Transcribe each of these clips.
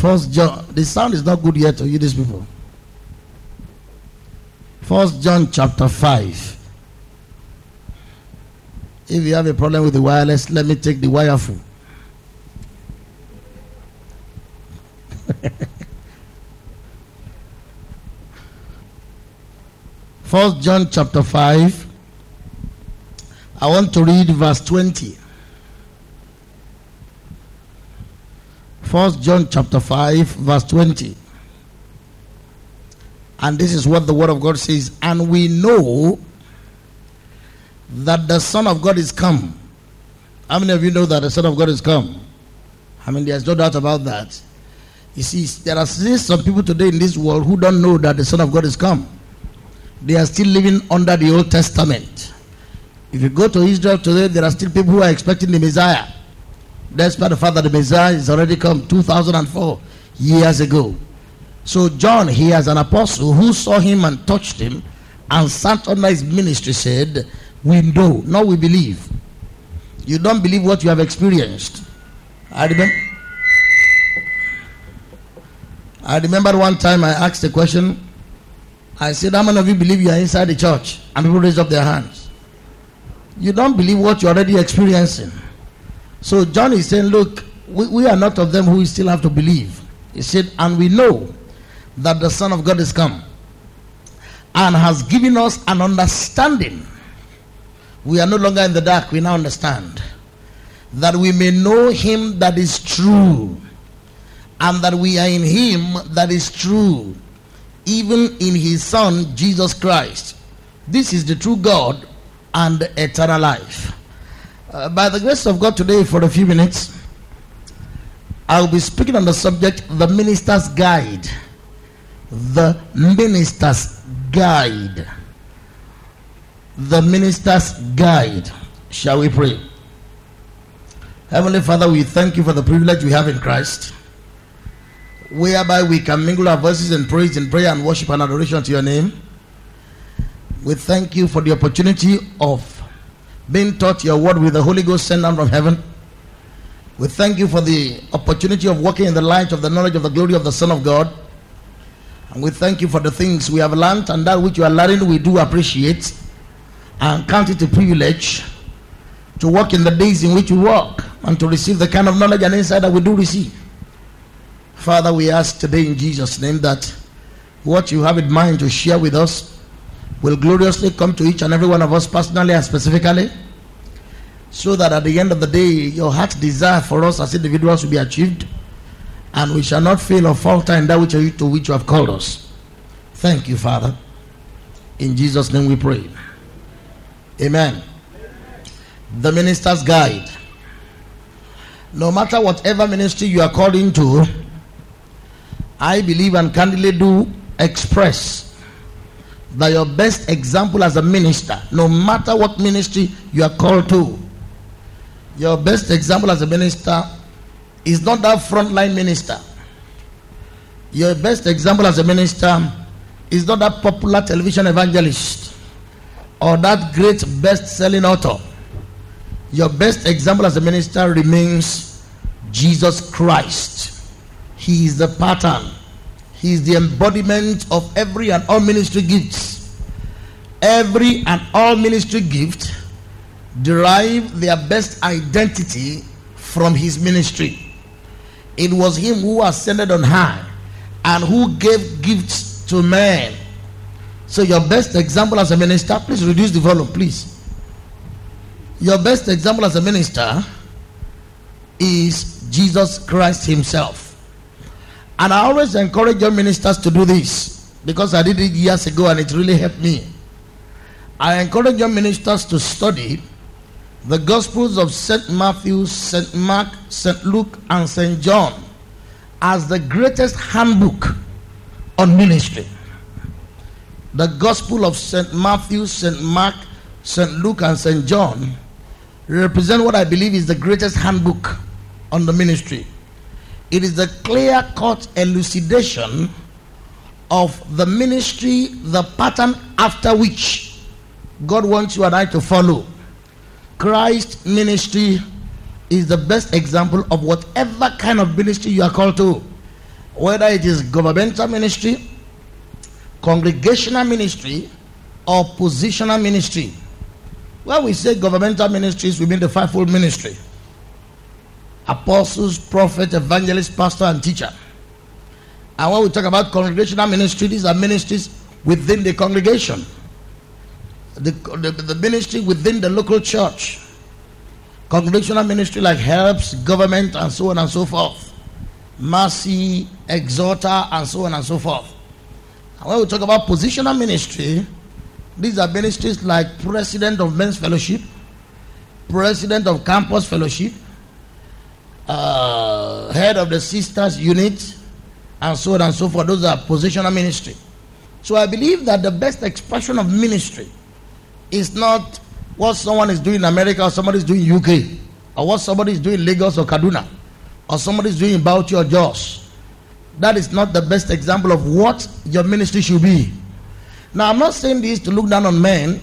First John. The sound is not good yet to you, these people. First John chapter 5. If you have a problem with the wireless, let me take the wire wireful. First John chapter 5. I want to read verse 20. First John chapter 5, verse 20. And this is what the word of God says. And we know that the Son of God is come. How many of you know that the Son of God is come? I mean, there's no doubt about that. You see, there are still some people today in this world who don't know that the Son of God is come. They are still living under the Old Testament. If you go to Israel today, there are still people who are expecting the Messiah. Despite the fact that the Messiah is already come 2004 years ago. So, John, he has an apostle who saw him and touched him and sat under his ministry, said, We know, now we believe. You don't believe what you have experienced. I remember. I remember one time I asked a question. I said, How many of you believe you are inside the church? And people raised up their hands. You don't believe what you're already experiencing. So John is saying, Look, we, we are not of them who still have to believe. He said, And we know that the Son of God is come and has given us an understanding. We are no longer in the dark, we now understand. That we may know him that is true, and that we are in him that is true, even in his Son, Jesus Christ. This is the true God and eternal life. Uh, by the grace of God, today, for a few minutes, I'll be speaking on the subject the minister's guide the minister's guide. The minister's guide. Shall we pray? Heavenly Father, we thank you for the privilege we have in Christ, whereby we can mingle our voices in praise and prayer and worship and adoration to your name. We thank you for the opportunity of being taught your word with the Holy Ghost sent down from heaven. We thank you for the opportunity of walking in the light of the knowledge of the glory of the Son of God. And we thank you for the things we have learned and that which you are learning, we do appreciate and count it a privilege to walk in the days in which we walk and to receive the kind of knowledge and insight that we do receive. Father, we ask today in Jesus' name that what you have in mind to share with us will gloriously come to each and every one of us personally and specifically, so that at the end of the day, your heart's desire for us as individuals will be achieved and we shall not fail or falter in that which you, to which you have called us. Thank you, Father. In Jesus' name we pray. Amen. The minister's guide. No matter whatever ministry you are called into, I believe and candidly do express that your best example as a minister, no matter what ministry you are called to, your best example as a minister is not that frontline minister. Your best example as a minister is not that popular television evangelist or that great best selling author. Your best example as a minister remains Jesus Christ. He is the pattern, He is the embodiment of every and all ministry gifts. Every and all ministry gift derive their best identity from His ministry. It was him who ascended on high and who gave gifts to men. So, your best example as a minister, please reduce the volume, please. Your best example as a minister is Jesus Christ Himself. And I always encourage your ministers to do this because I did it years ago and it really helped me. I encourage your ministers to study the Gospels of St. Matthew, St. Mark, St. Luke, and St. John as the greatest handbook on ministry. The Gospel of St. Matthew, St. Mark, St. Luke, and St. John represent what I believe is the greatest handbook on the ministry. It is a clear cut elucidation of the ministry, the pattern after which God wants you and I to follow. Christ ministry is the best example of whatever kind of ministry you are called to. whether it is governmental ministry, congregational ministry, or positional ministry. When we say governmental ministries, we mean the fivefold ministry apostles, prophets, evangelists, pastor, and teacher. And when we talk about congregational ministry, these are ministries within the congregation, the, the, the ministry within the local church. Congregational ministry like helps, government, and so on and so forth. Mercy, exhorter, and so on and so forth. And when we talk about positional ministry, these are ministries like president of men's fellowship, president of campus fellowship, uh, head of the sisters unit, and so on and so forth. Those are positional ministry. So I believe that the best expression of ministry is not what someone is doing in America or somebody is doing in UK, or what somebody is doing in Lagos or Kaduna, or somebody is doing in Bauchi or Jos. That is not the best example of what your ministry should be. Now, I'm not saying this to look down on men,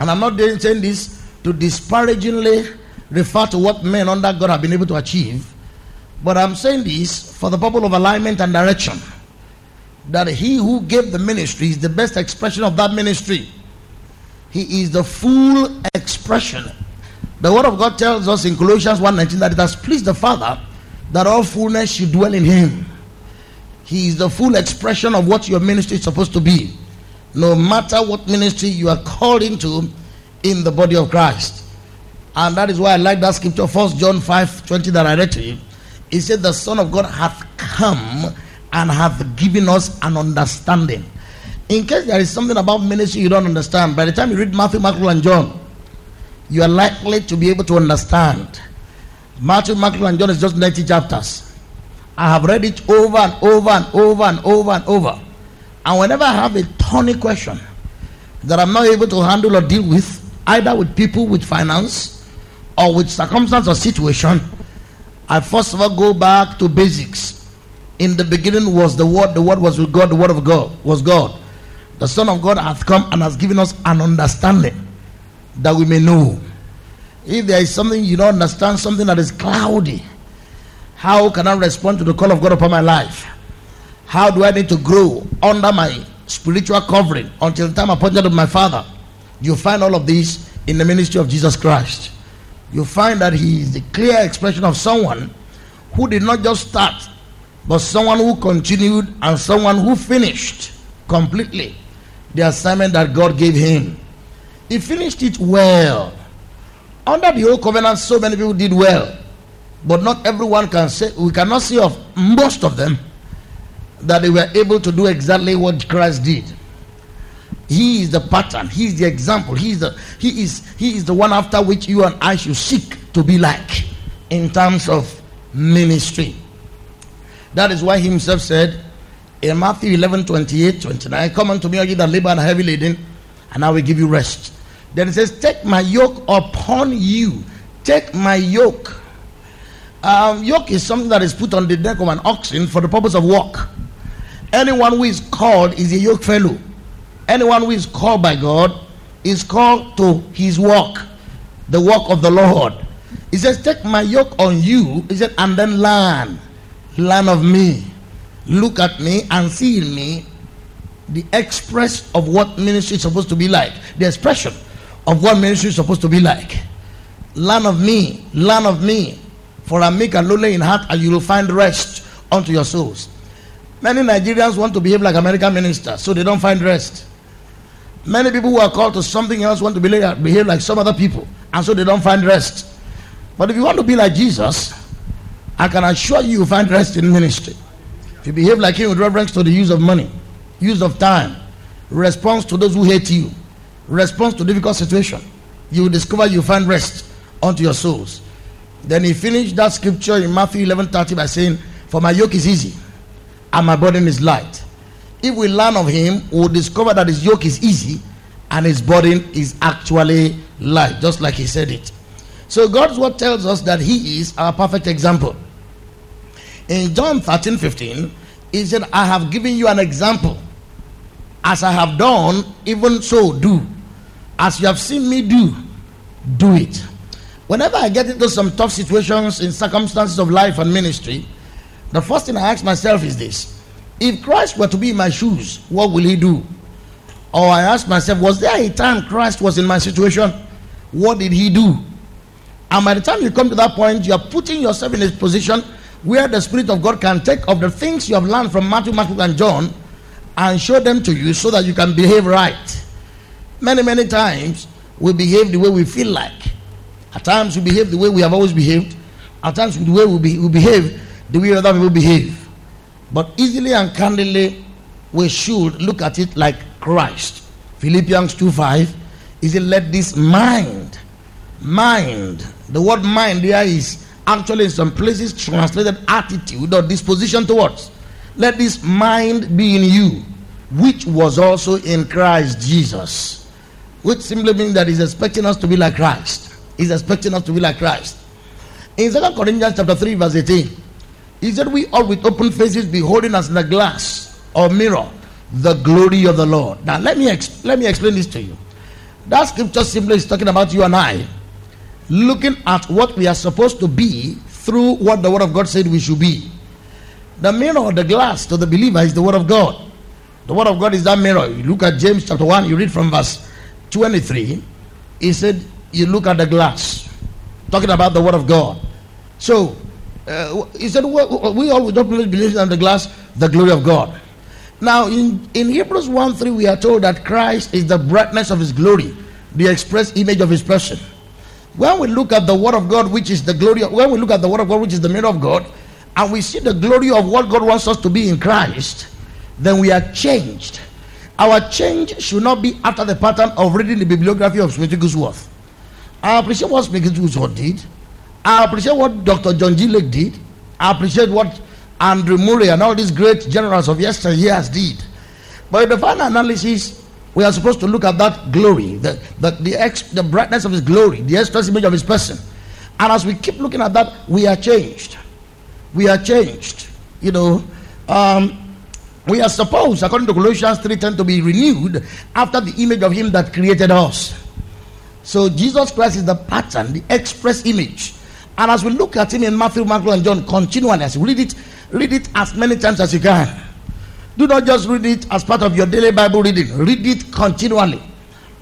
and I'm not saying this to disparagingly refer to what men under God have been able to achieve. But I'm saying this for the purpose of alignment and direction. That he who gave the ministry is the best expression of that ministry. He is the full expression. The word of God tells us in Colossians 1:19 that it has pleased the Father that all fullness should dwell in him. He is the full expression of what your ministry is supposed to be. No matter what ministry you are called into in the body of Christ. And that is why I like that scripture, First John 5 20 that I read to you. He said, The Son of God hath come and hath given us an understanding. In case there is something about ministry you don't understand, by the time you read Matthew, Mark, and John, you are likely to be able to understand. Matthew, Mark, and John is just 90 chapters. I have read it over and over and over and over and over. And whenever I have a thorny question that I'm not able to handle or deal with, either with people, with finance, or with circumstance or situation, I first of all go back to basics. In the beginning was the Word, the Word was with God, the Word of God was God. The Son of God hath come and has given us an understanding that we may know. If there is something you don't understand, something that is cloudy, how can I respond to the call of God upon my life? How do I need to grow under my spiritual covering until the time appointed of my Father? You find all of this in the ministry of Jesus Christ you find that he is the clear expression of someone who did not just start, but someone who continued and someone who finished completely the assignment that God gave him. He finished it well. Under the old covenant, so many people did well, but not everyone can say, we cannot say of most of them that they were able to do exactly what Christ did. He is the pattern. He is the example. He is the he is he is the one after which you and I should seek to be like in terms of ministry. That is why he himself said in Matthew 11, 28, 29, Come unto me, all you that labor and heavy laden, and I will give you rest. Then it says, Take my yoke upon you. Take my yoke. Um, yoke is something that is put on the neck of an oxen for the purpose of work. Anyone who is called is a yoke fellow. Anyone who is called by God is called to his work, the work of the Lord. He says, Take my yoke on you. He said, and then learn. Learn of me. Look at me and see in me the express of what ministry is supposed to be like. The expression of what ministry is supposed to be like. Learn of me. Learn of me. For I make a lowly in heart, and you will find rest unto your souls. Many Nigerians want to behave like American ministers, so they don't find rest. Many people who are called to something else want to behave like some other people, and so they don't find rest. But if you want to be like Jesus, I can assure you, you find rest in ministry. If you behave like him with reference to the use of money, use of time, response to those who hate you, response to difficult situation, you will discover you find rest unto your souls. Then he finished that scripture in Matthew 11 30 by saying, For my yoke is easy and my burden is light. If we learn of him, we'll discover that his yoke is easy and his burden is actually light, just like he said it. So God's word tells us that he is our perfect example. In John 13 15, he said, I have given you an example. As I have done, even so do. As you have seen me do, do it. Whenever I get into some tough situations in circumstances of life and ministry, the first thing I ask myself is this if Christ were to be in my shoes, what will he do? Or I ask myself, was there a time Christ was in my situation? What did he do? And by the time you come to that point, you are putting yourself in a position where the Spirit of God can take of the things you have learned from Matthew, Mark, and John and show them to you so that you can behave right. Many, many times we behave the way we feel like. At times we behave the way we have always behaved. At times the way we, be, we behave the way other people behave. But easily and candidly, we should look at it like Christ. Philippians 2 5 is it let this mind, mind, the word mind there is actually in some places translated attitude or disposition towards. Let this mind be in you, which was also in Christ Jesus. Which simply means that he's expecting us to be like Christ. He's expecting us to be like Christ. In 2 Corinthians chapter 3, verse 18, he said, We all with open faces beholding as in a glass or mirror the glory of the Lord. Now let me ex- let me explain this to you. That scripture simply is talking about you and I looking at what we are supposed to be through what the word of God said we should be. The mirror or the glass to the believer is the word of God. The word of God is that mirror. You look at James chapter 1, you read from verse 23. He said, You look at the glass, talking about the word of God. So, uh, he said, We, we all don't believe in the glass, the glory of God. Now, in, in Hebrews 1 3, we are told that Christ is the brightness of his glory, the express image of his person. When we look at the word of God, which is the glory of, when we look at the word of God, which is the mirror of God, and we see the glory of what God wants us to be in Christ, then we are changed. Our change should not be after the pattern of reading the bibliography of Smith Wigglesworth. I appreciate what Smith Wigglesworth did. I appreciate what Dr. John G. Lake did. I appreciate what Andrew Murray and all these great generals of yesteryears did. But in the final analysis, we are supposed to look at that glory, the, the, the, ex, the brightness of his glory, the express image of his person. And as we keep looking at that, we are changed. We are changed. You know, um, we are supposed, according to Colossians 3:10, to be renewed after the image of him that created us. So Jesus Christ is the pattern, the express image. And as we look at him in Matthew, Mark, and John continually, as we read it, Read it as many times as you can. Do not just read it as part of your daily Bible reading. Read it continually.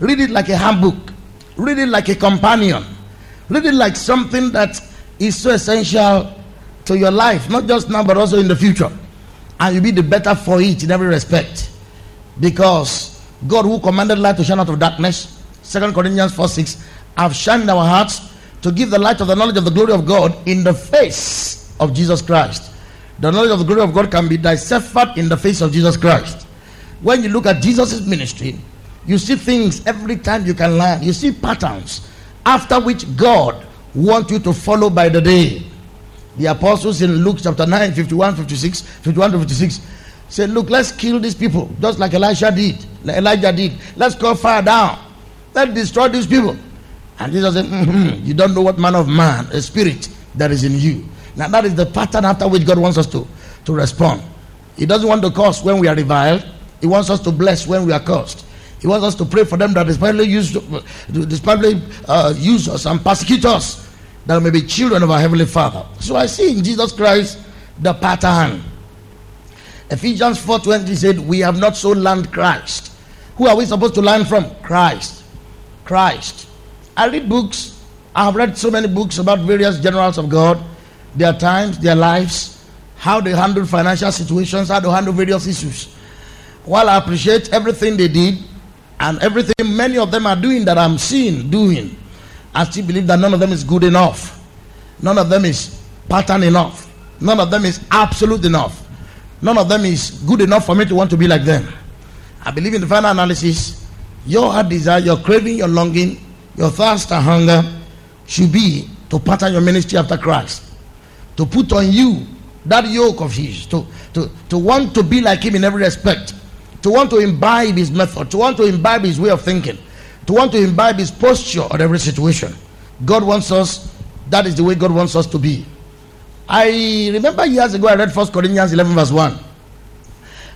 Read it like a handbook. Read it like a companion. Read it like something that is so essential to your life, not just now, but also in the future. And you'll be the better for it in every respect. Because God, who commanded light to shine out of darkness, Second Corinthians 4 6, have shined in our hearts to give the light of the knowledge of the glory of God in the face of Jesus Christ. The knowledge of the glory of God can be deciphered in the face of Jesus Christ. When you look at Jesus' ministry, you see things every time you can learn. You see patterns after which God wants you to follow by the day. The apostles in Luke chapter 9, 51, 56, 51 to 56 said, Look, let's kill these people, just like Elisha did, like Elijah did. Let's go fire down. Let's destroy these people. And Jesus said, mm-hmm, You don't know what man of man, a spirit that is in you. Now that is the pattern after which God wants us to, to respond. He doesn't want to curse when we are reviled. He wants us to bless when we are cursed. He wants us to pray for them that despitefully use, despitefully uh, use us and persecute us, that may be children of our heavenly Father. So I see in Jesus Christ the pattern. Ephesians 4:20 said, "We have not so learned Christ." Who are we supposed to learn from? Christ. Christ. I read books. I have read so many books about various generals of God their times, their lives, how they handle financial situations, how they handle various issues. While I appreciate everything they did and everything many of them are doing that I'm seeing doing, I still believe that none of them is good enough. None of them is pattern enough. None of them is absolute enough. None of them is good enough for me to want to be like them. I believe in the final analysis, your heart desire, your craving, your longing, your thirst and hunger should be to pattern your ministry after Christ to put on you that yoke of his, to, to, to want to be like him in every respect, to want to imbibe his method, to want to imbibe his way of thinking, to want to imbibe his posture on every situation. God wants us, that is the way God wants us to be. I remember years ago I read First Corinthians 11, verse 1.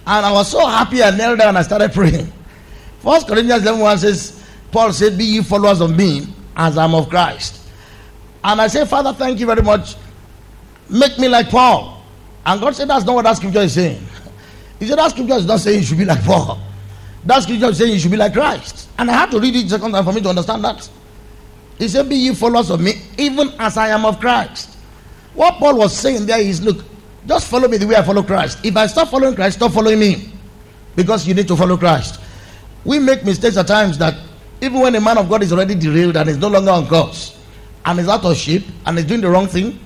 And I was so happy I knelt down and I started praying. First Corinthians 11, 1 says, Paul said, Be ye followers of me as I'm of Christ. And I say, Father, thank you very much Make me like Paul. And God said that's not what that scripture is saying. He said that scripture is not saying you should be like Paul. That scripture is saying you should be like Christ. And I had to read it second time for me to understand that. He said, Be ye followers of me, even as I am of Christ. What Paul was saying there is look, just follow me the way I follow Christ. If I stop following Christ, stop following me. Because you need to follow Christ. We make mistakes at times that even when a man of God is already derailed and is no longer on course, and is out of shape, and is doing the wrong thing,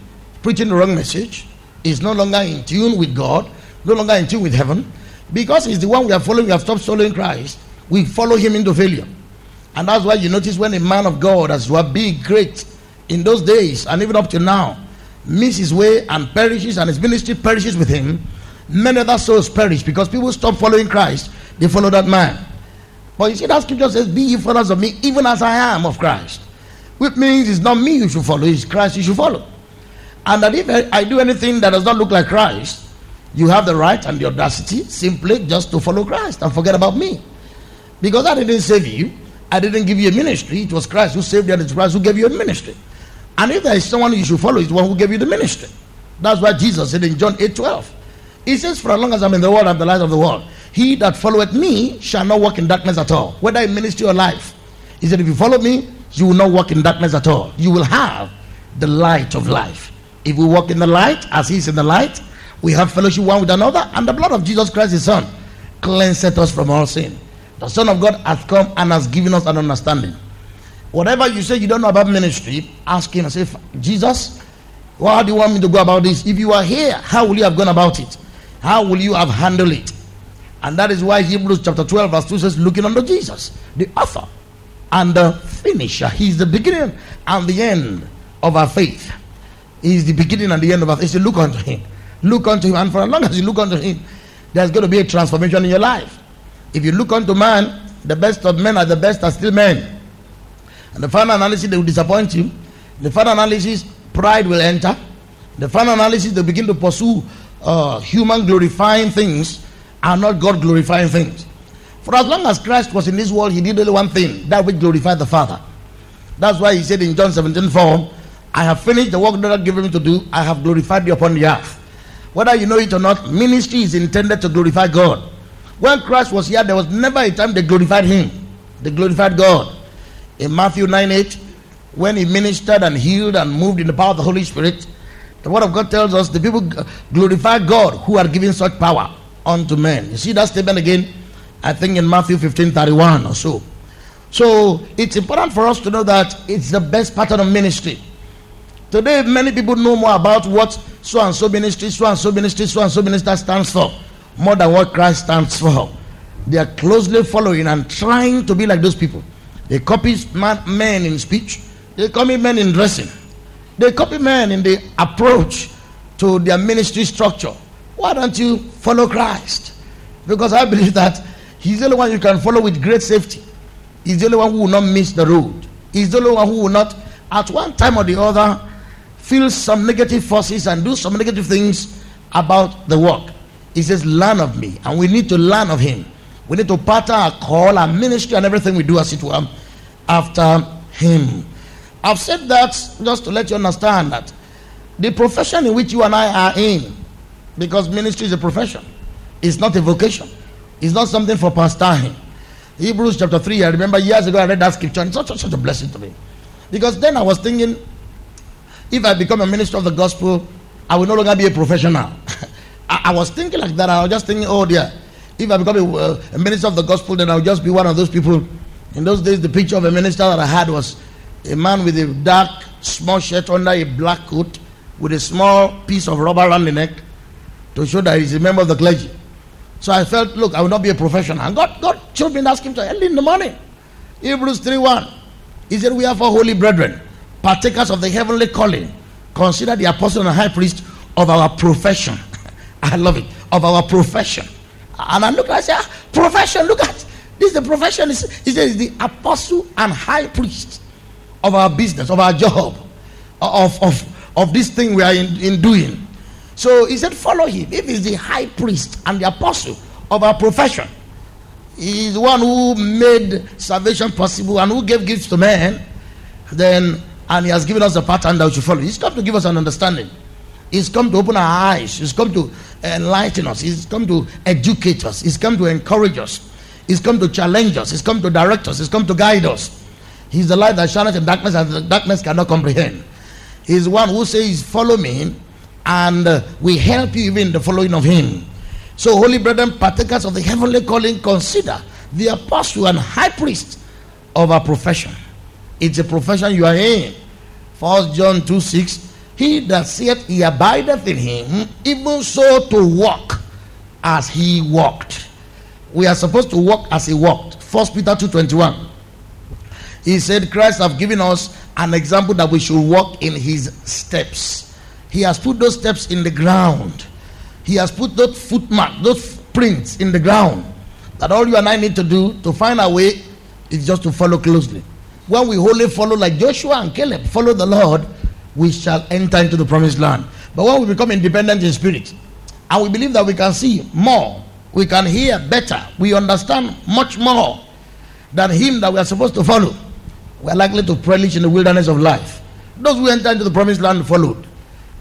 preaching the wrong message, is no longer in tune with God, no longer in tune with heaven, because he's the one we are following, we have stopped following Christ, we follow him into failure. And that's why you notice when a man of God, as well big, great in those days, and even up to now, miss his way and perishes, and his ministry perishes with him, many other souls perish because people stop following Christ, they follow that man. But you see, that scripture says, Be ye followers of me, even as I am of Christ. Which means it's not me you should follow, it's Christ you should follow. And that if I do anything that does not look like Christ, you have the right and the audacity simply just to follow Christ and forget about me. Because I didn't save you, I didn't give you a ministry. It was Christ who saved you, and it's Christ who gave you a ministry. And if there is someone you should follow, it's the one who gave you the ministry. That's why Jesus said in John 8 12, He says, For as long as I'm in the world, I'm the light of the world. He that followeth me shall not walk in darkness at all, whether in ministry or life. He said, If you follow me, you will not walk in darkness at all. You will have the light of life. If we walk in the light, as He is in the light, we have fellowship one with another, and the blood of Jesus Christ, His Son, cleanseth us from all sin. The Son of God hath come and has given us an understanding. Whatever you say you don't know about ministry, ask Him and say, Jesus, how do you want me to go about this? If you are here, how will you have gone about it? How will you have handled it? And that is why Hebrews chapter 12, verse 2 says, looking unto Jesus, the author and the finisher. He's the beginning and the end of our faith. He's the beginning and the end of our faith. So look unto him. Look unto him. And for as long as you look unto him, there's going to be a transformation in your life. If you look unto man, the best of men are the best are still men. And the final analysis, they will disappoint you. The final analysis, pride will enter. The final analysis, they begin to pursue uh, human glorifying things and not God glorifying things. For as long as Christ was in this world, he did only one thing that which glorified the Father. That's why he said in John 17 4, I have finished the work that God given me to do, I have glorified you upon the earth. Whether you know it or not, ministry is intended to glorify God. When Christ was here, there was never a time they glorified him, they glorified God. In Matthew 9 8, when he ministered and healed and moved in the power of the Holy Spirit, the word of God tells us the people glorify God who are given such power unto men. You see that statement again? I think in Matthew 15 31 or so. So it's important for us to know that it's the best pattern of ministry. Today, many people know more about what so and so ministry, so and so ministry, so and so minister stands for more than what Christ stands for. They are closely following and trying to be like those people. They copy men in speech, they copy men in dressing, they copy men in the approach to their ministry structure. Why don't you follow Christ? Because I believe that He's the only one you can follow with great safety. He's the only one who will not miss the road. He's the only one who will not, at one time or the other, feel some negative forces and do some negative things about the work. He says, Learn of me. And we need to learn of him. We need to pattern our call, our ministry, and everything we do as it were after him. I've said that just to let you understand that the profession in which you and I are in, because ministry is a profession, it's not a vocation, it's not something for pastoring. Hebrews chapter 3, I remember years ago I read that scripture, and it's such, such a blessing to me. Because then I was thinking, if I become a minister of the gospel, I will no longer be a professional. I, I, was thinking like that. I was just thinking, oh dear, if I become a, uh, a, minister of the gospel, then I'll just be one of those people. In those days, the picture of a minister that I had was a man with a dark, small shirt under a black coat with a small piece of rubber around the neck to show that he's a member of the clergy. So I felt, look, I will not be a professional. And God, God showed me that scripture early in the morning. Hebrews 3 1. He said, We are for holy brethren partakers of the heavenly calling, consider the apostle and high priest of our profession. I love it. Of our profession. And I look, I say, ah, profession, look at this. The profession is, he says, the apostle and high priest of our business, of our job, of, of, of this thing we are in, in doing. So he said, follow him. If he's the high priest and the apostle of our profession, he's the one who made salvation possible and who gave gifts to men, then and he has given us a pattern that we should follow. He's come to give us an understanding. He's come to open our eyes. He's come to enlighten us. He's come to educate us. He's come to encourage us. He's come to challenge us. He's come to direct us. He's come to guide us. He's the light that shines in darkness and the darkness cannot comprehend. He's one who says, Follow me, and uh, we help you even the following of him. So, holy brethren, partakers of the heavenly calling, consider the apostle and high priest of our profession. It's a profession you are in. First John 2 6 he that saith he abideth in him, even so to walk as he walked. We are supposed to walk as he walked. First Peter 2:21. He said, Christ have given us an example that we should walk in his steps. He has put those steps in the ground. He has put those footmarks, those prints in the ground. That all you and I need to do to find our way is just to follow closely. When we wholly follow, like Joshua and Caleb, follow the Lord, we shall enter into the promised land. But when we become independent in spirit, and we believe that we can see more, we can hear better, we understand much more than him that we are supposed to follow, we are likely to perish in the wilderness of life. Those who enter into the promised land followed.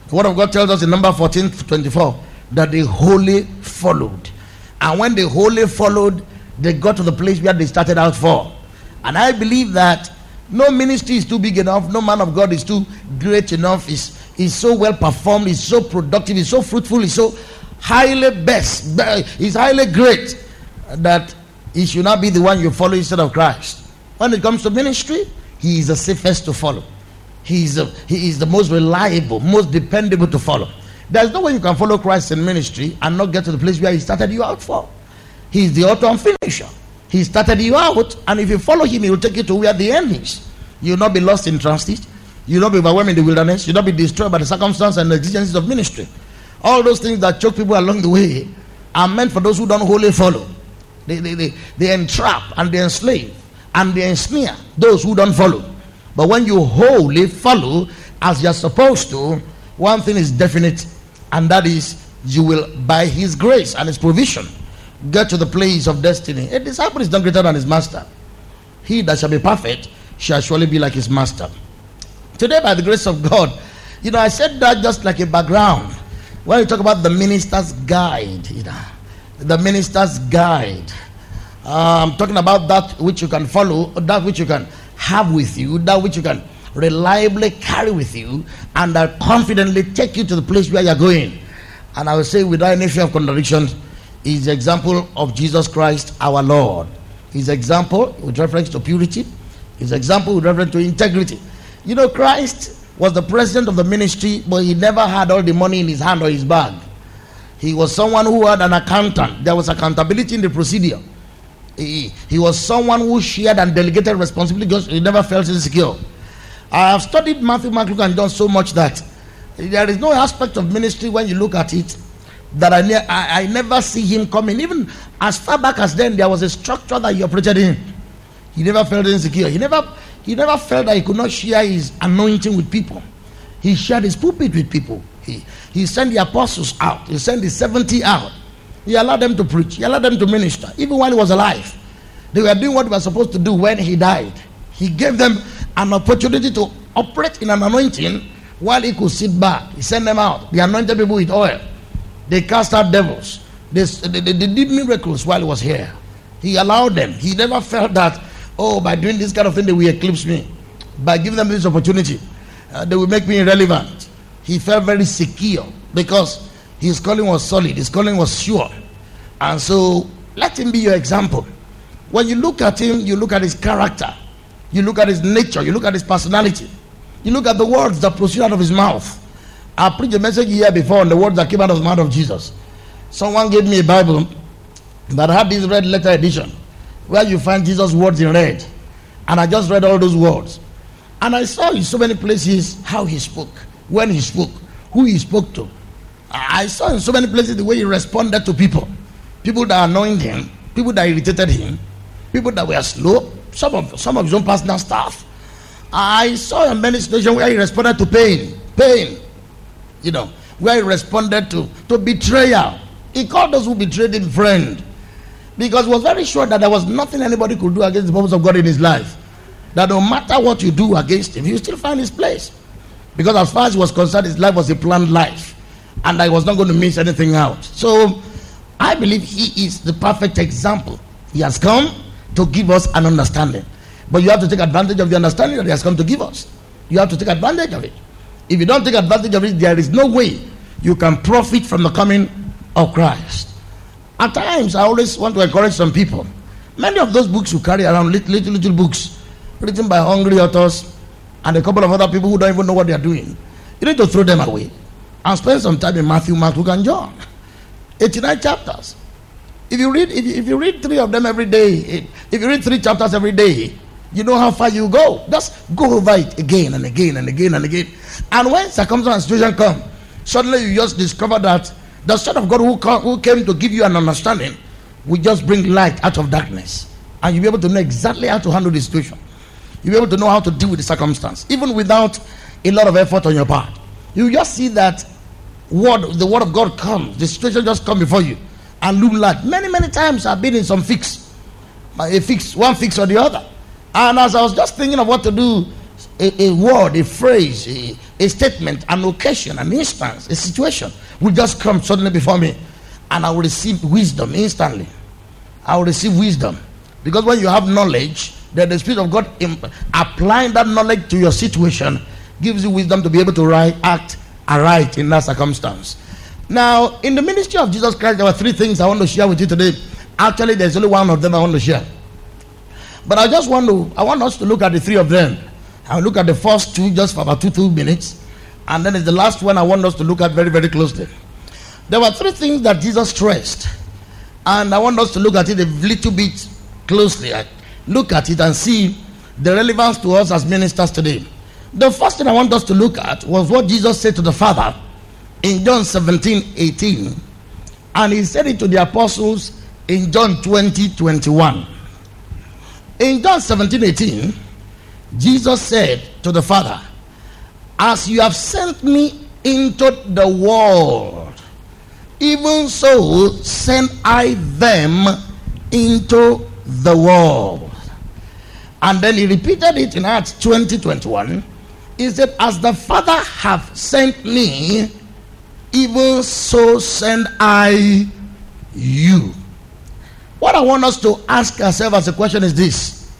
The word of God tells us in number 14 24 that they wholly followed. And when they wholly followed, they got to the place where they started out for. And I believe that no ministry is too big enough. No man of God is too great enough. Is is so well performed. Is so productive. Is so fruitful. Is so highly best. Is highly great that he should not be the one you follow instead of Christ. When it comes to ministry, he is the safest to follow. He is, a, he is the most reliable, most dependable to follow. There's no way you can follow Christ in ministry and not get to the place where he started you out for. He is the author and finisher. He started you out, and if you follow him, he will take you to where the end is. You will not be lost in transit. You will not be overwhelmed in the wilderness. You will not be destroyed by the circumstances and the exigencies of ministry. All those things that choke people along the way are meant for those who don't wholly follow. They, they, they, they entrap and they enslave and they ensnare those who don't follow. But when you wholly follow as you're supposed to, one thing is definite, and that is you will, by His grace and His provision, get to the place of destiny. A disciple is not greater than his master. He that shall be perfect shall surely be like his master. Today, by the grace of God, you know, I said that just like a background. When you talk about the minister's guide, you know, the minister's guide, I'm talking about that which you can follow, that which you can have with you, that which you can reliably carry with you, and that confidently take you to the place where you're going. And I will say, without any fear of contradiction, is the example of Jesus Christ our Lord. His example with reference to purity, his example with reference to integrity. You know, Christ was the president of the ministry, but he never had all the money in his hand or his bag. He was someone who had an accountant. There was accountability in the procedure. He, he was someone who shared and delegated responsibility because he never felt insecure. I have studied Matthew, Mark, Luke, and John so much that there is no aspect of ministry when you look at it that I, ne- I, I never see him coming. Even as far back as then, there was a structure that he operated in. He never felt insecure. He never, he never felt that he could not share his anointing with people. He shared his pulpit with people. He, he sent the apostles out. He sent the 70 out. He allowed them to preach. He allowed them to minister. Even while he was alive. They were doing what they were supposed to do when he died. He gave them an opportunity to operate in an anointing while he could sit back. He sent them out. The anointed people with oil. They cast out devils. They, they, they, did miracles while he was here. He allowed them. He never felt that, oh, by doing this kind of thing, they will eclipse me. By giving them this opportunity, uh, they will make me irrelevant. He felt very secure because his calling was solid, his calling was sure. And so, let him be your example. When you look at him, you look at his character, you look at his nature, you look at his personality, you look at the words that proceed out of his mouth. I preached a message here before on the words that came out of the mouth of Jesus. Someone gave me a Bible that had this red letter edition where you find Jesus' words in red. And I just read all those words. And I saw in so many places how he spoke, when he spoke, who he spoke to. I saw in so many places the way he responded to people. People that annoyed him, people that irritated him, people that were slow, some of some of his own personal staff. I saw in many situations where he responded to pain, pain, you know, where he responded to, to betrayal. He called those who betrayed him friend because he was very sure that there was nothing anybody could do against the purpose of God in his life. That no matter what you do against him, he will still find his place. Because as far as he was concerned, his life was a planned life. And I was not going to miss anything out. So I believe he is the perfect example. He has come to give us an understanding. But you have to take advantage of the understanding that he has come to give us. You have to take advantage of it. If you don't take advantage of it, there is no way you can profit from the coming of Christ. At times, I always want to encourage some people. Many of those books you carry around, little, little, little books, written by hungry authors and a couple of other people who don't even know what they are doing, you need to throw them away and spend some time in Matthew, Mark, Luke, and John. 89 chapters. If you read, if you, if you read three of them every day, if you read three chapters every day, you know how far you go. Just go over it again and again and again and again. And when circumstance and situation come, suddenly you just discover that the Son of God who, come, who came to give you an understanding will just bring light out of darkness. And you'll be able to know exactly how to handle the situation. You'll be able to know how to deal with the circumstance, even without a lot of effort on your part. You just see that word, the word of God comes, the situation just come before you and loom large. Many, many times I've been in some fix, a fix, one fix or the other. And as I was just thinking of what to do, a, a word, a phrase, a, a, statement, an occasion, an instance, a situation will just come suddenly before me, and I will receive wisdom instantly. I will receive wisdom. Because when you have knowledge, that the Spirit of God imp- applying that knowledge to your situation gives you wisdom to be able to right, act aright in that circumstance. Now, in the ministry of Jesus Christ, there were three things I want to share with you today. Actually, there's only one of them I want to share. But I just want to, I want us to look at the three of them. I'll look at the first two just for about two, two minutes. And then it's the last one I want us to look at very, very closely. There were three things that Jesus stressed. And I want us to look at it a little bit closely. Look at it and see the relevance to us as ministers today. The first thing I want us to look at was what Jesus said to the Father in John 17 18. And he said it to the apostles in John 20 21. In John 17 18, Jesus said to the Father, As you have sent me into the world, even so send I them into the world. And then he repeated it in Acts 20 21. He said, As the Father hath sent me, even so send I you. What I want us to ask ourselves as a question is this,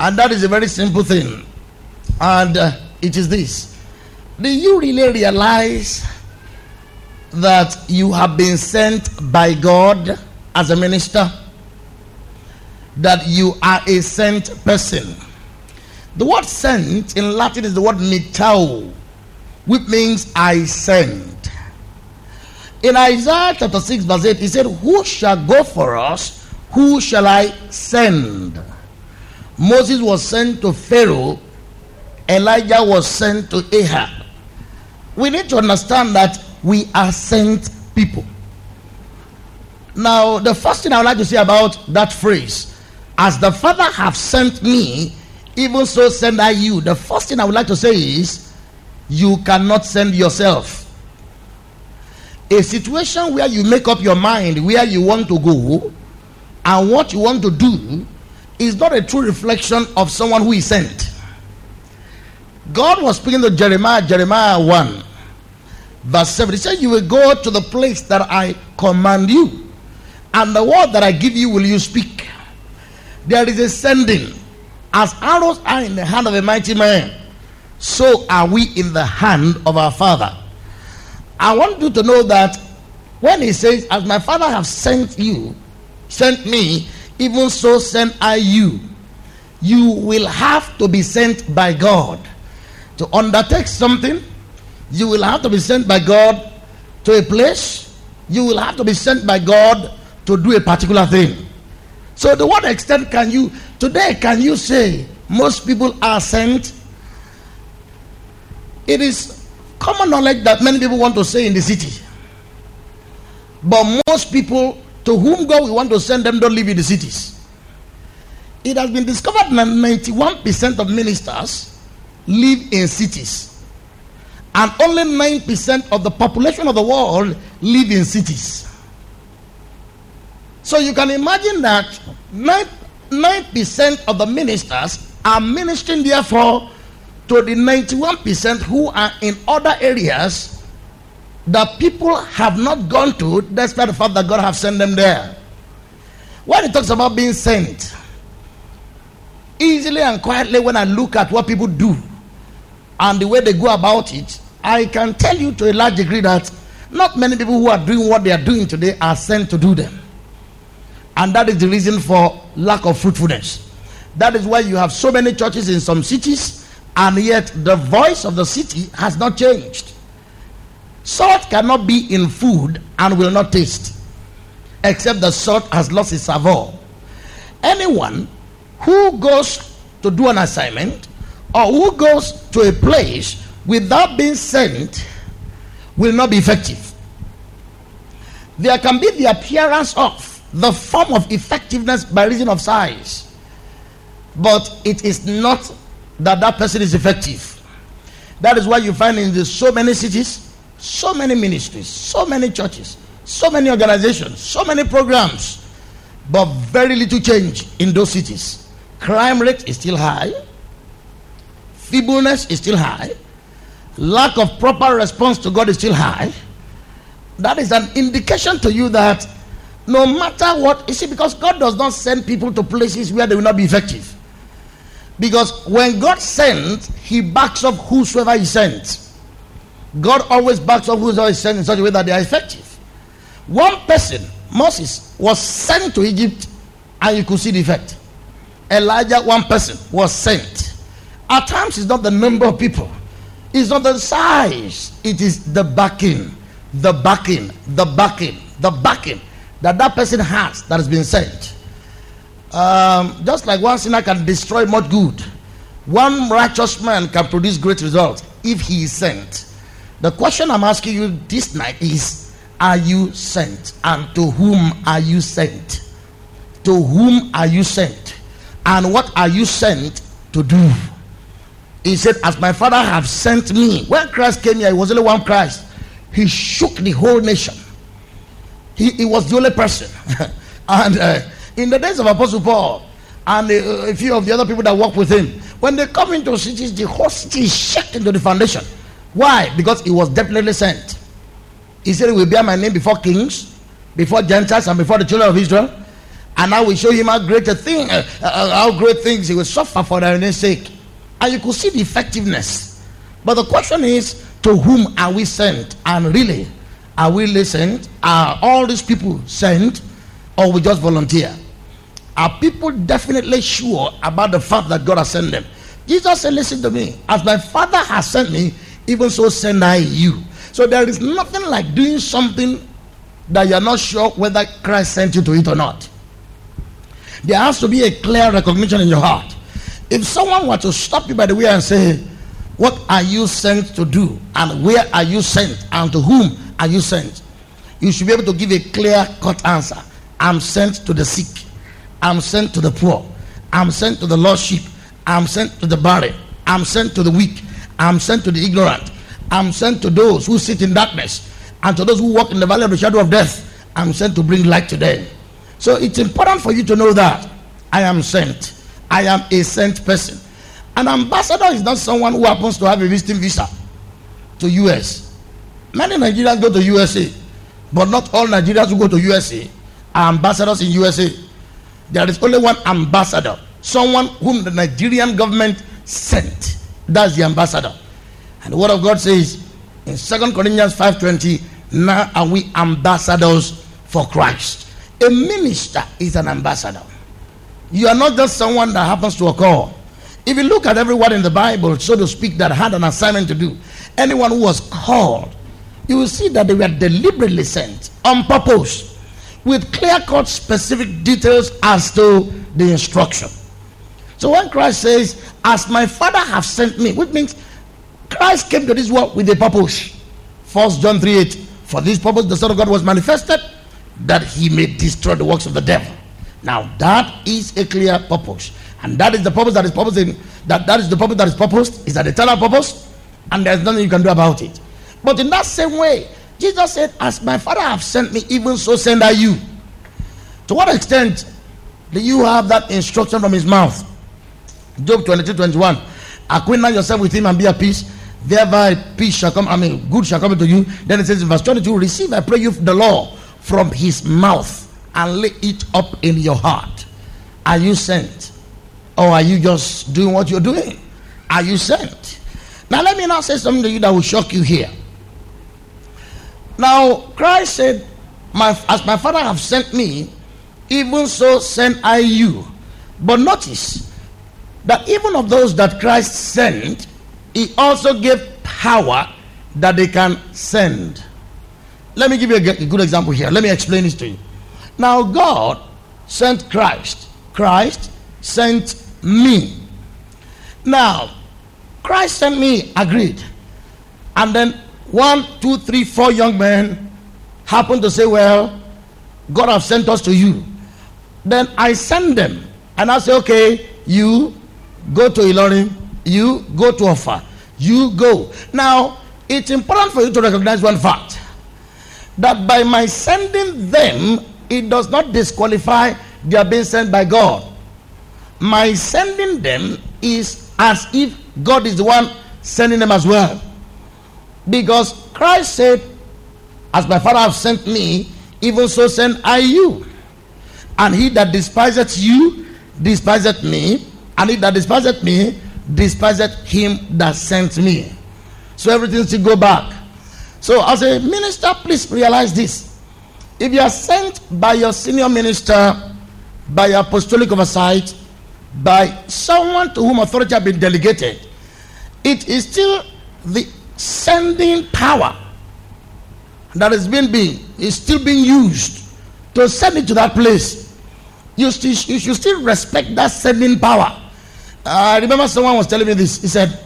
and that is a very simple thing, and uh, it is this Do you really realize that you have been sent by God as a minister? That you are a sent person. The word sent in Latin is the word mitao, which means I send. In Isaiah chapter 6, verse 8, he said, Who shall go for us? Who shall I send? Moses was sent to Pharaoh, Elijah was sent to Ahab. We need to understand that we are sent people. Now, the first thing I would like to say about that phrase, as the Father have sent me, even so send I you. The first thing I would like to say is, you cannot send yourself. A situation where you make up your mind where you want to go and what you want to do is not a true reflection of someone who is sent. God was speaking to Jeremiah, Jeremiah 1, verse 7. He said, You will go to the place that I command you, and the word that I give you will you speak. There is a sending. As arrows are in the hand of a mighty man, so are we in the hand of our Father. I want you to know that when he says, As my Father have sent you, sent me, even so send I you. You will have to be sent by God to undertake something. You will have to be sent by God to a place. You will have to be sent by God to do a particular thing. So, to what extent can you, today, can you say most people are sent? It is common knowledge that many people want to say in the city. But most people to whom God will want to send them don't live in the cities. It has been discovered that 91% of ministers live in cities. And only 9% of the population of the world live in cities. So you can imagine that 9, 9% of the ministers are ministering, therefore, to the 91% who are in other areas that people have not gone to despite the fact that God has sent them there. When he talks about being sent, easily and quietly, when I look at what people do and the way they go about it, I can tell you to a large degree that not many people who are doing what they are doing today are sent to do them. And that is the reason for lack of fruitfulness. That is why you have so many churches in some cities, and yet the voice of the city has not changed. Salt cannot be in food and will not taste, except the salt has lost its savor. Anyone who goes to do an assignment or who goes to a place without being sent will not be effective. There can be the appearance of the form of effectiveness by reason of size, but it is not that that person is effective. That is why you find in the, so many cities, so many ministries, so many churches, so many organizations, so many programs, but very little change in those cities. Crime rate is still high, feebleness is still high, lack of proper response to God is still high. That is an indication to you that no matter what, you see, because God does not send people to places where they will not be effective. Because when God sends, He backs up whosoever He sends. God always backs up whosoever He sends in such a way that they are effective. One person, Moses, was sent to Egypt and you could see the effect. Elijah, one person, was sent. At times, it's not the number of people, it's not the size, it is the backing, the backing, the backing, the backing that that person has that has been sent. Um, just like one sinner can destroy much good, one righteous man can produce great results if he is sent. The question I'm asking you this night is Are you sent? And to whom are you sent? To whom are you sent? And what are you sent to do? He said, As my father have sent me. When Christ came here, it was only one Christ. He shook the whole nation. He, he was the only person. and uh, in the days of Apostle Paul and uh, a few of the other people that worked with him, when they come into cities, the whole city is shaken to the foundation. Why? Because he was definitely sent. He said, He will bear my name before kings, before Gentiles, and before the children of Israel. And I will show him how great a thing, uh, uh, how great things he will suffer for their name's sake. And you could see the effectiveness. But the question is, to whom are we sent? And really, are we listened? Are all these people sent? Or we just volunteer? Are people definitely sure about the fact that God has sent them? Jesus said, Listen to me. As my Father has sent me, even so send I you. So there is nothing like doing something that you're not sure whether Christ sent you to it or not. There has to be a clear recognition in your heart. If someone were to stop you by the way and say, What are you sent to do? And where are you sent? And to whom are you sent? You should be able to give a clear cut answer. I'm sent to the sick. I'm sent to the poor. I'm sent to the lost sheep. I'm sent to the barren. I'm sent to the weak. I'm sent to the ignorant. I'm sent to those who sit in darkness and to those who walk in the valley of the shadow of death. I'm sent to bring light to them. So it's important for you to know that I am sent. I am a sent person. An ambassador is not someone who happens to have a visiting visa to US. Many Nigerians go to USA, but not all Nigerians who go to USA are ambassadors in USA. There is only one ambassador, someone whom the Nigerian government sent. That's the ambassador. And the word of God says in Second Corinthians 5:20, now are we ambassadors for Christ. A minister is an ambassador. You are not just someone that happens to occur. If you look at everyone in the Bible, so to speak, that had an assignment to do, anyone who was called, you will see that they were deliberately sent on purpose with clear cut specific details as to the instruction. So when Christ says, As my Father have sent me, which means Christ came to this world with a purpose. First John 3 8. For this purpose the Son of God was manifested that he may destroy the works of the devil. Now that is a clear purpose. And that is the purpose that is purposed in, that, that is the purpose that is purposed, is an eternal purpose, and there's nothing you can do about it. But in that same way, Jesus said, As my father have sent me, even so send I you. To what extent do you have that instruction from his mouth? Job 22, 21. Acquaint yourself with him and be at peace. thereby peace shall come, I mean, good shall come to you. Then it says in verse 22, receive, I pray you, the law from his mouth and lay it up in your heart. Are you sent? Or are you just doing what you're doing? Are you sent? Now, let me now say something to you that will shock you here. Now, Christ said, my, As my Father have sent me, even so send I you. But notice that even of those that Christ sent, he also gave power that they can send. Let me give you a good example here. Let me explain this to you. Now, God sent Christ, Christ sent me. Now, Christ sent me, agreed. And then one, two, three, four young men happened to say, Well, God have sent us to you. Then I send them. And I say, Okay, you go to Ilorin, you go to Offa, you go. Now, it's important for you to recognize one fact that by my sending them, it does not disqualify they are being sent by God. My sending them is as if God is the one sending them as well. Because Christ said, As my Father have sent me, even so send I you. And he that despiseth you, despiseth me. And he that despiseth me, despiseth him that sent me. So everything should go back. So as a minister, please realize this. If you are sent by your senior minister, by your apostolic oversight, by someone to whom authority has been delegated, it is still the sending power that is being, being is still being used to send it to that place. You, still, you should still respect that sending power. I remember someone was telling me this. He said,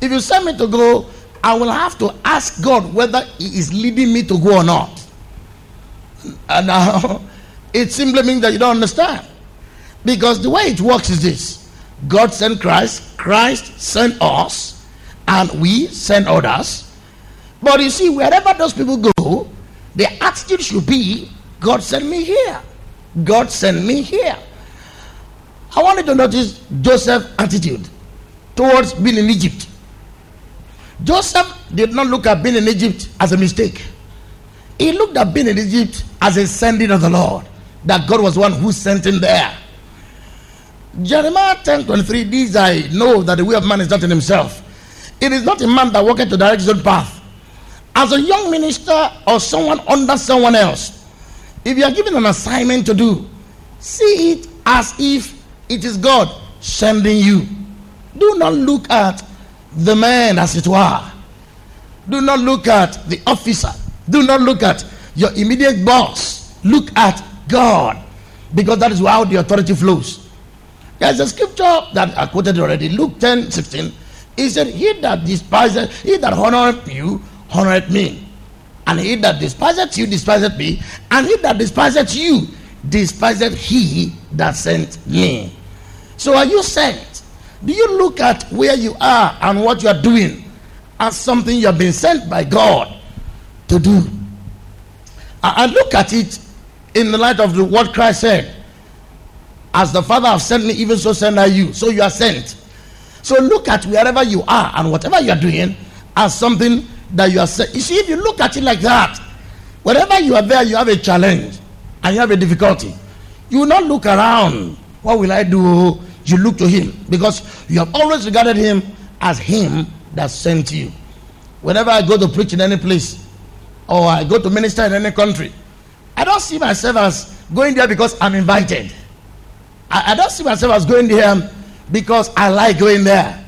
If you send me to go, I will have to ask God whether He is leading me to go or not. And now it simply means that you don't understand. Because the way it works is this God sent Christ, Christ sent us, and we send others. But you see, wherever those people go, the attitude should be God sent me here. God sent me here. I wanted to notice Joseph's attitude towards being in Egypt. Joseph did not look at being in Egypt as a mistake. He looked at being in Egypt as a sending of the Lord. That God was one who sent him there. Jeremiah 10 23, these I know that the way of man is not in himself. It is not a man that walketh to direct his own path. As a young minister or someone under someone else, if you are given an assignment to do, see it as if it is God sending you. Do not look at the man as it were. Do not look at the officer. Do not look at your immediate boss. Look at God because that is how the authority flows. There's a scripture that I quoted already, Luke 10 16. He said, He that despiseth, he that honoreth you, honoreth me. And he that despiseth you, despiseth me. And he that despiseth you, despiseth he that sent me. So are you sent? Do you look at where you are and what you are doing as something you have been sent by God to do? I look at it in the light of the, what Christ said. As the Father have sent me, even so send I you. So you are sent. So look at wherever you are and whatever you are doing as something that you are saying. You see, if you look at it like that, wherever you are there, you have a challenge and you have a difficulty. You will not look around. What will I do? You look to him because you have always regarded him as him that sent you. Whenever I go to preach in any place or I go to minister in any country, I don't see myself as going there because I'm invited. I, I don't see myself as going there because I like going there.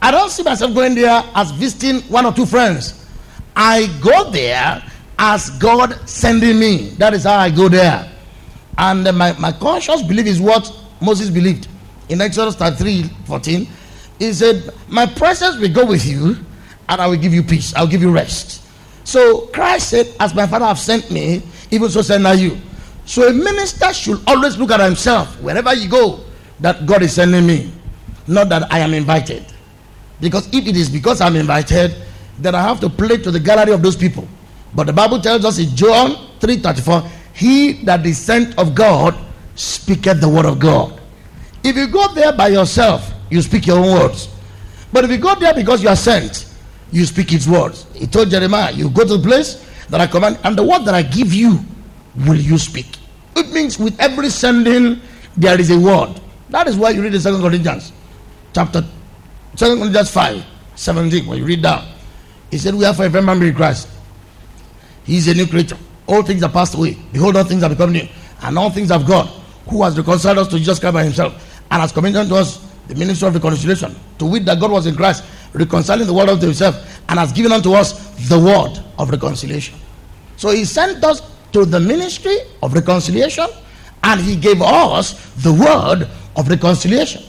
I don't see myself going there as visiting one or two friends. I go there as God sending me. That is how I go there. And uh, my, my conscious belief is what Moses believed. In Exodus 33 14, he said, My presence will go with you, and I will give you peace. I'll give you rest. So Christ said, As my Father have sent me, even so send I you. So a minister should always look at himself wherever you go that God is sending me not that I am invited. Because if it is because I'm invited, then I have to play to the gallery of those people. But the Bible tells us in John 3:34, he that is sent of God speaketh the word of God. If you go there by yourself, you speak your own words. But if you go there because you are sent, you speak his words. He told Jeremiah, You go to the place that I command, and the word that I give you will you speak. It means with every sending, there is a word. That is why you read the Second Corinthians, chapter Second Corinthians 5, 17. When you read that, he said, We have for every man in Christ. He is a new creature. All things are passed away. Behold, all things have become new. And all things of God, who has reconciled us to Jesus Christ by himself, and has committed to us the ministry of reconciliation, to wit that God was in Christ, reconciling the world unto himself, and has given unto us the word of reconciliation. So he sent us to the ministry of reconciliation, and he gave us the word of reconciliation.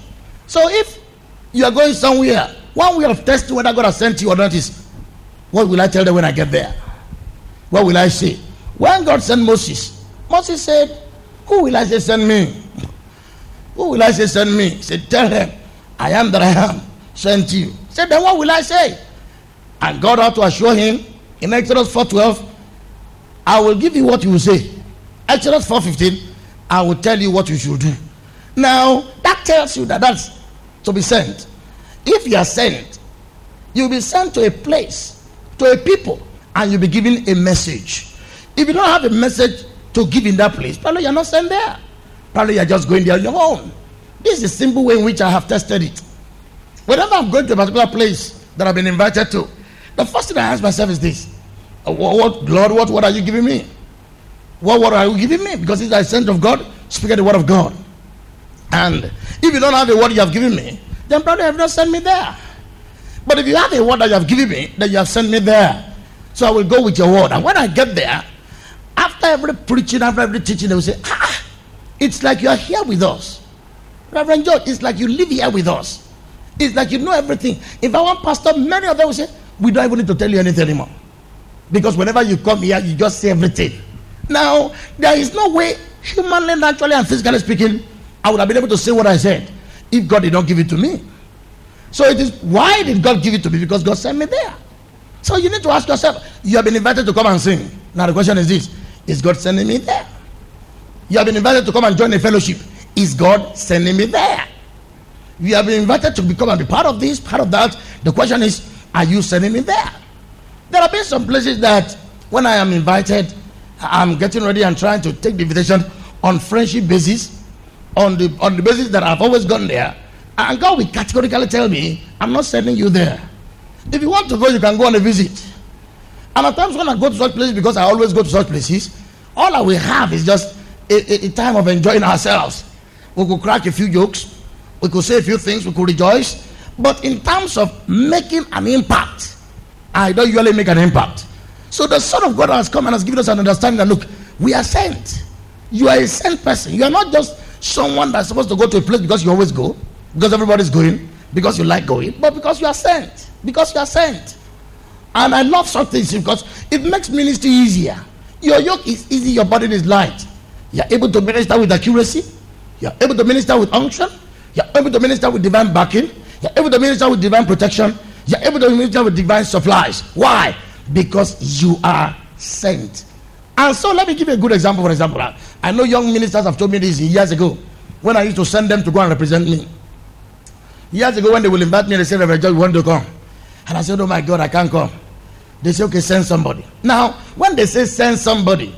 So if you are going somewhere, one way of testing whether God has sent you or not is what will I tell them when I get there? What will I say? When God sent Moses, Moses said, Who will I say send me? Who will I say send me? He said, Tell them, I am that I am, sent you. He said, Then what will I say? And God had to assure him in Exodus 4:12, I will give you what you will say. Exodus 4:15, I will tell you what you should do. Now, that tells you that that's to be sent. If you are sent, you'll be sent to a place, to a people, and you'll be given a message. If you don't have a message to give in that place, probably you're not sent there. Probably you're just going there on your own. This is the simple way in which I have tested it. Whenever I'm going to a particular place that I've been invited to, the first thing I ask myself is this uh, what, Lord, what word are you giving me? What word are you giving me? Because it's the sent of God, speak the word of God. And if you don't have a word you have given me, then probably you have not sent me there. But if you have a word that you have given me, then you have sent me there. So I will go with your word. And when I get there, after every preaching, after every teaching, they will say, ah, it's like you are here with us. Reverend George, it's like you live here with us. It's like you know everything. If I want pastor, many of them will say, we don't even need to tell you anything anymore. Because whenever you come here, you just say everything. Now, there is no way, humanly, naturally, and physically speaking, I would have been able to say what I said if God did not give it to me. So it is why did God give it to me? Because God sent me there. So you need to ask yourself, you have been invited to come and sing. Now the question is this Is God sending me there? You have been invited to come and join a fellowship. Is God sending me there? You have been invited to become and be part of this, part of that. The question is, are you sending me there? There have been some places that when I am invited, I'm getting ready and trying to take the invitation on friendship basis, on the on the basis that I've always gone there. And God will categorically tell me, I'm not sending you there. If you want to go, you can go on a visit. And at times when I go to such places, because I always go to such places, all I will have is just a, a, a time of enjoying ourselves. We could crack a few jokes, we could say a few things, we could rejoice. But in terms of making an impact, I don't usually make an impact. So the Son of God has come and has given us an understanding that look, we are sent. You are a sent person. You are not just someone that's supposed to go to a place because you always go, because everybody's going, because you like going, but because you are sent. Because you are sent. And I love such things because it makes ministry easier. Your yoke is easy, your burden is light. You're able to minister with accuracy. You're able to minister with unction. You're able to minister with divine backing. You're able to minister with divine protection. You're able to minister with divine supplies. Why? Because you are sent. And so let me give you a good example. For example, I know young ministers have told me this years ago when I used to send them to go and represent me. Years ago, when they will invite me, they said, Reverend George, you want to come? And I said, Oh my God, I can't come. They say, Okay, send somebody. Now, when they say send somebody,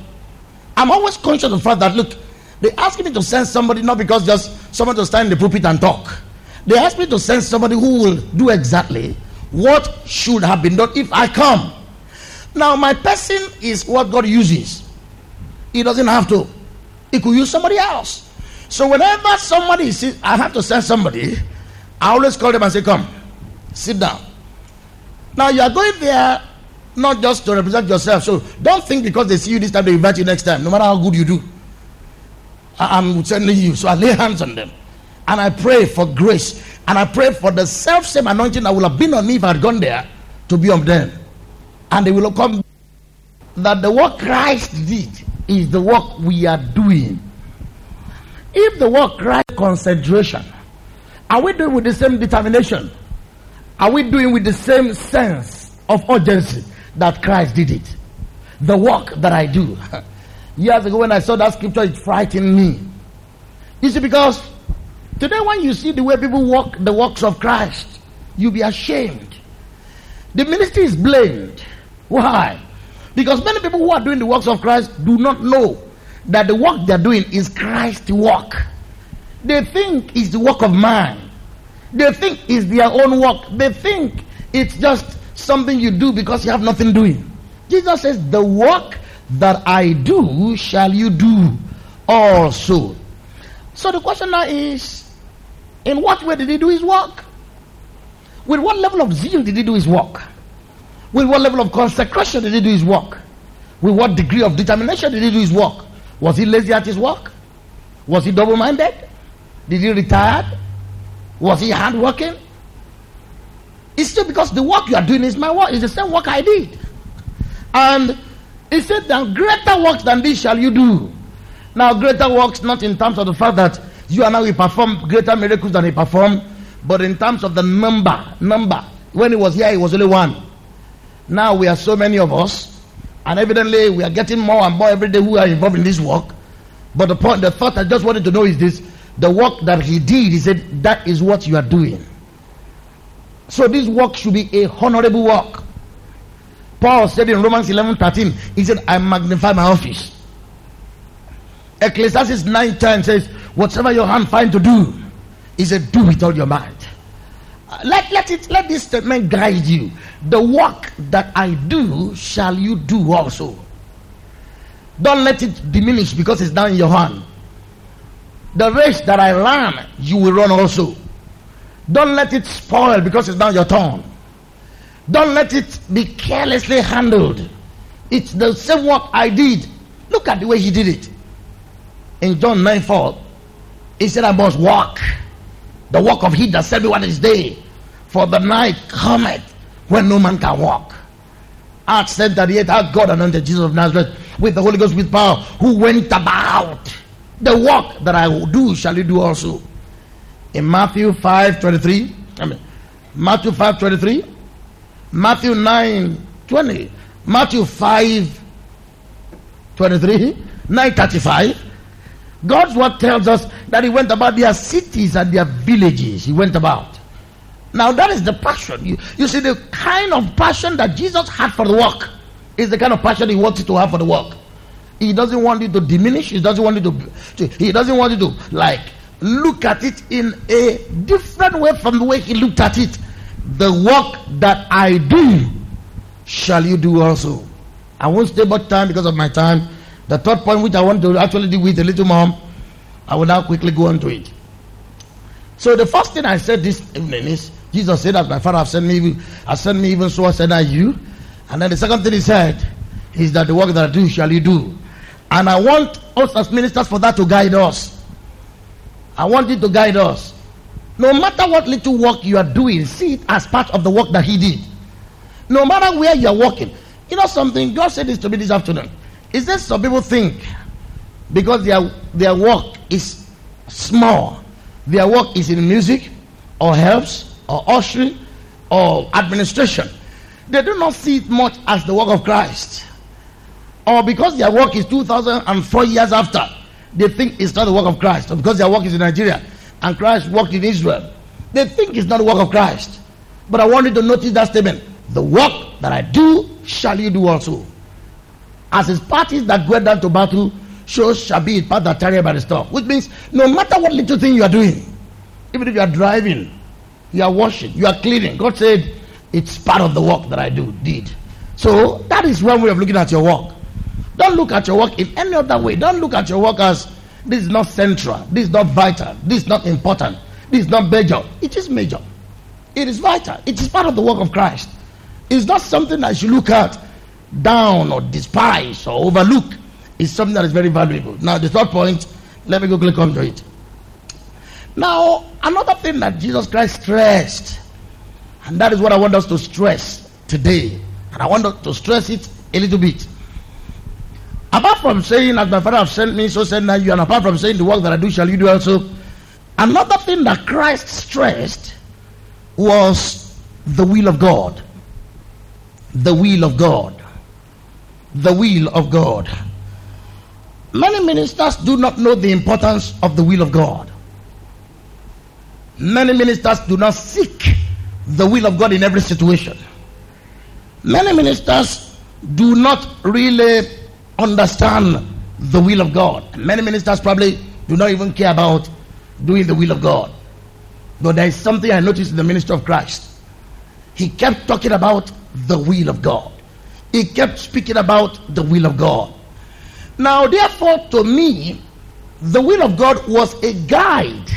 I'm always conscious of the fact that, look, they ask me to send somebody not because just someone to stand in the pulpit and talk. They ask me to send somebody who will do exactly what should have been done if I come. Now, my person is what God uses. He doesn't have to. He could use somebody else. So whenever somebody says, I have to send somebody, I always call them and say, Come, sit down. Now you are going there not just to represent yourself. So don't think because they see you this time, they invite you next time, no matter how good you do. I- am sending you. So I lay hands on them. And I pray for grace. And I pray for the self same anointing that would have been on me if I had gone there to be on them. And they will come that the work Christ did is the work we are doing. If the work Christ concentration, are we doing with the same determination? Are we doing with the same sense of urgency that Christ did it? The work that I do. Years ago, when I saw that scripture, it frightened me. You see, because today, when you see the way people walk the works of Christ, you'll be ashamed. The ministry is blamed. Why? Because many people who are doing the works of Christ do not know that the work they're doing is Christ's work. They think it's the work of man. They think it's their own work. They think it's just something you do because you have nothing doing. Jesus says, The work that I do shall you do also. So the question now is, in what way did he do his work? With what level of zeal did he do his work? With what level of consecration did he do his work? With what degree of determination did he do his work? Was he lazy at his work? Was he double minded? Did he retire? Was he hardworking? It's still because the work you are doing is my work, it's the same work I did. And he said, Then greater works than this shall you do. Now, greater works not in terms of the fact that you and I will perform greater miracles than he performed, but in terms of the number. Number. When he was here, he was only one. Now we are so many of us, and evidently we are getting more and more every day who are involved in this work. But the point, the thought I just wanted to know is this the work that he did, he said, that is what you are doing. So this work should be a honorable work. Paul said in Romans 11 13, he said, I magnify my office. Ecclesiastes 9 10 says, Whatever your hand find to do, he said, Do with all your might. Let, let it let this statement guide you. The work that I do shall you do also. Don't let it diminish because it's down in your hand. The race that I ran, you will run also. Don't let it spoil because it's not your turn. Don't let it be carelessly handled. It's the same work I did. Look at the way he did it. In John 9 4, he said, I must walk. The work of he that me what is day. For the night cometh when no man can walk. Acts 10 38, how God anointed Jesus of Nazareth with the Holy Ghost with power, who went about the work that I will do, shall you do also. In Matthew 5 23, I mean, Matthew 5 23, Matthew 9 20, Matthew 5 23, 9 35. God's word tells us that He went about their cities and their villages. He went about. Now, that is the passion. You, you see, the kind of passion that Jesus had for the work is the kind of passion He wanted to have for the work. He doesn't want you to diminish. He doesn't want you to, he doesn't want you to like look at it in a different way from the way he looked at it. The work that I do shall you do also. I won't stay much time because of my time. The third point, which I want to actually deal with a little more, I will now quickly go on to it. So the first thing I said this evening is Jesus said that my father has sent me, has sent me even so I said I you. And then the second thing he said is that the work that I do shall you do. And I want us as ministers for that to guide us. I want it to guide us. No matter what little work you are doing, see it as part of the work that He did. No matter where you are working. You know something? God said this to me this afternoon. Is there some people think because their their work is small, their work is in music or helps or ushering or administration, they do not see it much as the work of Christ or because their work is 2004 years after, they think it's not the work of Christ, or because their work is in Nigeria and Christ worked in Israel, they think it's not the work of Christ. But I want you to notice that statement the work that I do shall you do also. As his parties that go down to battle, shows shall be it part that tarry by the store. Which means no matter what little thing you are doing, even if you are driving, you are washing, you are cleaning, God said it's part of the work that I do, did. So that is one way of looking at your work. Don't look at your work in any other way. Don't look at your work as this is not central, this is not vital, this is not important, this is not major. It is major. It is vital. It is part of the work of Christ. It's not something that you look at down or despise or overlook. is something that is very valuable. Now, the third point, let me quickly come to it. Now, another thing that Jesus Christ stressed, and that is what I want us to stress today, and I want to stress it a little bit. Apart from saying, as my father have sent me, so send I you, and apart from saying, the work that I do shall you do also, another thing that Christ stressed was the will of God. The will of God. The will of God. Many ministers do not know the importance of the will of God. Many ministers do not seek the will of God in every situation. Many ministers do not really understand the will of God. Many ministers probably do not even care about doing the will of God. But there is something I noticed in the ministry of Christ. He kept talking about the will of God. He kept speaking about the will of God. Now, therefore, to me, the will of God was a guide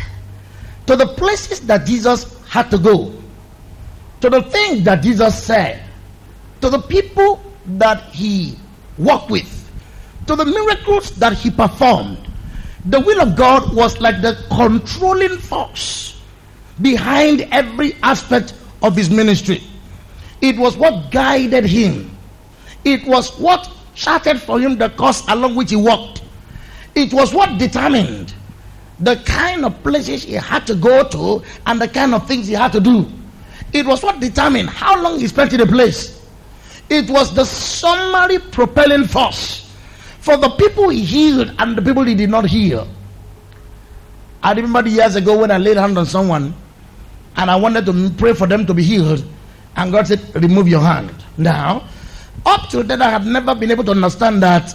to the places that Jesus had to go, to the things that Jesus said, to the people that he walked with, to the miracles that he performed. The will of God was like the controlling force behind every aspect of his ministry. It was what guided him. It was what charted for him the course along which he walked. It was what determined the kind of places he had to go to and the kind of things he had to do. It was what determined how long he spent in a place. It was the summary propelling force for the people he healed and the people he did not heal. I remember years ago when I laid hand on someone and I wanted to pray for them to be healed, and God said, Remove your hand. Now, up to then, I have never been able to understand that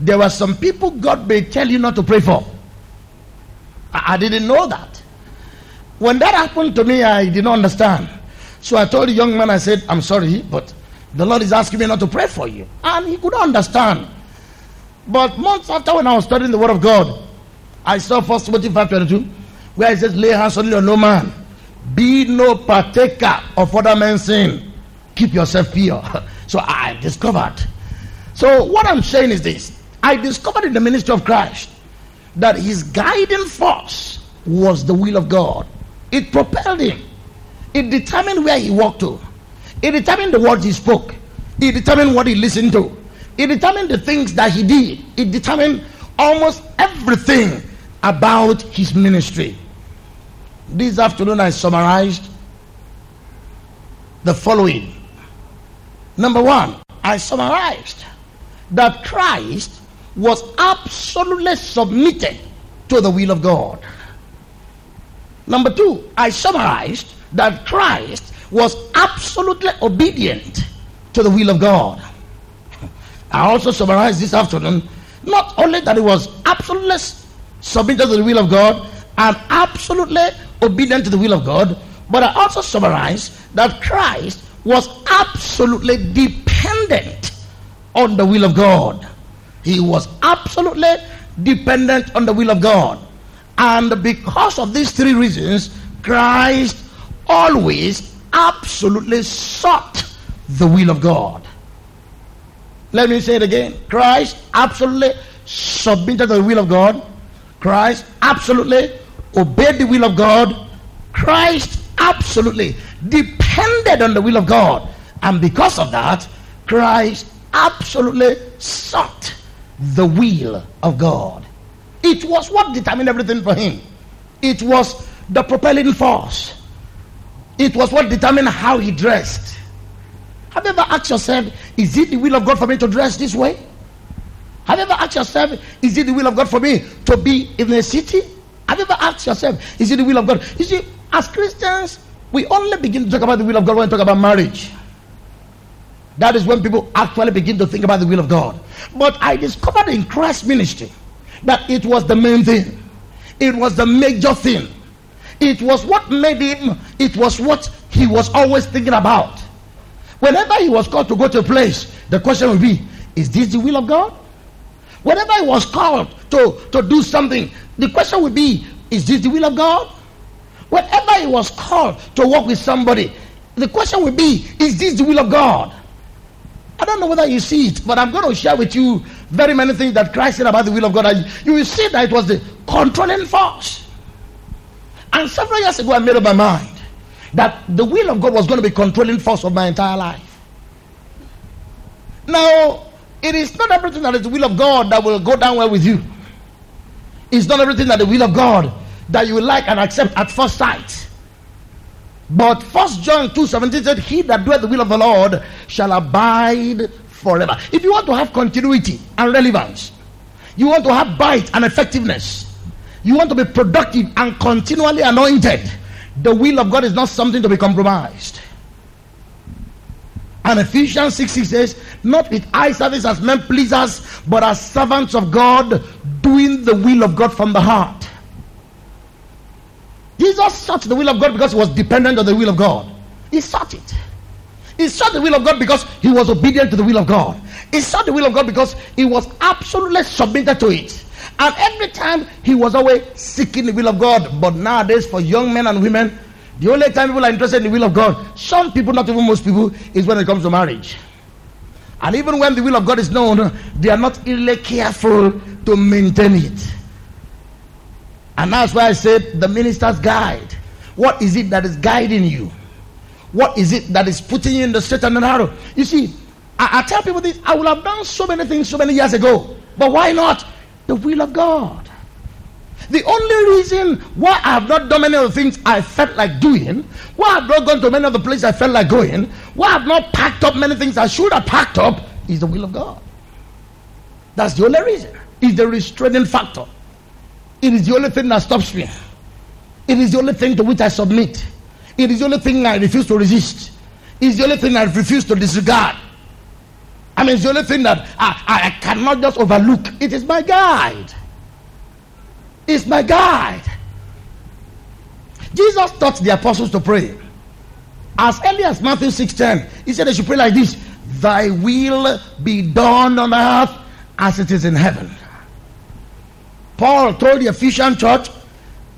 there were some people God may tell you not to pray for. I, I didn't know that. When that happened to me, I did not understand. So I told the young man, I said, I'm sorry, but the Lord is asking me not to pray for you. And he couldn't understand. But months after, when I was studying the Word of God, I saw First Timothy 5.22, where it says, Lay hands on no man. Be no partaker of other men's sin. Keep yourself pure. So I discovered. So what I'm saying is this. I discovered in the ministry of Christ that his guiding force was the will of God. It propelled him. It determined where he walked to. It determined the words he spoke. It determined what he listened to. It determined the things that he did. It determined almost everything about his ministry. This afternoon, I summarized the following. Number one, I summarized that Christ was absolutely submitted to the will of God. Number two, I summarized that Christ was absolutely obedient to the will of God. I also summarized this afternoon not only that he was absolutely submitted to the will of God and absolutely obedient to the will of God, but I also summarized that Christ was absolutely dependent on the will of God. He was absolutely dependent on the will of God. And because of these three reasons, Christ always absolutely sought the will of God. Let me say it again. Christ absolutely submitted to the will of God. Christ absolutely obeyed the will of God. Christ absolutely depended on the will of God. And because of that, Christ absolutely sought the will of God. It was what determined everything for him. It was the propelling force. It was what determined how he dressed. Have you ever asked yourself, is it the will of God for me to dress this way? Have you ever asked yourself, is it the will of God for me to be in a city? Have you ever asked yourself, is it the will of God? You see, as Christians, we only begin to talk about the will of God when we talk about marriage. That is when people actually begin to think about the will of God. But I discovered in Christ's ministry that it was the main thing, it was the major thing. It was what made him, it was what he was always thinking about. Whenever he was called to go to a place, the question would be, Is this the will of God? Whenever he was called to, to do something, the question would be, Is this the will of God? Whenever he was called to work with somebody, the question would be, Is this the will of God? I don't know whether you see it, but I'm going to share with you very many things that Christ said about the will of God. You will see that it was the controlling force. And several years ago, I made up my mind that the will of God was going to be controlling force of my entire life. Now, it is not everything that is the will of God that will go down well with you. It's not everything that the will of God that you like and accept at first sight. But First John 2:17 said, He that doeth the will of the Lord shall abide forever. If you want to have continuity and relevance, you want to have bite and effectiveness, you want to be productive and continually anointed, the will of God is not something to be compromised. And Ephesians 6 6 says, Not with eye service as men pleasers, but as servants of God, doing the will of God from the heart. Jesus sought the will of God because he was dependent on the will of God. He sought it. He sought the will of God because he was obedient to the will of God. He sought the will of God because he was absolutely submitted to it. And every time he was always seeking the will of God. But nowadays, for young men and women, the only time people are interested in the will of God, some people, not even most people, is when it comes to marriage. And even when the will of God is known, they are not really careful to maintain it. And that's why I said the minister's guide. What is it that is guiding you? What is it that is putting you in the straight and narrow? You see, I, I tell people this I would have done so many things so many years ago, but why not? The will of God. The only reason why I have not done many of the things I felt like doing, why I have not gone to many of the places I felt like going, why I have not packed up many things I should have packed up, is the will of God. That's the only reason. It's the restraining factor. It is the only thing that stops me. It is the only thing to which I submit. It is the only thing I refuse to resist. It's the only thing I refuse to disregard. I mean, it's the only thing that I, I cannot just overlook. It is my guide. It's my guide. Jesus taught the apostles to pray. As early as Matthew 6:10, he said they should pray like this: Thy will be done on earth as it is in heaven. Paul told the Ephesian church,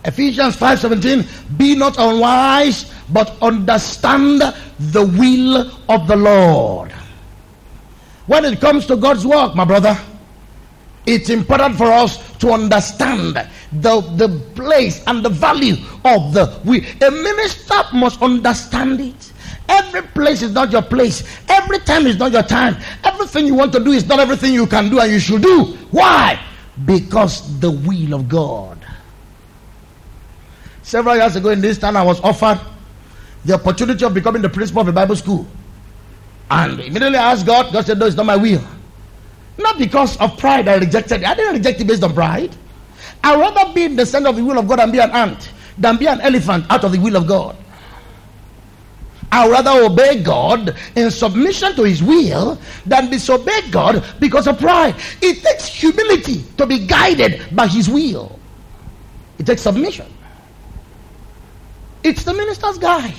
Ephesians 5:17, be not unwise, but understand the will of the Lord. When it comes to God's work, my brother, it's important for us to understand the, the place and the value of the we a minister must understand it. Every place is not your place. Every time is not your time. Everything you want to do is not everything you can do and you should do. Why because the will of god. Several years ago in this town i was offered the opportunity of becoming the principal of a bible school. And immediately i asked god god said no it's not my will. Not because of pride i rejected it. I didn't reject it based on pride. I'd rather be in the center of the will of God and be an ant than be an elephant out of the will of God. I'd rather obey God in submission to His will than disobey God because of pride. It takes humility to be guided by His will, it takes submission. It's the minister's guide.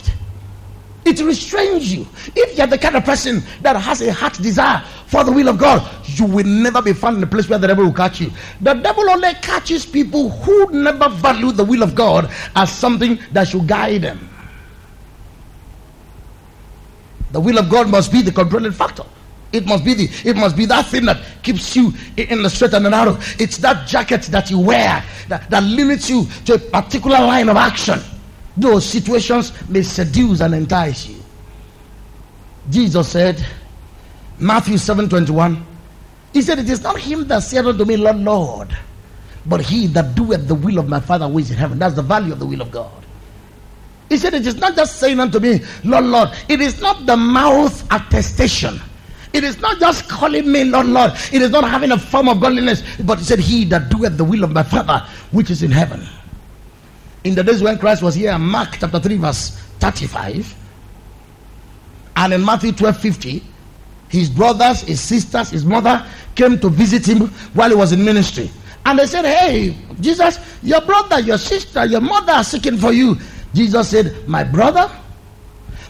It restrains you. If you're the kind of person that has a heart desire for the will of God, you will never be found in a place where the devil will catch you. The devil only catches people who never value the will of God as something that should guide them. The will of God must be the controlling factor. It must be the it must be that thing that keeps you in the straight and the narrow. It's that jacket that you wear that, that limits you to a particular line of action those situations may seduce and entice you. Jesus said, Matthew 7 21, He said, It is not him that said unto me, Lord, Lord, but he that doeth the will of my Father who is in heaven. That's the value of the will of God. He said, It is not just saying unto me, Lord, Lord. It is not the mouth attestation. It is not just calling me Lord, Lord. It is not having a form of godliness. But he said, He that doeth the will of my Father which is in heaven in the days when Christ was here, Mark chapter 3, verse 35, and in Matthew 12 50, his brothers, his sisters, his mother came to visit him while he was in ministry. And they said, Hey, Jesus, your brother, your sister, your mother are seeking for you. Jesus said, My brother,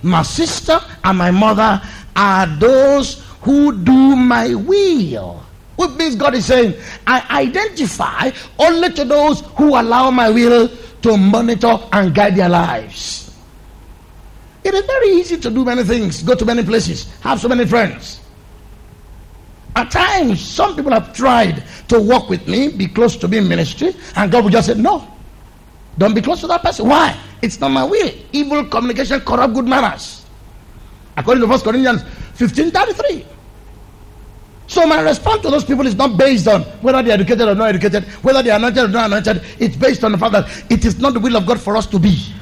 my sister, and my mother are those who do my will. Which means God is saying, I identify only to those who allow my will to monitor and guide their lives. It is very easy to do many things, go to many places, have so many friends. At times, some people have tried to walk with me, be close to me in ministry, and God will just say, No, don't be close to that person. Why? It's not my will. Evil communication corrupt good manners. According to 1 Corinthians 15 33. So my response to those people is not based on whether they're educated or not educated, whether they're anointed or not anointed. It's based on the fact that it is not the will of God for us to be.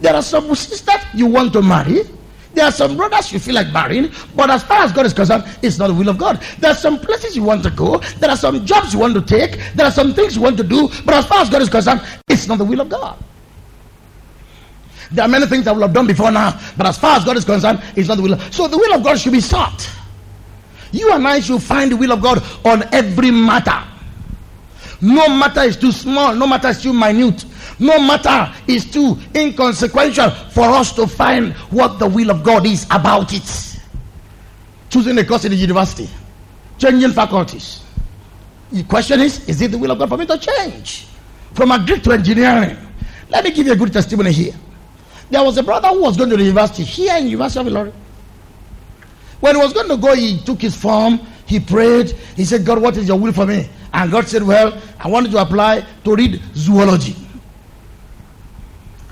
There are some sisters you want to marry. There are some brothers you feel like marrying, but as far as God is concerned, it's not the will of God. There are some places you want to go. There are some jobs you want to take. There are some things you want to do, but as far as God is concerned, it's not the will of God. There are many things I will have done before now, but as far as God is concerned, it's not the will. Of, so the will of God should be sought. You and I should find the will of God on every matter. No matter is too small, no matter is too minute, no matter is too inconsequential for us to find what the will of God is about it. Choosing a course in the university, changing faculties. The question is, is it the will of God for me to change from agric to engineering? Let me give you a good testimony here. There was a brother who was going to the university here in University of Ilorin. When he was going to go, he took his form, he prayed, he said, God, what is your will for me? And God said, Well, I wanted to apply to read zoology.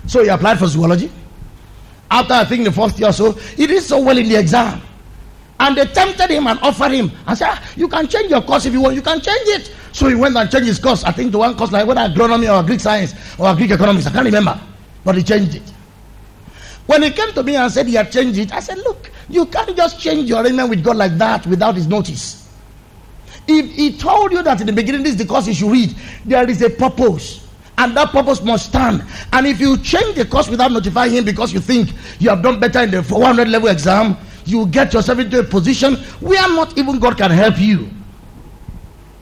So he applied for zoology. After I think the first year or so, he did so well in the exam. And they tempted him and offered him and said, ah, You can change your course if you want, you can change it. So he went and changed his course. I think to one course like whether agronomy or agric science or agric economics. I can't remember. But he changed it. When he came to me and said he had changed it, I said, Look, you can't just change your arrangement with God like that without his notice. If he told you that in the beginning, this is the course you should read, there is a purpose. And that purpose must stand. And if you change the course without notifying him because you think you have done better in the 400 level exam, you get yourself into a position where not even God can help you.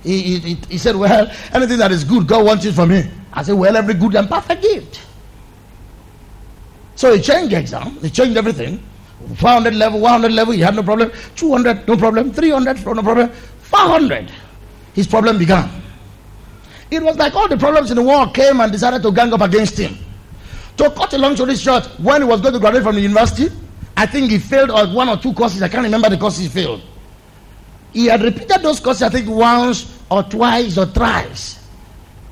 He, he, he said, Well, anything that is good, God wants it from me. I said, Well, every good and perfect gift. So he changed the exam, he changed everything. 400 level, 100 level, he had no problem. 200, no problem. 300, no problem. 400, his problem began. It was like all the problems in the world came and decided to gang up against him. To cut a long story short, when he was going to graduate from the university, I think he failed on one or two courses. I can't remember the courses he failed. He had repeated those courses, I think, once or twice or thrice.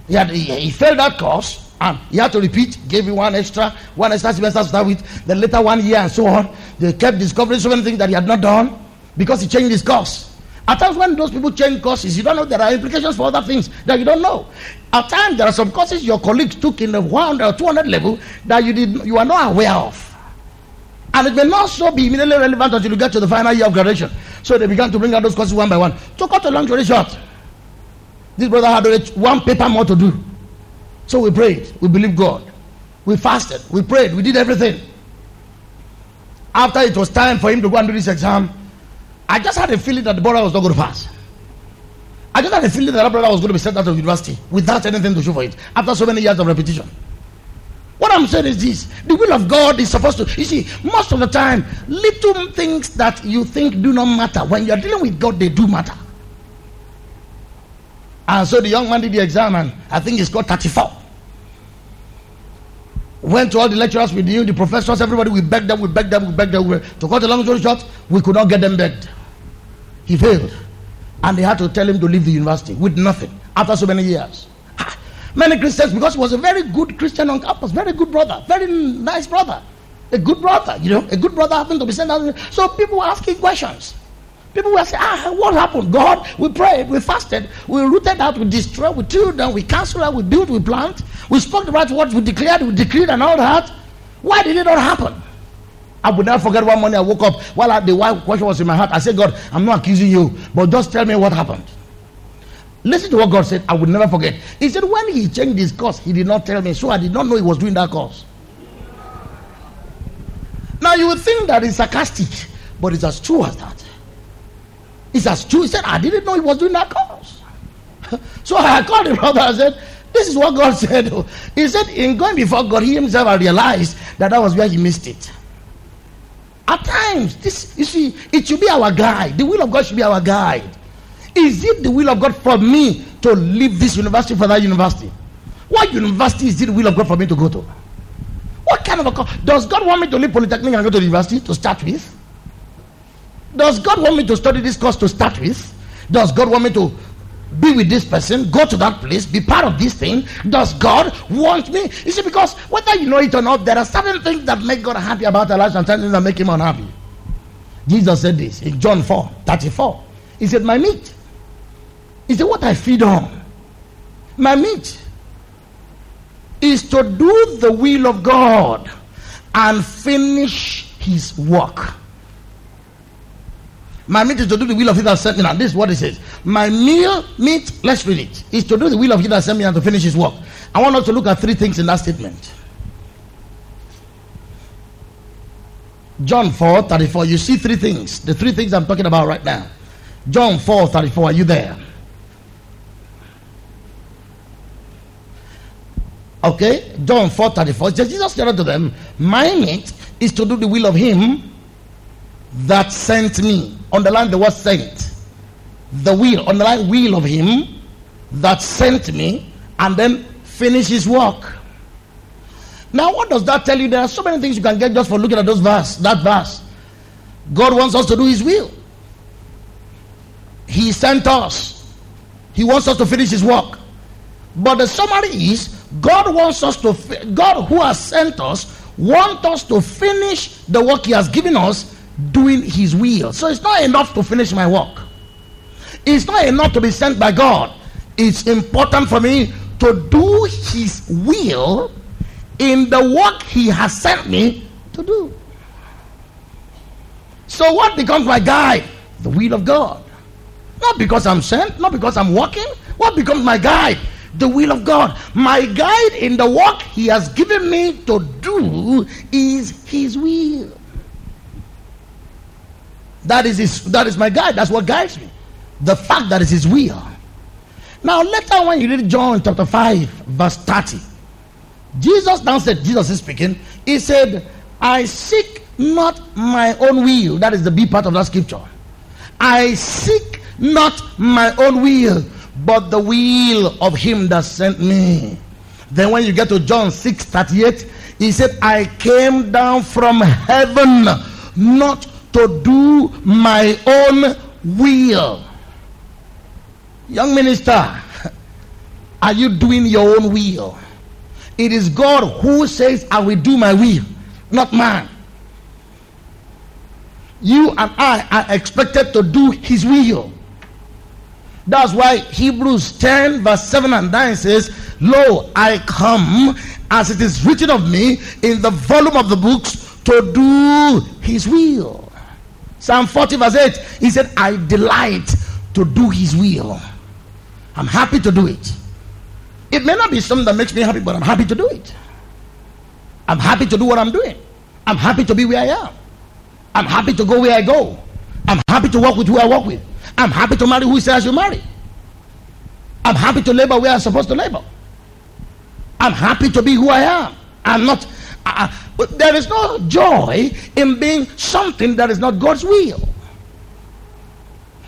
He, had, he, he failed that course and he had to repeat, gave him one extra, one extra semester to start with, then later one year and so on. They kept discovering so many things that he had not done because he changed his course. At times, when those people change courses, you don't know there are implications for other things that you don't know. At times, there are some courses your colleagues took in the 100 or 200 level that you did you are not aware of. And it may not so be immediately relevant until you get to the final year of graduation. So they began to bring out those courses one by one. To cut a long story short, this brother had one paper more to do. So we prayed, we believed God, we fasted, we prayed, we did everything. After it was time for him to go and do this exam, I just had a feeling that the brother was not going to pass. I just had a feeling that the brother was going to be sent out of university without anything to show for it after so many years of repetition. What I'm saying is this the will of God is supposed to, you see, most of the time, little things that you think do not matter, when you're dealing with God, they do matter. And so the young man did the exam, and I think he scored 34. Went to all the lecturers we knew, the professors, everybody, we begged them, we begged them, we begged them. To cut a long story short, we could not get them begged. He failed. And they had to tell him to leave the university with nothing after so many years. Many Christians, because he was a very good Christian on campus, very good brother, very nice brother, a good brother, you know, a good brother happened to be sent out. So people were asking questions. People were saying, ah, what happened? God, we prayed, we fasted, we rooted out, we destroyed, we tilled down, we cancelled out, we built, we plant, we spoke the right words, we declared, we decreed, and all that. Why did it not happen? I would never forget one morning I woke up while I, the wife question was in my heart. I said, God, I'm not accusing you, but just tell me what happened. Listen to what God said. I would never forget. He said, when he changed his course, he did not tell me. So I did not know he was doing that course. Now you would think that it's sarcastic, but it's as true as that. It's as true. He said, I didn't know he was doing that course. so I called him brother and said, This is what God said. He said, In going before God, he himself realized that that was where he missed it. At times, this you see, it should be our guide. The will of God should be our guide. Is it the will of God for me to leave this university for that university? What university is it the will of God for me to go to? What kind of a does God want me to leave polytechnic and go to the university to start with? Does God want me to study this course to start with? Does God want me to be with this person, go to that place, be part of this thing. Does God want me? You see, because whether you know it or not, there are certain things that make God happy about our lives and certain things that make him unhappy. Jesus said this in John 4 34. He said, My meat. He said, What I feed on. My meat is to do the will of God and finish his work. My meat is to do the will of Him that sent me. And this is what it says. My meal, meat, let's read it, is to do the will of Him that sent me and to finish His work. I want us to look at three things in that statement. John 4 34. You see three things. The three things I'm talking about right now. John 4 34. Are you there? Okay, John 4 34. Jesus said to them, My meat is to do the will of him that sent me. Underline the word sent. The will, underline the will of him that sent me, and then finish his work. Now, what does that tell you? There are so many things you can get just for looking at those verse, that verse. God wants us to do his will. He sent us. He wants us to finish his work. But the summary is God wants us to God who has sent us wants us to finish the work he has given us doing his will. So it's not enough to finish my work. It's not enough to be sent by God. It's important for me to do his will in the work he has sent me to do. So, what becomes my guide? The will of God. Not because I'm sent, not because I'm working. What becomes my guide? The will of God. My guide in the work he has given me to do is his will. That is his, that is my guide. That's what guides me. The fact that it's his will. Now, later when you read John chapter 5, verse 30, Jesus now said, Jesus is speaking, he said, I seek not my own will. That is the B part of that scripture. I seek not my own will, but the will of him that sent me. Then when you get to John 6 38, he said, I came down from heaven not to do my own will. Young minister, are you doing your own will? It is God who says, I will do my will, not man. You and I are expected to do his will. That's why Hebrews 10, verse 7 and 9 says, Lo, I come as it is written of me in the volume of the books to do his will. Psalm 40, verse 8, he said, I delight to do his will. I'm happy to do it. It may not be something that makes me happy, but I'm happy to do it. I'm happy to do what I'm doing. I'm happy to be where I am. I'm happy to go where I go. I'm happy to work with who I work with. I'm happy to marry who he says you marry. I'm happy to labor where I'm supposed to labor. I'm happy to be who I am. I'm not. There is no joy in being something that is not God's will.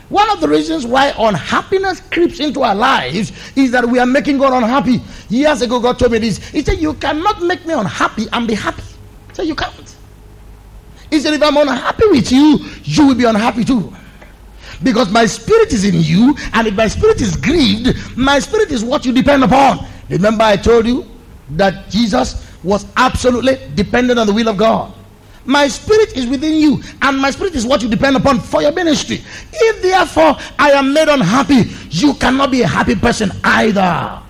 One of the reasons why unhappiness creeps into our lives is that we are making God unhappy. Years ago, God told me this. He said, You cannot make me unhappy and be happy. He said, You can't. He said, If I'm unhappy with you, you will be unhappy too. Because my spirit is in you, and if my spirit is grieved, my spirit is what you depend upon. Remember, I told you that Jesus was absolutely dependent on the will of God. My spirit is within you, and my spirit is what you depend upon for your ministry. If therefore I am made unhappy, you cannot be a happy person either.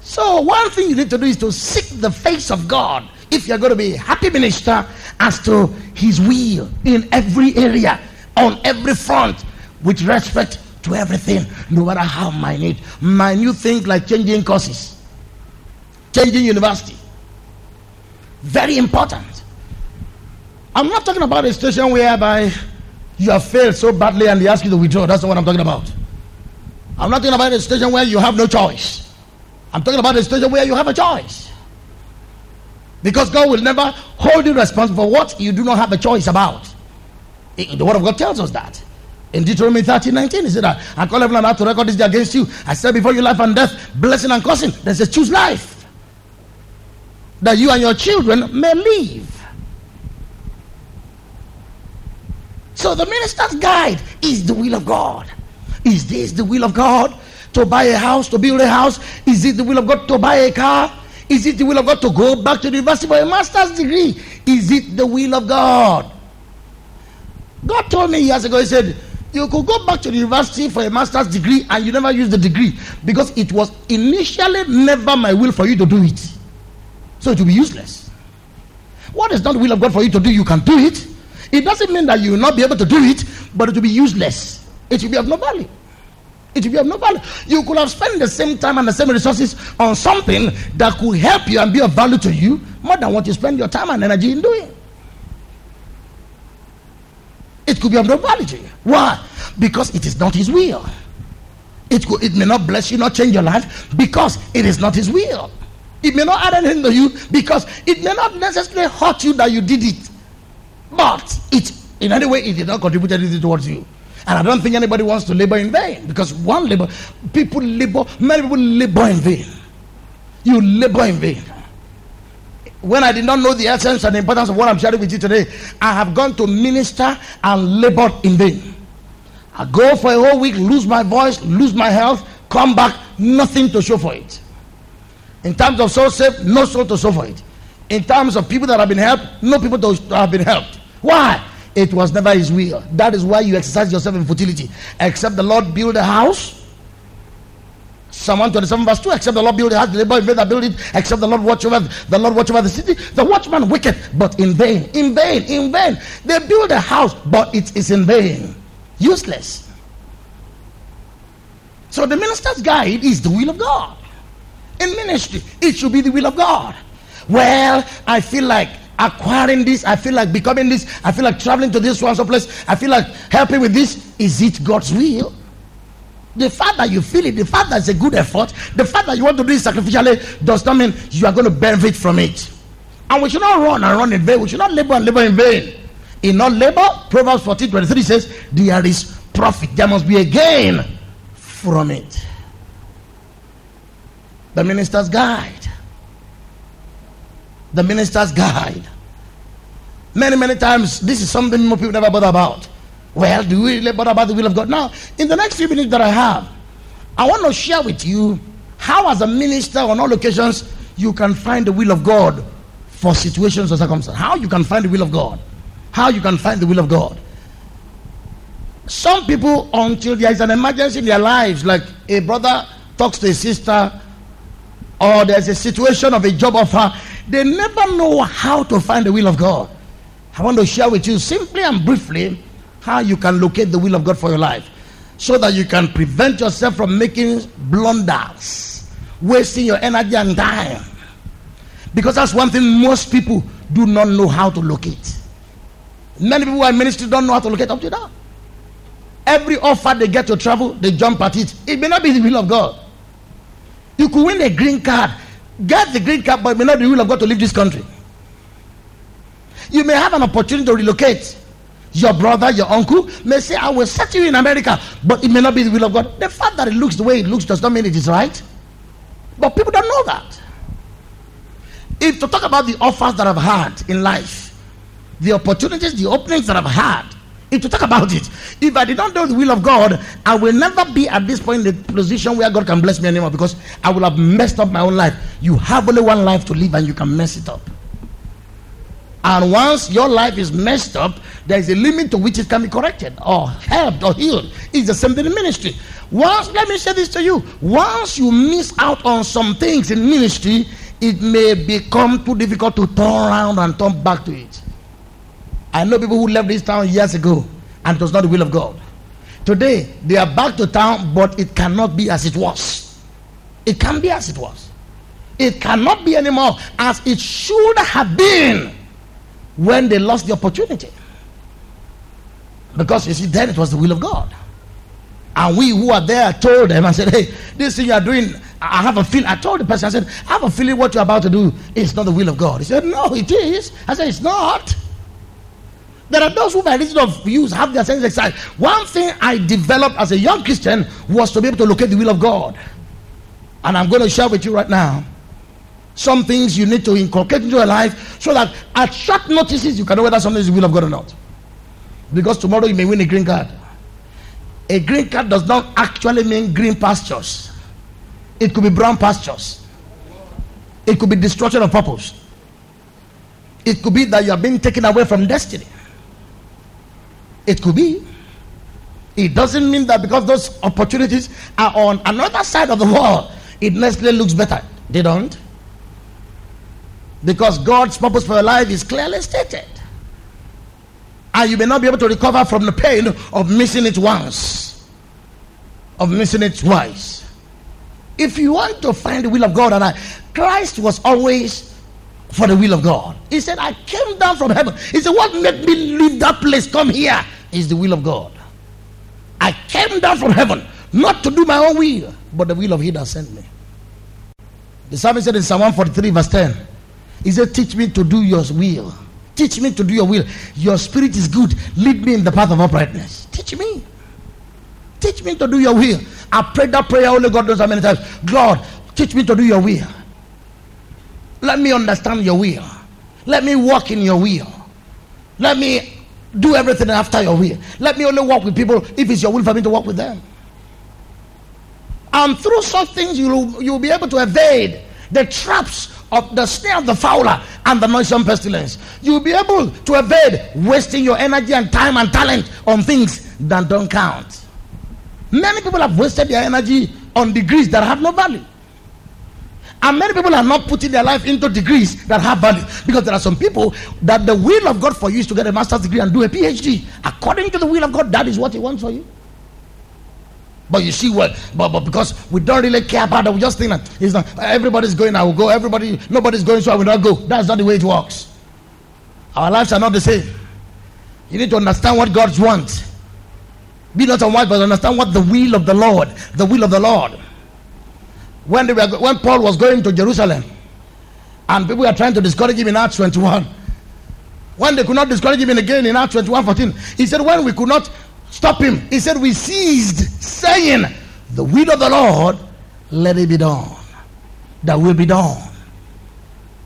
So, one thing you need to do is to seek the face of God if you're going to be a happy minister as to his will in every area, on every front, with respect to everything, no matter how minute. Minute things like changing courses, changing university. Very important. I'm not talking about a situation whereby you have failed so badly and they ask you to withdraw. That's not what I'm talking about. I'm not talking about a situation where you have no choice. I'm talking about a situation where you have a choice. Because God will never hold you responsible for what you do not have a choice about. The Word of God tells us that. In Deuteronomy 13 19, he said that I call everyone out to record this day against you. I said before you life and death, blessing and cursing. There's a choose life. That you and your children may live. So the minister's guide is the will of God. Is this the will of God? To buy a house, to build a house? Is it the will of God to buy a car? Is it the will of God to go back to the university for a master's degree? Is it the will of God? God told me years ago, He said, You could go back to the university for a master's degree and you never use the degree because it was initially never my will for you to do it. So it will be useless. What is not the will of God for you to do, you can do it. It doesn't mean that you will not be able to do it, but it will be useless. It will be of no value. It will be of no value. You could have spent the same time and the same resources on something that could help you and be of value to you more than what you spend your time and energy in doing. It could be of no value to you. Why? Because it is not His will. It, could, it may not bless you, not change your life, because it is not His will. It may not add anything to you, because it may not necessarily hurt you that you did it. But it, in any way, it did not contribute anything towards you. And I don't think anybody wants to labor in vain because one labor, people labor, many people labor in vain. You labor in vain. When I did not know the essence and the importance of what I'm sharing with you today, I have gone to minister and labored in vain. I go for a whole week, lose my voice, lose my health, come back, nothing to show for it. In terms of soul saved, no soul to for it. In terms of people that have been helped, no people to have been helped. Why? It was never his will. That is why you exercise yourself in futility. Except the Lord build a house. Psalm 127 verse 2. Except the Lord build a house, the labor in vain that build it. Except the Lord watch over the Lord watch over the city. The watchman wicked, but in vain, in vain, in vain. They build a house, but it is in vain, useless. So the minister's guide is the will of God. In ministry, it should be the will of God. Well, I feel like acquiring this. I feel like becoming this. I feel like traveling to this one place. I feel like helping with this. Is it God's will? The fact that you feel it, the fact that it's a good effort, the fact that you want to do it sacrificially does not mean you are going to benefit from it. And we should not run and run in vain. We should not labor and labor in vain. In all labor, Proverbs 14 23 says, There is profit. There must be a gain from it. The minister's guide the minister's guide. Many, many times, this is something more people never bother about. Well, do we really bother about the will of God? Now, in the next few minutes that I have, I want to share with you how, as a minister on all occasions, you can find the will of God for situations or circumstances. How you can find the will of God. How you can find the will of God. Some people, until there is an emergency in their lives, like a brother talks to a sister, or there's a situation of a job offer, they never know how to find the will of God. I want to share with you simply and briefly how you can locate the will of God for your life so that you can prevent yourself from making blunders, wasting your energy and time. Because that's one thing most people do not know how to locate. Many people in ministry don't know how to locate up to now. Every offer they get to travel, they jump at it. It may not be the will of God. You could win a green card Get the green card, but may not be the will of God to leave this country. You may have an opportunity to relocate. Your brother, your uncle may say, I will set you in America, but it may not be the will of God. The fact that it looks the way it looks does not mean it is right. But people don't know that. If to talk about the offers that I've had in life, the opportunities, the openings that I've had, if to talk about it, if I did not know the will of God, I will never be at this point in the position where God can bless me anymore because I will have messed up my own life. You have only one life to live and you can mess it up. And once your life is messed up, there is a limit to which it can be corrected or helped or healed. It's the same thing in ministry. Once, let me say this to you once you miss out on some things in ministry, it may become too difficult to turn around and turn back to it. I know people who left this town years ago and it was not the will of God. Today, they are back to town, but it cannot be as it was. It can be as it was. It cannot be anymore as it should have been when they lost the opportunity. Because you see, then it was the will of God. And we who are there told them and said, Hey, this thing you are doing, I have a feeling. I told the person, I said, I have a feeling what you're about to do is not the will of God. He said, No, it is. I said, It's not. There are those who, by reason of use, have their senses excited. One thing I developed as a young Christian was to be able to locate the will of God. And I'm going to share with you right now some things you need to inculcate into your life so that at short notices you can know whether something is the will of God or not. Because tomorrow you may win a green card. A green card does not actually mean green pastures, it could be brown pastures, it could be destruction of purpose, it could be that you are being taken away from destiny. It could be. It doesn't mean that because those opportunities are on another side of the world, it necessarily looks better. They don't. Because God's purpose for your life is clearly stated. And you may not be able to recover from the pain of missing it once, of missing it twice. If you want to find the will of God, and I, Christ was always for the will of God. He said, I came down from heaven. He said, What made me leave that place? Come here is the will of God. I came down from heaven not to do my own will, but the will of He that sent me. The psalmist said in Psalm 143, verse 10, He said, Teach me to do your will. Teach me to do your will. Your spirit is good. Lead me in the path of uprightness. Teach me. Teach me to do your will. I prayed that prayer only God knows how many times. God, teach me to do your will. Let me understand your will. Let me walk in your will. Let me do everything after your will. Let me only walk with people if it's your will for me to walk with them. And through such things, you'll, you'll be able to evade the traps of the snare of the fowler and the noisome pestilence. You'll be able to evade wasting your energy and time and talent on things that don't count. Many people have wasted their energy on degrees that have no value. And many people are not putting their life into degrees that have value because there are some people that the will of God for you is to get a master's degree and do a PhD. According to the will of God, that is what He wants for you. But you see what? But, but because we don't really care about it, we just think that it's not everybody's going, I will go. Everybody, nobody's going, so I will not go. That's not the way it works. Our lives are not the same. You need to understand what God wants. Be not unwise, but understand what the will of the Lord, the will of the Lord when, they were, when Paul was going to Jerusalem and people were trying to discourage him in Acts 21. When they could not discourage him again in Acts 21 14, he said, When we could not stop him, he said, We ceased saying, The will of the Lord, let it be done. That will be done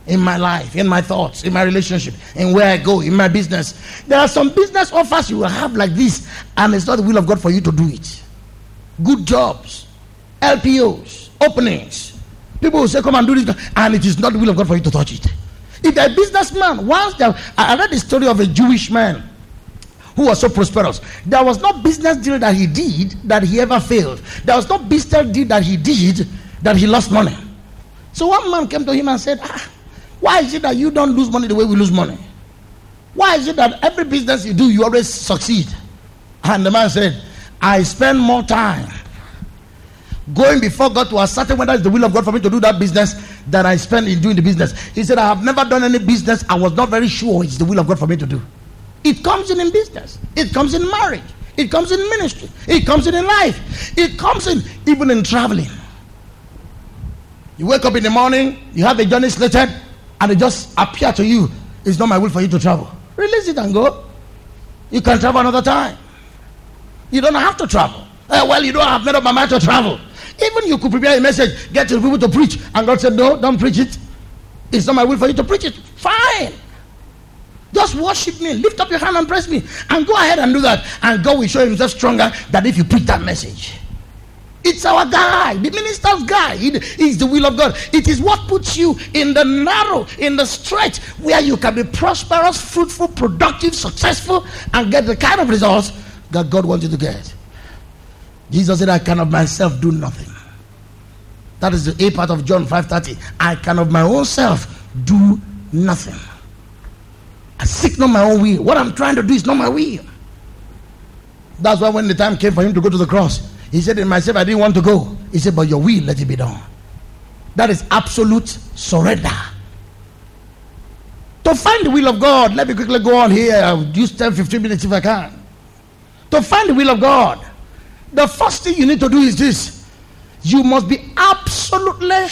in my life, in my thoughts, in my relationship, in where I go, in my business. There are some business offers you will have like this, and it's not the will of God for you to do it. Good jobs, LPOs, openings. People will say, Come and do this, and it is not the will of God for you to touch it. If a businessman, once there, I read the story of a Jewish man who was so prosperous. There was no business deal that he did that he ever failed. There was no business deal that he did that he lost money. So one man came to him and said, ah, Why is it that you don't lose money the way we lose money? Why is it that every business you do, you always succeed? And the man said, I spend more time going before God to ascertain whether it's the will of God for me to do that business that I spend in doing the business. He said, I have never done any business. I was not very sure it's the will of God for me to do. It comes in in business, it comes in marriage, it comes in ministry, it comes in in life, it comes in even in traveling. You wake up in the morning, you have a journey slated, and it just appear to you, it's not my will for you to travel. Release it and go. You can travel another time. You don't have to travel. Uh, well, you don't have made up my mind to travel. Even you could prepare a message, get your people to preach, and God said, No, don't preach it. It's not my will for you to preach it. Fine. Just worship me, lift up your hand and press me, and go ahead and do that. And God will show himself stronger than if you preach that message. It's our guide. The minister's guide is the will of God. It is what puts you in the narrow, in the stretch where you can be prosperous, fruitful, productive, successful, and get the kind of results that God wants you to get. Jesus said, I can of myself do nothing. That is the A part of John 5:30. I can of my own self do nothing. I seek not my own will. What I'm trying to do is not my will. That's why when the time came for him to go to the cross, he said, In myself, I didn't want to go. He said, But your will, let it be done. That is absolute surrender. To find the will of God, let me quickly go on here. I'll use 10, 15 minutes if I can. To find the will of God, the first thing you need to do is this you must be absolutely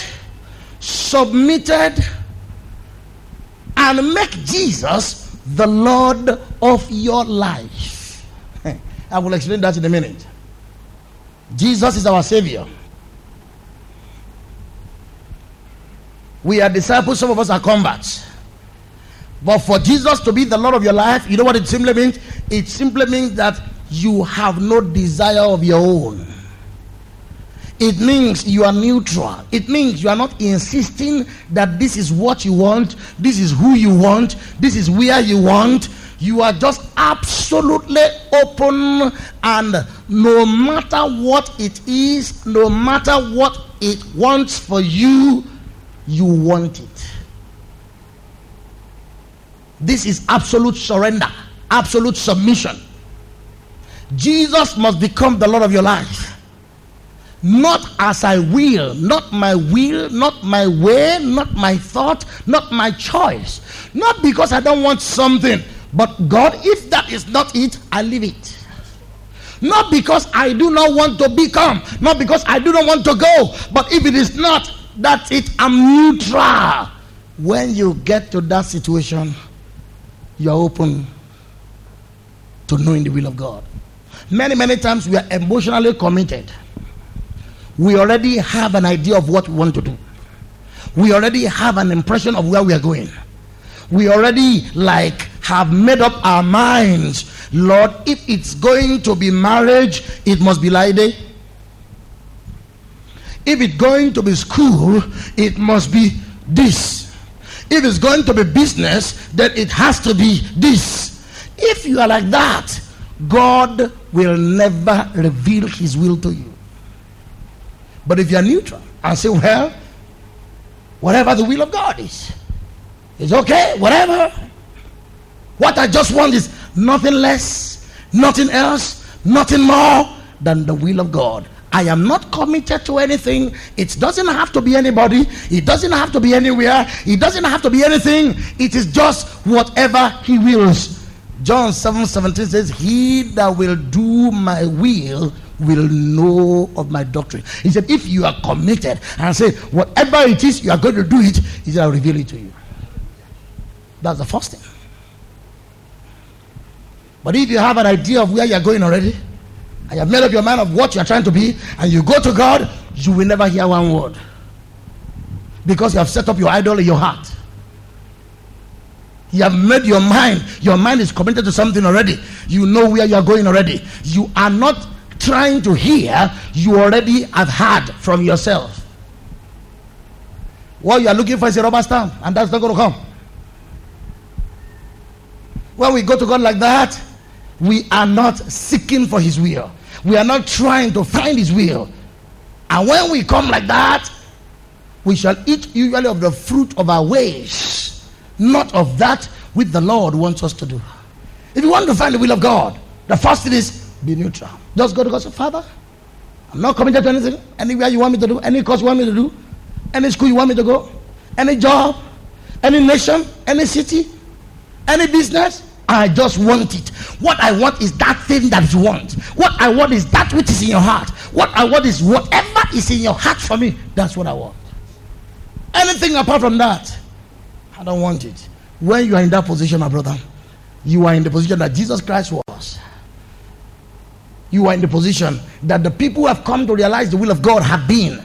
submitted and make Jesus the Lord of your life. I will explain that in a minute. Jesus is our Savior. We are disciples, some of us are converts. But for Jesus to be the Lord of your life, you know what it simply means? It simply means that you have no desire of your own. It means you are neutral. It means you are not insisting that this is what you want, this is who you want, this is where you want. You are just absolutely open, and no matter what it is, no matter what it wants for you, you want it. This is absolute surrender, absolute submission. Jesus must become the Lord of your life. Not as I will, not my will, not my way, not my thought, not my choice. Not because I don't want something, But God, if that is not it, I leave it. Not because I do not want to become, not because I do not want to go, but if it is not, that's it. I'm neutral. When you get to that situation, you're open to knowing the will of God. Many, many times we are emotionally committed. We already have an idea of what we want to do. We already have an impression of where we are going. We already like have made up our minds. Lord, if it's going to be marriage, it must be like day. If it's going to be school, it must be this. If it's going to be business, then it has to be this. If you are like that, God will never reveal his will to you. But if you are neutral and say, well, whatever the will of God is, it's okay, whatever. What I just want is nothing less, nothing else, nothing more than the will of God. I am not committed to anything. It doesn't have to be anybody. It doesn't have to be anywhere. It doesn't have to be anything. It is just whatever He wills. John 7 17 says, He that will do my will will know of my doctrine. He said, If you are committed and say, Whatever it is you are going to do it, He I'll reveal it to you. That's the first thing. But if you have an idea of where you're going already, and you have made up your mind of what you're trying to be, and you go to God, you will never hear one word. Because you have set up your idol in your heart. You have made your mind, your mind is committed to something already. You know where you are going already. You are not trying to hear, you already have heard from yourself. What you are looking for is a rubber stamp, and that's not going to come. When we go to God like that, we are not seeking for His will. We are not trying to find His will. And when we come like that, we shall eat usually of the fruit of our ways not of that which the Lord wants us to do. If you want to find the will of God, the first thing is be neutral. Just go to God say, Father, I'm not committed to anything. Anywhere you want me to do, any course you want me to do, any school you want me to go, any job, any nation, any city, any business. I just want it. What I want is that thing that you want. What I want is that which is in your heart. What I want is whatever is in your heart for me. That's what I want. Anything apart from that, I don't want it. When you are in that position, my brother, you are in the position that Jesus Christ was. You are in the position that the people who have come to realize the will of God have been.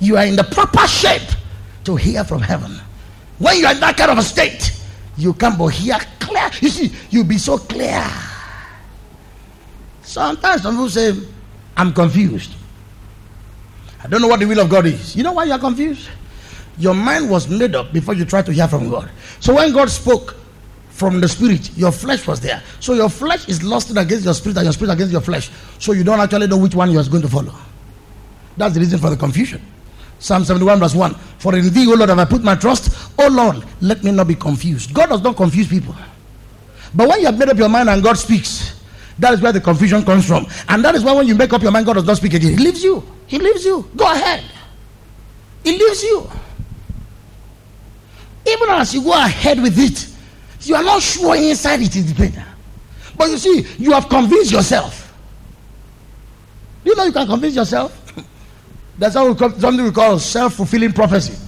You are in the proper shape to hear from heaven. When you are in that kind of a state, you can but hear clear. You see, you'll be so clear. Sometimes some people say, I'm confused. I don't know what the will of God is. You know why you are confused? Your mind was made up before you tried to hear from God. So when God spoke from the spirit, your flesh was there. So your flesh is lost against your spirit and your spirit against your flesh. So you don't actually know which one you are going to follow. That's the reason for the confusion. Psalm 71 verse 1. For in thee, O Lord, have I put my trust. O Lord, let me not be confused. God does not confuse people. But when you have made up your mind and God speaks, that is where the confusion comes from. And that is why when you make up your mind, God does not speak again. He leaves you. He leaves you. Go ahead. He leaves you. Even as you go ahead with it, you are not sure inside it is better. But you see, you have convinced yourself. Do you know you can convince yourself? That's how we call, something we call self fulfilling prophecy.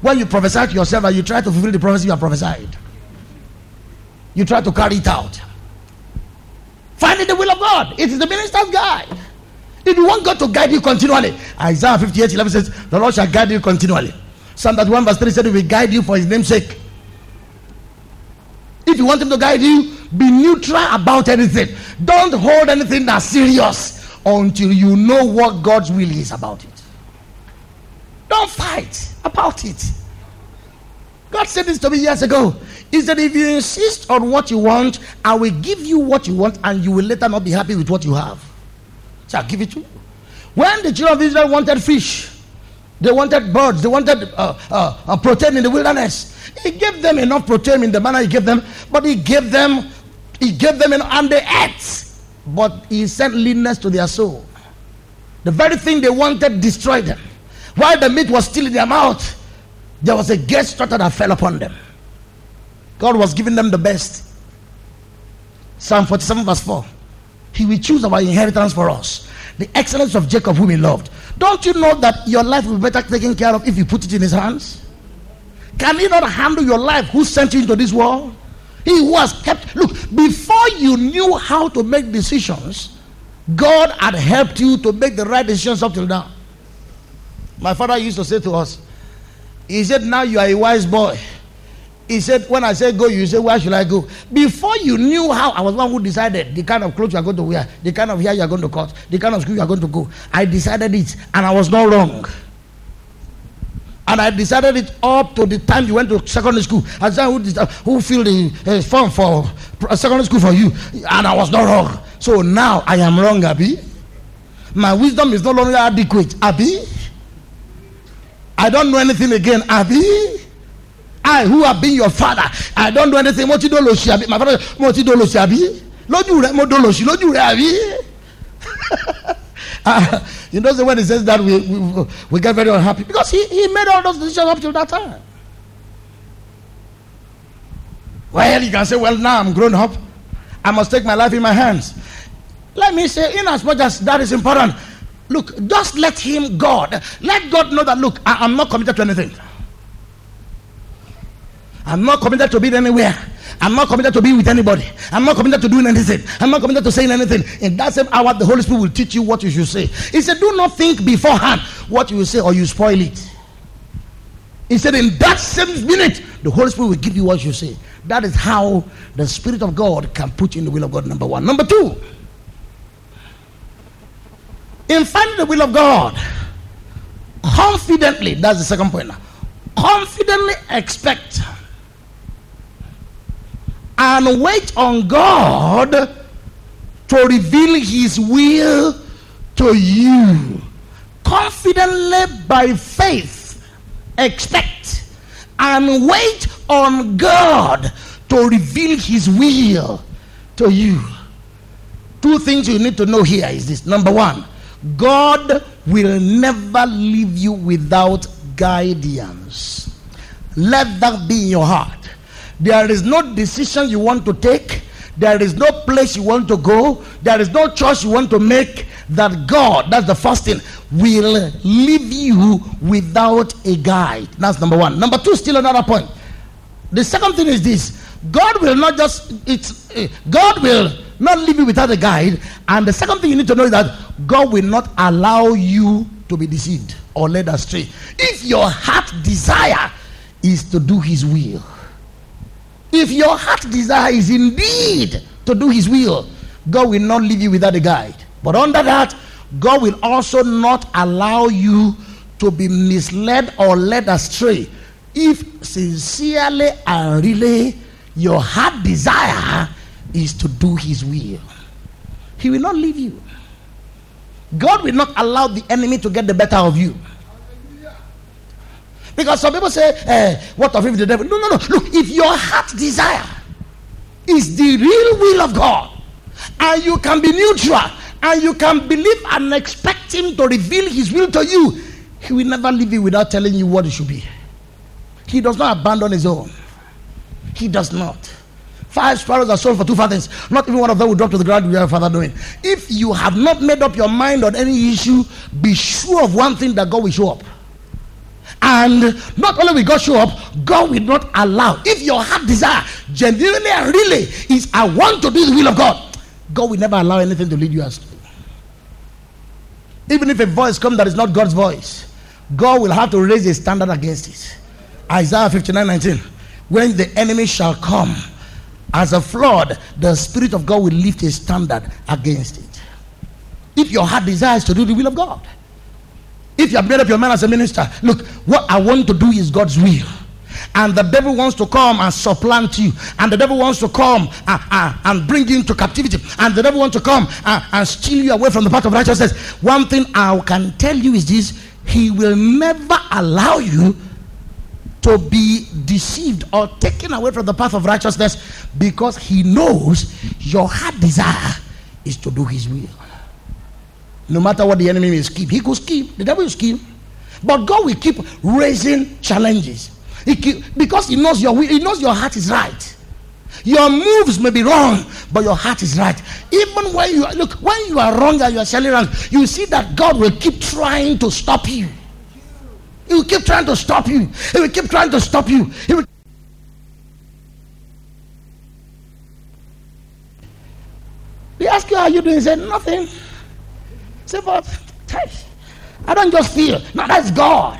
When you prophesy to yourself and you try to fulfill the prophecy you have prophesied, you try to carry it out. Finding the will of God. It is the minister's guide. If you want God to guide you continually, Isaiah 58 11 says, The Lord shall guide you continually. Psalm 31 verse 3 said, will guide you for His name's sake. If you want Him to guide you, be neutral about anything. Don't hold anything that's serious until you know what God's will is about it. Don't fight about it. God said this to me years ago. He said, If you insist on what you want, I will give you what you want, and you will later not be happy with what you have. So I'll give it to you. When the children of Israel wanted fish, they wanted birds. They wanted uh, uh, uh, protein in the wilderness. He gave them enough protein in the manner he gave them, but he gave them, he gave them, an, and they ate. But he sent leanness to their soul. The very thing they wanted destroyed them. While the meat was still in their mouth, there was a guest structure that fell upon them. God was giving them the best. Psalm 47, verse 4. He will choose our inheritance for us. The excellence of Jacob, whom he loved. Don't you know that your life will be better taken care of if you put it in his hands? Can he not handle your life who sent you into this world? He who has kept, look, before you knew how to make decisions, God had helped you to make the right decisions up till now. My father used to say to us, He said, Now you are a wise boy. He said, When I said go, you say, Where should I go? Before you knew how, I was one who decided the kind of clothes you are going to wear, the kind of hair you are going to cut, the kind of school you are going to go. I decided it, and I was not wrong. And I decided it up to the time you went to secondary school. I said, who, who filled the uh, form for secondary school for you? And I was not wrong. So now I am wrong, abi. My wisdom is no longer adequate, abi. I don't know anything again, abi. I who have been your father, I don't do anything. Mo ti lo si abi. My father, mo ti lo si abi. Lójú rẹ̀ mo do lo si lójú rẹ̀ abi. Uh, you know, when he says that, we, we, we get very unhappy because he, he made all those decisions up till that time. Well, you can say, well, now I'm grown up. I must take my life in my hands. Let me say, in as much as that is important, look, just let him, God, let God know that, look, I, am not committed to anything. I'm not committed to be anywhere. I'm not committed to be with anybody. I'm not committed to doing anything. I'm not committed to saying anything. In that same hour, the Holy Spirit will teach you what you should say. He said, Do not think beforehand what you will say or you spoil it. He said, In that same minute, the Holy Spirit will give you what you say. That is how the Spirit of God can put you in the will of God. Number one. Number two, in finding the will of God, confidently, that's the second point now, confidently expect and wait on God to reveal His will to you. Confidently by faith, expect and wait on God to reveal His will to you. Two things you need to know here is this. Number one, God will never leave you without guidance. Let that be in your heart. There is no decision you want to take. There is no place you want to go. There is no choice you want to make that God, that's the first thing, will leave you without a guide. That's number one. Number two, still another point. The second thing is this God will not just, it's, uh, God will not leave you without a guide. And the second thing you need to know is that God will not allow you to be deceived or led astray. If your heart desire is to do His will, if your heart desire is indeed to do His will, God will not leave you without a guide. But under that, God will also not allow you to be misled or led astray if sincerely and really your heart desire is to do His will. He will not leave you. God will not allow the enemy to get the better of you. Because some people say, eh, what of if the devil? No, no, no. Look, if your heart desire is the real will of God, and you can be neutral, and you can believe and expect Him to reveal His will to you, He will never leave you without telling you what it should be. He does not abandon His own. He does not. Five sparrows are sold for two farthings. Not even one of them will drop to the ground without Father knowing. If you have not made up your mind on any issue, be sure of one thing that God will show up. And not only will God show up, God will not allow. If your heart desire genuinely and really is, I want to do the will of God, God will never allow anything to lead you astray. Even if a voice comes that is not God's voice, God will have to raise a standard against it. Isaiah 59 19. When the enemy shall come as a flood, the Spirit of God will lift a standard against it. If your heart desires to do the will of God, if you have made up your mind as a minister, look, what I want to do is God's will. And the devil wants to come and supplant you. And the devil wants to come and, and, and bring you into captivity. And the devil wants to come and, and steal you away from the path of righteousness. One thing I can tell you is this He will never allow you to be deceived or taken away from the path of righteousness because He knows your heart desire is to do His will. No matter what the enemy may scheme, he could scheme. The devil will scheme. But God will keep raising challenges. He keep, because he knows your he knows your heart is right. Your moves may be wrong, but your heart is right. Even when you look, when you are wrong and you are selling wrong, you see that God will keep trying to stop you. He will keep trying to stop you. He will keep trying to stop you. He will He ask you how you doing. Said nothing. But I don't just feel. No, that's God.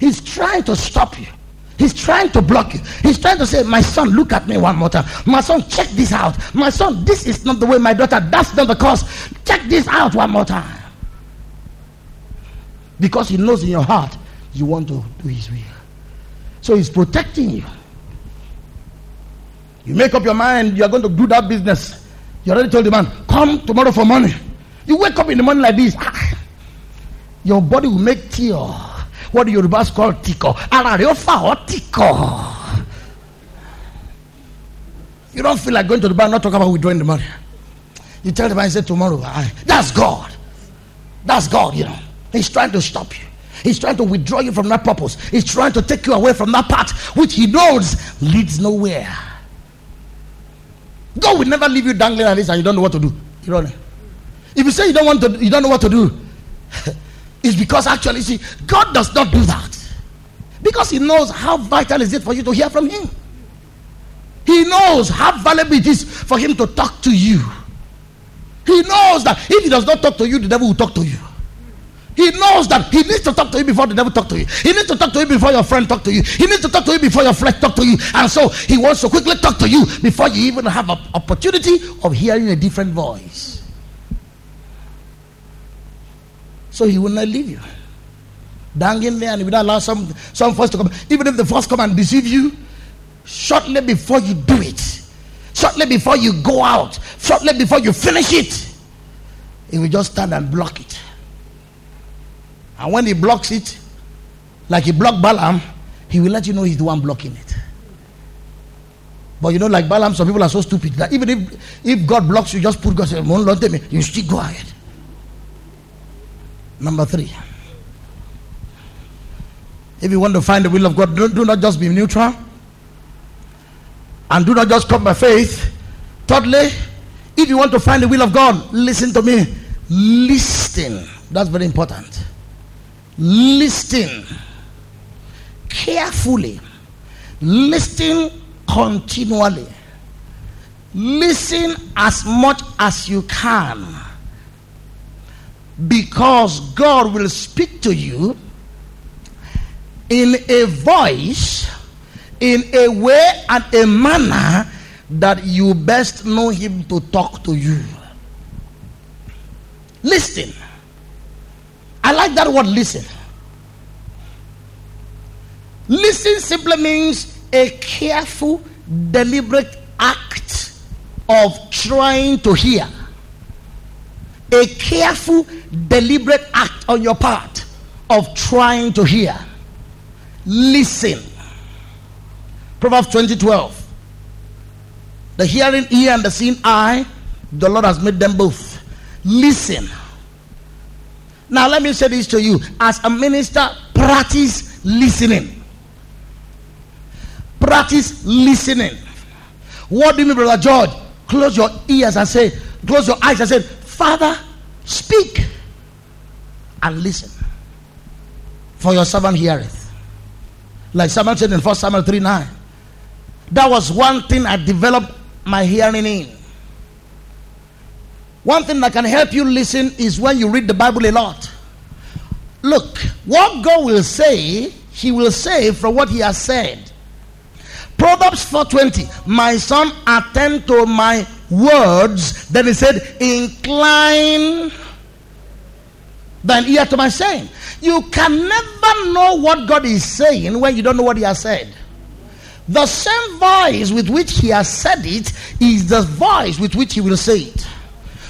He's trying to stop you. He's trying to block you. He's trying to say, My son, look at me one more time. My son, check this out. My son, this is not the way my daughter, that's not the cause. Check this out one more time. Because he knows in your heart you want to do his will. So he's protecting you. You make up your mind, you are going to do that business. You already told the man, Come tomorrow for money. You wake up in the morning like this. Ah, your body will make tear what the Yorubas call tiko. You don't feel like going to the bank, not talk about withdrawing the money. You tell the bank, say tomorrow, that's God. That's God, you know. He's trying to stop you. He's trying to withdraw you from that purpose. He's trying to take you away from that path which he knows leads nowhere. God will never leave you dangling like this and you don't know what to do. You know. If you say you don't want to, you don't know what to do, it's because actually, see, God does not do that. Because He knows how vital is it for you to hear from Him. He knows how valuable it is for Him to talk to you. He knows that if He does not talk to you, the devil will talk to you. He knows that he needs to talk to you before the devil talk to you. He needs to talk to you before your friend talk to you. He needs to talk to you before your flesh talk to you. And so he wants to quickly talk to you before you even have an opportunity of hearing a different voice. So he will not leave you. Dangling there and he will not allow some, some force to come. Even if the force come and deceive you, shortly before you do it, shortly before you go out, shortly before you finish it, he will just stand and block it. And when he blocks it, like he blocked Balaam, he will let you know he's the one blocking it. But you know, like Balaam, some people are so stupid that even if, if God blocks you, just put God say, won't let me, you still go ahead. Number three. If you want to find the will of God, do, do not just be neutral. And do not just come by faith. Thirdly, if you want to find the will of God, listen to me. Listen. That's very important. Listen carefully. Listen continually. Listen as much as you can because God will speak to you in a voice, in a way and a manner that you best know Him to talk to you. Listen. I like that word listen. Listen simply means a careful, deliberate act of trying to hear a careful, deliberate act on your part of trying to hear. Listen. Proverbs 20 12. The hearing ear and the seeing eye, the Lord has made them both. Listen. Now, let me say this to you. As a minister, practice listening. Practice listening. What do you mean, Brother George? Close your ears and say, close your eyes and say, Father, speak and listen. For your servant heareth. Like someone said in 1 Samuel 3 9. That was one thing I developed my hearing in. One thing that can help you listen is when you read the Bible a lot. Look, what God will say, He will say from what He has said. Proverbs 4:20, my son, attend to my words. that he said, incline thine ear to my saying. You can never know what God is saying when you don't know what he has said. The same voice with which he has said it is the voice with which he will say it.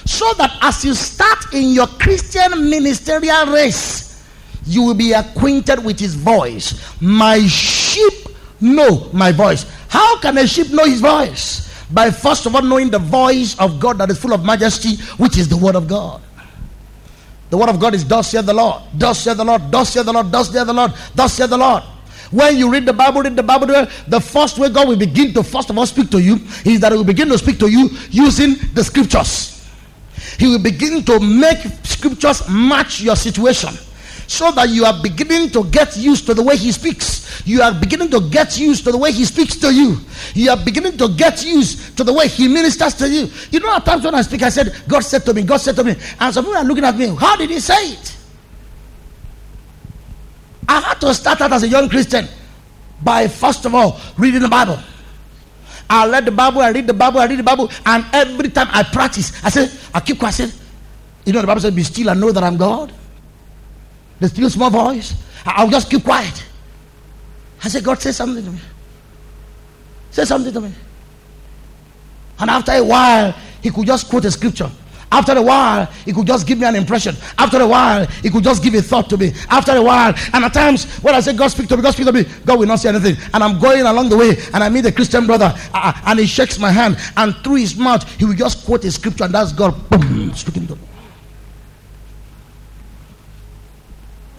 So that as you start in your Christian ministerial race, you will be acquainted with his voice. My sheep know my voice. How can a sheep know his voice? By first of all knowing the voice of God that is full of majesty, which is the word of God. The word of God is, Thus saith the Lord, thus saith the Lord, thus saith the Lord, thus saith the Lord, thus saith the Lord. When you read the Bible, read the Bible, the first way God will begin to first of all speak to you is that He will begin to speak to you using the scriptures. He will begin to make scriptures match your situation so that you are beginning to get used to the way he speaks. You are beginning to get used to the way he speaks to you. You are beginning to get used to the way he ministers to you. You know, at times when I speak, I said, God said to me, God said to me. And some people are looking at me, how did he say it? I had to start out as a young Christian by first of all reading the Bible. I read the Bible, I read the Bible, I read the Bible, and every time I practice, I say, I keep quiet. I you know, the Bible says, Be still and know that I'm God. The still small voice. I'll just keep quiet. I said, God, say something to me. Say something to me. And after a while, he could just quote a scripture. After a while, he could just give me an impression. After a while, he could just give a thought to me. After a while, and at times when I say God speak to me, God speak to me, God will not say anything. And I'm going along the way, and I meet a Christian brother, uh, and he shakes my hand, and through his mouth, he will just quote a scripture, and that's God boom, speaking to me.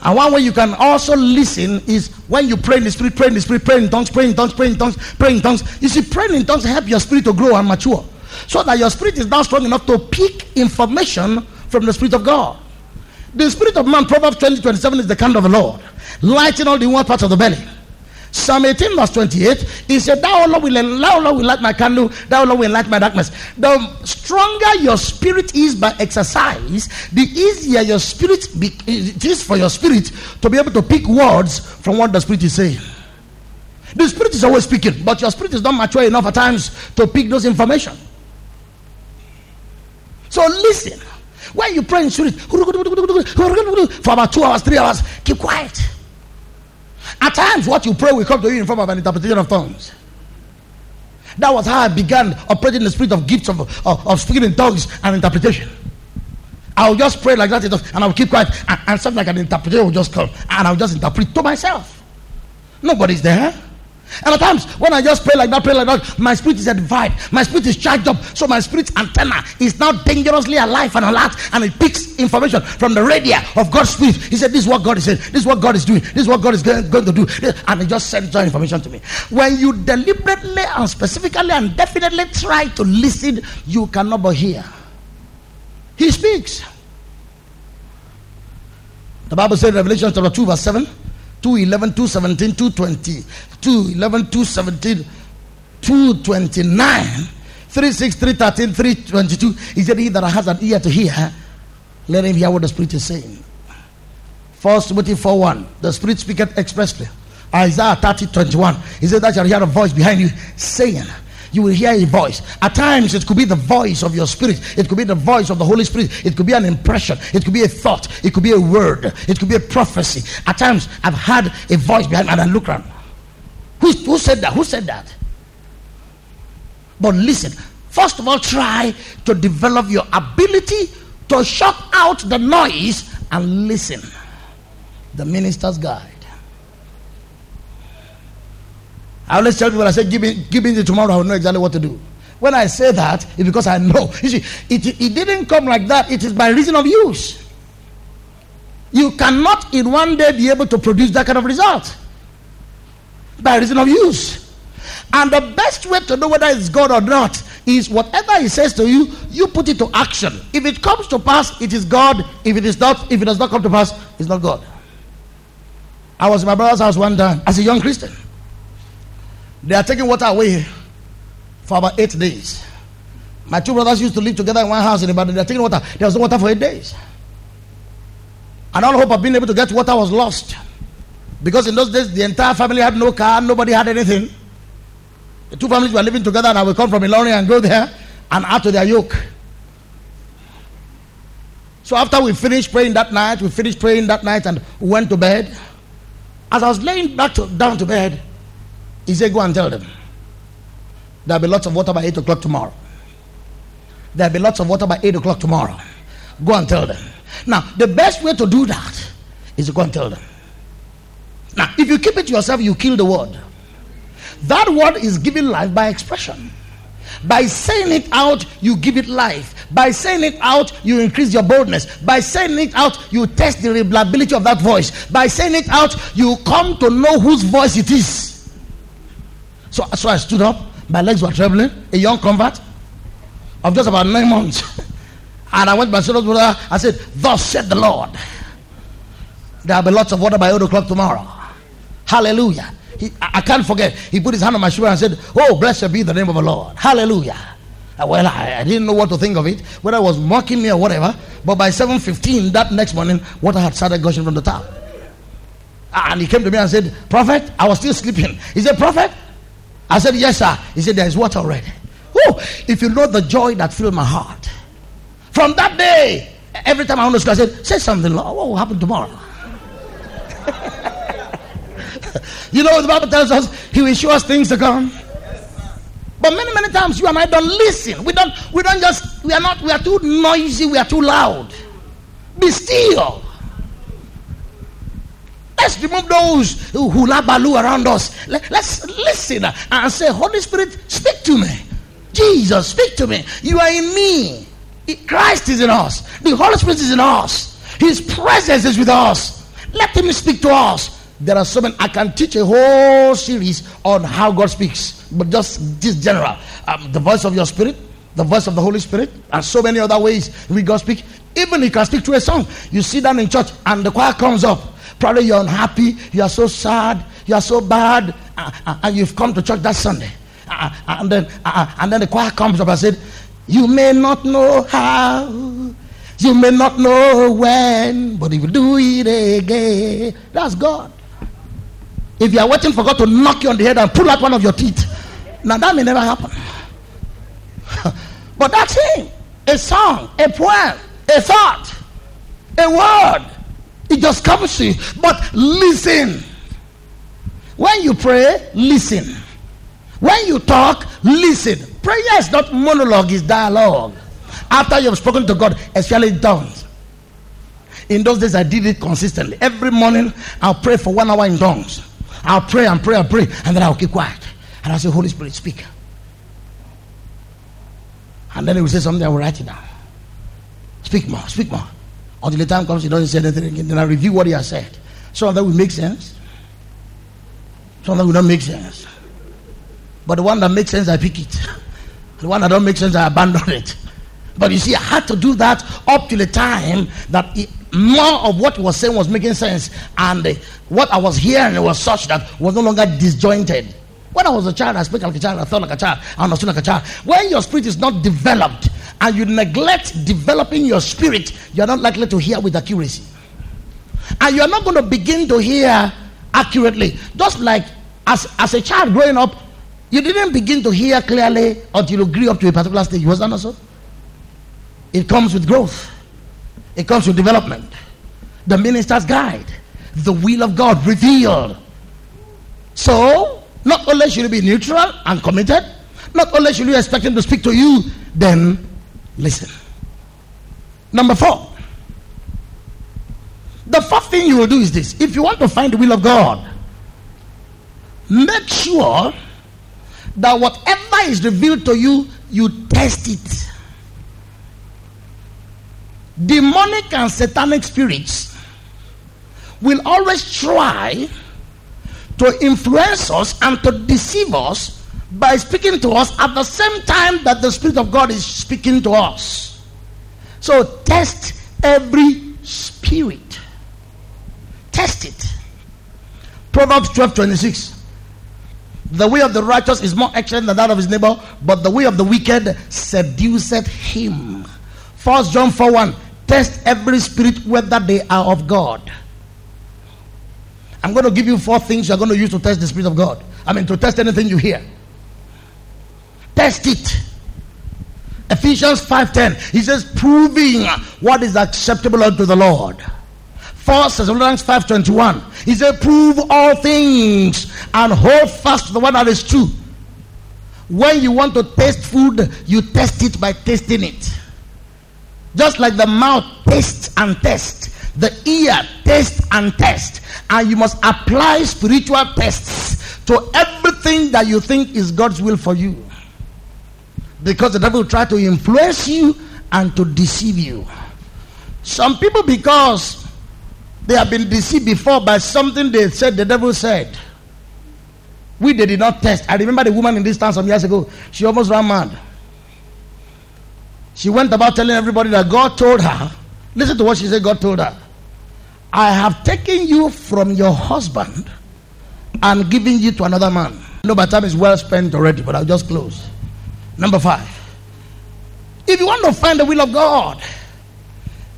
And one way you can also listen is when you pray in the spirit, pray in the spirit, pray in tongues, pray in tongues, pray in tongues, pray in tongues. You see, praying in tongues help your spirit to grow and mature. So that your spirit is now strong enough to pick information from the Spirit of God. The Spirit of man, Proverbs 20 27, is the kind of the Lord, lighting all the inward parts of the belly. Psalm 18, verse 28, he said, Thou, Lord, will, thou, Lord, will light my candle, thou, Lord, will light my darkness. The stronger your spirit is by exercise, the easier your spirit be, it is for your spirit to be able to pick words from what the spirit is saying. The spirit is always speaking, but your spirit is not mature enough at times to pick those information. So listen. When you pray in spirit for about two hours, three hours, keep quiet. At times, what you pray will come to you in form of an interpretation of tongues. That was how I began operating the spirit of gifts of, of, of speaking in tongues and interpretation. I'll just pray like that and I'll keep quiet, and, and something like an interpretation will just come, and I'll just interpret to myself. Nobody's there. And at times, when I just pray like that, pray like that, my spirit is edified. My spirit is charged up. So my spirit's antenna is now dangerously alive and alert. And it picks information from the radio of God's spirit. He said, This is what God is saying. This is what God is doing. This is what God is going, to do. And he just sends that information to me. When you deliberately and specifically and definitely try to listen, you cannot but hear. He speaks. The Bible said, Revelation chapter 2, verse 7. 211, 217, 220, 211, 217, 229, 36, 313, 322. He said, He that has an ear to hear, let him hear what the Spirit is saying. First Timothy 4 1. The Spirit speaketh expressly. Isaiah 30, 21. He said, That shall hear a voice behind you saying, you will hear a voice. At times, it could be the voice of your spirit, it could be the voice of the Holy Spirit, it could be an impression, it could be a thought, it could be a word, it could be a prophecy. At times, I've had a voice behind me and I look around. Who, who said that? Who said that? But listen, first of all, try to develop your ability to shut out the noise and listen. The minister's guide. I always tell people, I say, give me, give me the tomorrow, I will know exactly what to do. When I say that, it's because I know. You see, it, it didn't come like that, it is by reason of use. You cannot in one day be able to produce that kind of result by reason of use. And the best way to know whether it's God or not is whatever He says to you, you put it to action. If it comes to pass, it is God. If it is not, if it does not come to pass, it's not God. I was in my brother's house one time as a young Christian. They are taking water away for about eight days. My two brothers used to live together in one house in Ibadan. They are taking water. There was no water for eight days. And all hope of being able to get water was lost. Because in those days, the entire family had no car, nobody had anything. The two families were living together, and I would come from Ilorin and go there and add to their yoke. So after we finished praying that night, we finished praying that night and went to bed. As I was laying back to, down to bed, he said, Go and tell them. There'll be lots of water by 8 o'clock tomorrow. There'll be lots of water by 8 o'clock tomorrow. Go and tell them. Now, the best way to do that is to go and tell them. Now, if you keep it to yourself, you kill the word. That word is given life by expression. By saying it out, you give it life. By saying it out, you increase your boldness. By saying it out, you test the reliability of that voice. By saying it out, you come to know whose voice it is. So, so I stood up. My legs were trembling. A young convert of just about nine months. and I went to my senior brother. I said, Thus said the Lord. There will be lots of water by 8 o'clock tomorrow. Hallelujah. He, I, can't forget. He put his hand on my shoulder and said, Oh, blessed be the name of the Lord. Hallelujah. Uh, well, I, I, didn't know what to think of it, whether it was mocking me or whatever. But by 7.15 that next morning, water had started gushing from the top. And he came to me and said, Prophet, I was still sleeping. He said, Prophet? I said, Yes, sir. He said, There is water already. Oh, if you know the joy that filled my heart. From that day, every time I want to I said, Say something, Lord. What will happen tomorrow? you know, the Bible tells us He will show us things to come. But many, many times you and I don't listen. We don't, we don't just, we are not, we are too noisy, we are too loud. Be still. Let's remove those who labalu around us. Let, us listen and say, Holy Spirit, speak to me. Jesus, speak to me. You are in me. Christ is in us. The Holy Spirit is in us. His presence is with us. Let him speak to us. There are so many. I can teach a whole series on how God speaks, but just this general. Um, the voice of your spirit, the voice of the Holy Spirit, and so many other ways we God speak. Even you can speak to a song. You sit down in church and the choir comes up. Probably you're unhappy, you are so sad, you are so bad, uh, uh, and you've come to church that Sunday. Uh, and then and then the choir comes up and said, You may not know how, you may not know when, but if you do it again, that's God. If you are waiting for God to knock you on the head and pull out one of your teeth, now that may never happen. but that's Him. A song, a poem, a thought, a word. It just comes to you. But listen. When you pray, listen. When you talk, listen. Prayer is not monologue, it's dialogue. After you've spoken to God, especially tongues. In those days, I did it consistently. Every morning, I'll pray for one hour in tongues. I'll pray and pray and pray, and then I'll keep quiet. And I'll say, Holy Spirit, speak. And then he will say something, I will write it down. Speak more, speak more. Until the time comes, he doesn't say anything again. Then I review what he has said. Some of that will make sense. Some of that will not make sense. But the one that makes sense, I pick it. The one that don't make sense, I abandon it. But you see, I had to do that up till the time that it, more of what was saying was making sense, and uh, what I was hearing was such that was no longer disjointed. When I was a child, I spoke like a child, I thought like a child, I understood like a child. When your spirit is not developed and you neglect developing your spirit, you're not likely to hear with accuracy. And you're not going to begin to hear accurately. Just like as, as a child growing up, you didn't begin to hear clearly until you grew up to a particular stage. Was that not so? It comes with growth. It comes with development. The minister's guide, the will of God revealed. So, not only should you be neutral and committed, not only should you expect him to speak to you, then listen. Number four. The first thing you will do is this if you want to find the will of God, make sure that whatever is revealed to you, you test it demonic and satanic spirits will always try to influence us and to deceive us by speaking to us at the same time that the Spirit of God is speaking to us. So test every spirit. Test it. Proverbs 12 26. The way of the righteous is more excellent than that of his neighbor, but the way of the wicked seduceth him. First John 4 1. Test every spirit whether they are of God. I'm going to give you four things you're going to use to test the Spirit of God. I mean, to test anything you hear. Test it. Ephesians 5:10. He says, proving what is acceptable unto the Lord. First Thessalonians 5:21. He said, prove all things and hold fast to the one that is true. When you want to taste food, you test it by tasting it. Just like the mouth tastes and tests, the ear tastes and tests, and you must apply spiritual tests to everything that you think is God's will for you. Because the devil will try to influence you and to deceive you. Some people, because they have been deceived before by something they said the devil said, we they did not test. I remember the woman in this town some years ago. She almost ran mad. She went about telling everybody that God told her. Listen to what she said. God told her, "I have taken you from your husband and given you to another man." No, my time is well spent already, but I'll just close. Number five. If you want to find the will of God,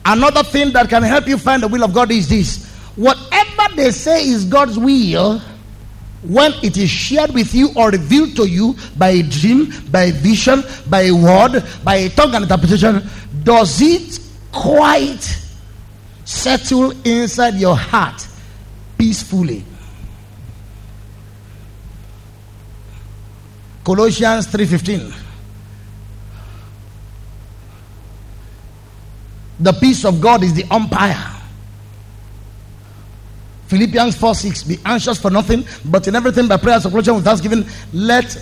another thing that can help you find the will of God is this: whatever they say is God's will when it is shared with you or revealed to you by a dream, by a vision, by a word, by a tongue and interpretation, does it quite settle inside your heart peacefully? Colossians 3:15 The peace of God is the umpire Philippians 4 6. Be anxious for nothing, but in everything by prayer, and supplication, with thanksgiving, let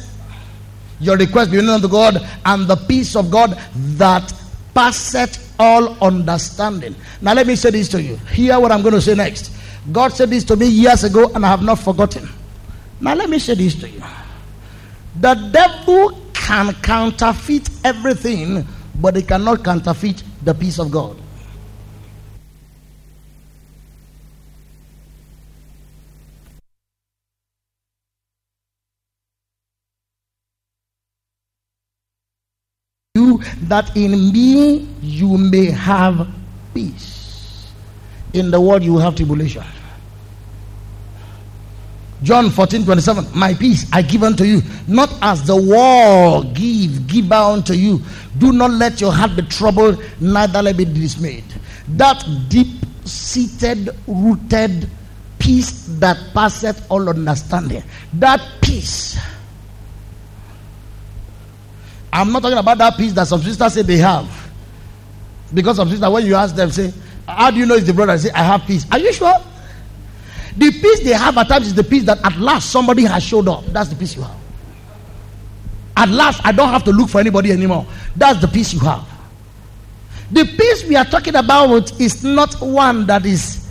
your request be known unto God, and the peace of God that passeth all understanding. Now, let me say this to you. Hear what I'm going to say next. God said this to me years ago, and I have not forgotten. Now, let me say this to you. The devil can counterfeit everything, but he cannot counterfeit the peace of God. You that in me you may have peace. In the world you have tribulation. John 14 27. My peace I give unto you, not as the world give, give unto you. Do not let your heart be troubled, neither let it be dismayed. That deep seated, rooted peace that passeth all understanding. That peace I'm not talking about that peace that some sisters say they have. Because some sisters, when you ask them, say, How do you know it's the brother? I say, I have peace. Are you sure? The peace they have at times is the peace that at last somebody has showed up. That's the peace you have. At last, I don't have to look for anybody anymore. That's the peace you have. The peace we are talking about is not one that is,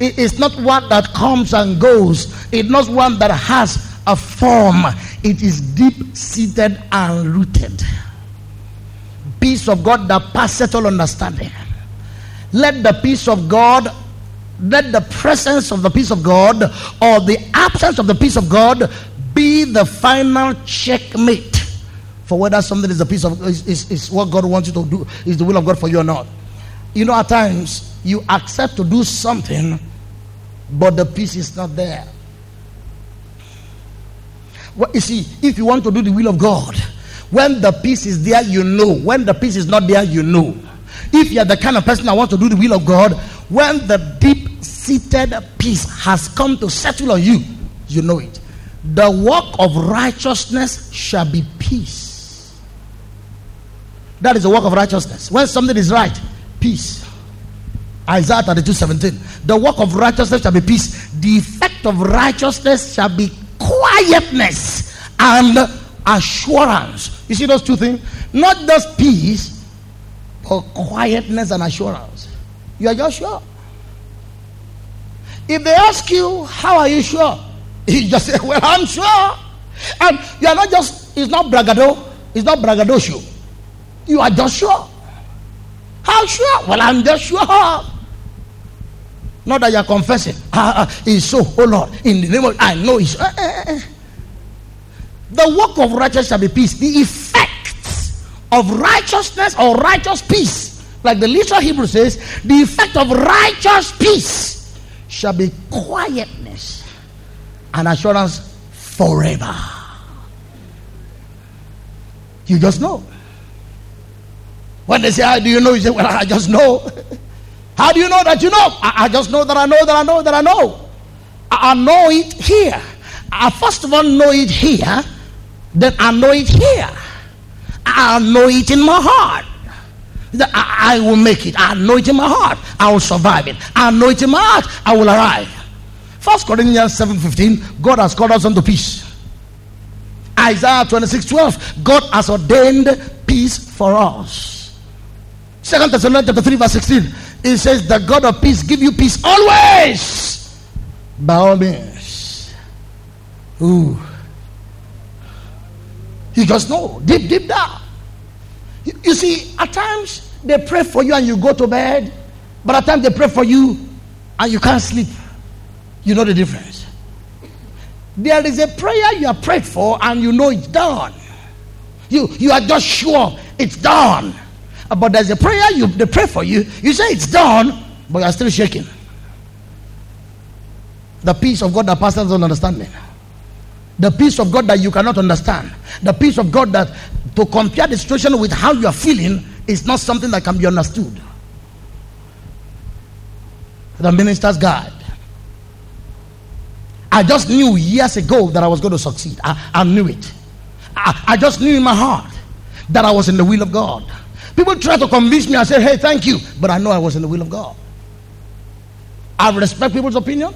it's not one that comes and goes. It's not one that has a form, it is deep seated and rooted. Peace of God that passeth all understanding. Let the peace of God, let the presence of the peace of God or the absence of the peace of God be the final checkmate for whether something is the peace of is, is, is what God wants you to do, is the will of God for you or not. You know, at times you accept to do something, but the peace is not there. Well, you see, if you want to do the will of God, when the peace is there, you know. When the peace is not there, you know. If you're the kind of person that wants to do the will of God, when the deep seated peace has come to settle on you, you know it. The work of righteousness shall be peace. That is the work of righteousness. When something is right, peace. Isaiah 32 17. The work of righteousness shall be peace. The effect of righteousness shall be quietness and assurance. You see those two things? Not just peace, but quietness and assurance. You are just sure. If they ask you, How are you sure? You just say, Well, I'm sure. And you are not just, it's not bragado, it's not braggadocio. You are just sure. How sure? Well, I'm just sure. Not that you are confessing. Ah, ah, it's so, oh Lord, in the name of I know it's. Eh, eh, eh. The work of righteousness shall be peace. The effect of righteousness or righteous peace, like the literal Hebrew says, the effect of righteous peace shall be quietness and assurance forever. You just know. When they say, How do you know? You say, Well, I just know. How do you know that you know? I, I, just know that I know that I know that I know. I, I know it here. I first of all know it here, then I know it here. I know it in my heart. I, I will make it. I know it in my heart. I will survive it. I know it in my heart. I will arrive. First Corinthians 7:15, God has called us unto peace. Isaiah 26:12, God has ordained peace for us. Second Thessalonians chapter 3, verse 16. It says, The God of peace give you peace always. By all means. Ooh. You just know, deep, deep down. You, you see, at times they pray for you and you go to bed, but at times they pray for you and you can't sleep. You know the difference. There is a prayer you are prayed for and you know it's done. You, you are just sure it's done. But there's a prayer you they pray for you. You say it's done, but you're still shaking. The peace of God that passes on understanding. The peace of God that you cannot understand. The peace of God that to compare the situation with how you are feeling is not something that can be understood. The minister's guide. I just knew years ago that I was going to succeed. I, I knew it. I, I just knew in my heart that I was in the will of God. People try to convince me. I say, hey, thank you. But I know I was in the will of God. I respect people's opinion.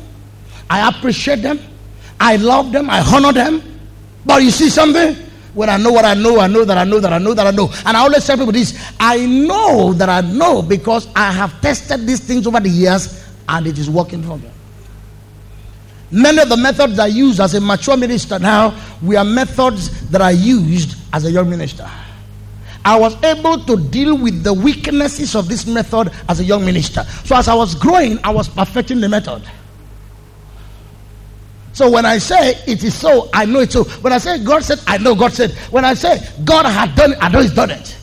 I appreciate them. I love them. I honor them. But you see something? When I know what I know, I know that I know that I know that I know. And I always tell people this I know that I know because I have tested these things over the years and it is working for me. Many of the methods I use as a mature minister now, we are methods that I used as a young minister. I was able to deal with the weaknesses of this method as a young minister. So as I was growing, I was perfecting the method. So when I say it is so, I know it's so. When I say God said, I know God said. When I say God had done it, I know He's done it.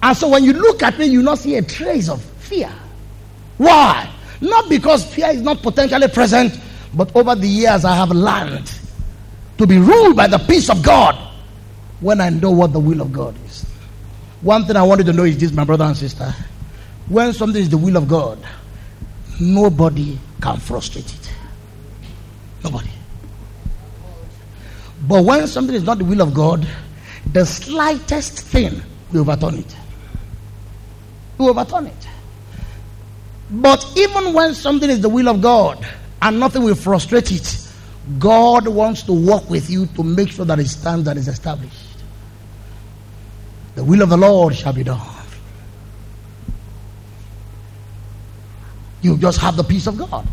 And so when you look at me, you not see a trace of fear. Why? Not because fear is not potentially present, but over the years I have learned to be ruled by the peace of God when I know what the will of God is. One thing I wanted to know is this, my brother and sister. When something is the will of God, nobody can frustrate it. Nobody. But when something is not the will of God, the slightest thing will overturn it. Will overturn it. But even when something is the will of God and nothing will frustrate it, God wants to work with you to make sure that it stands and is established. The will of the Lord shall be done. You just have the peace of God.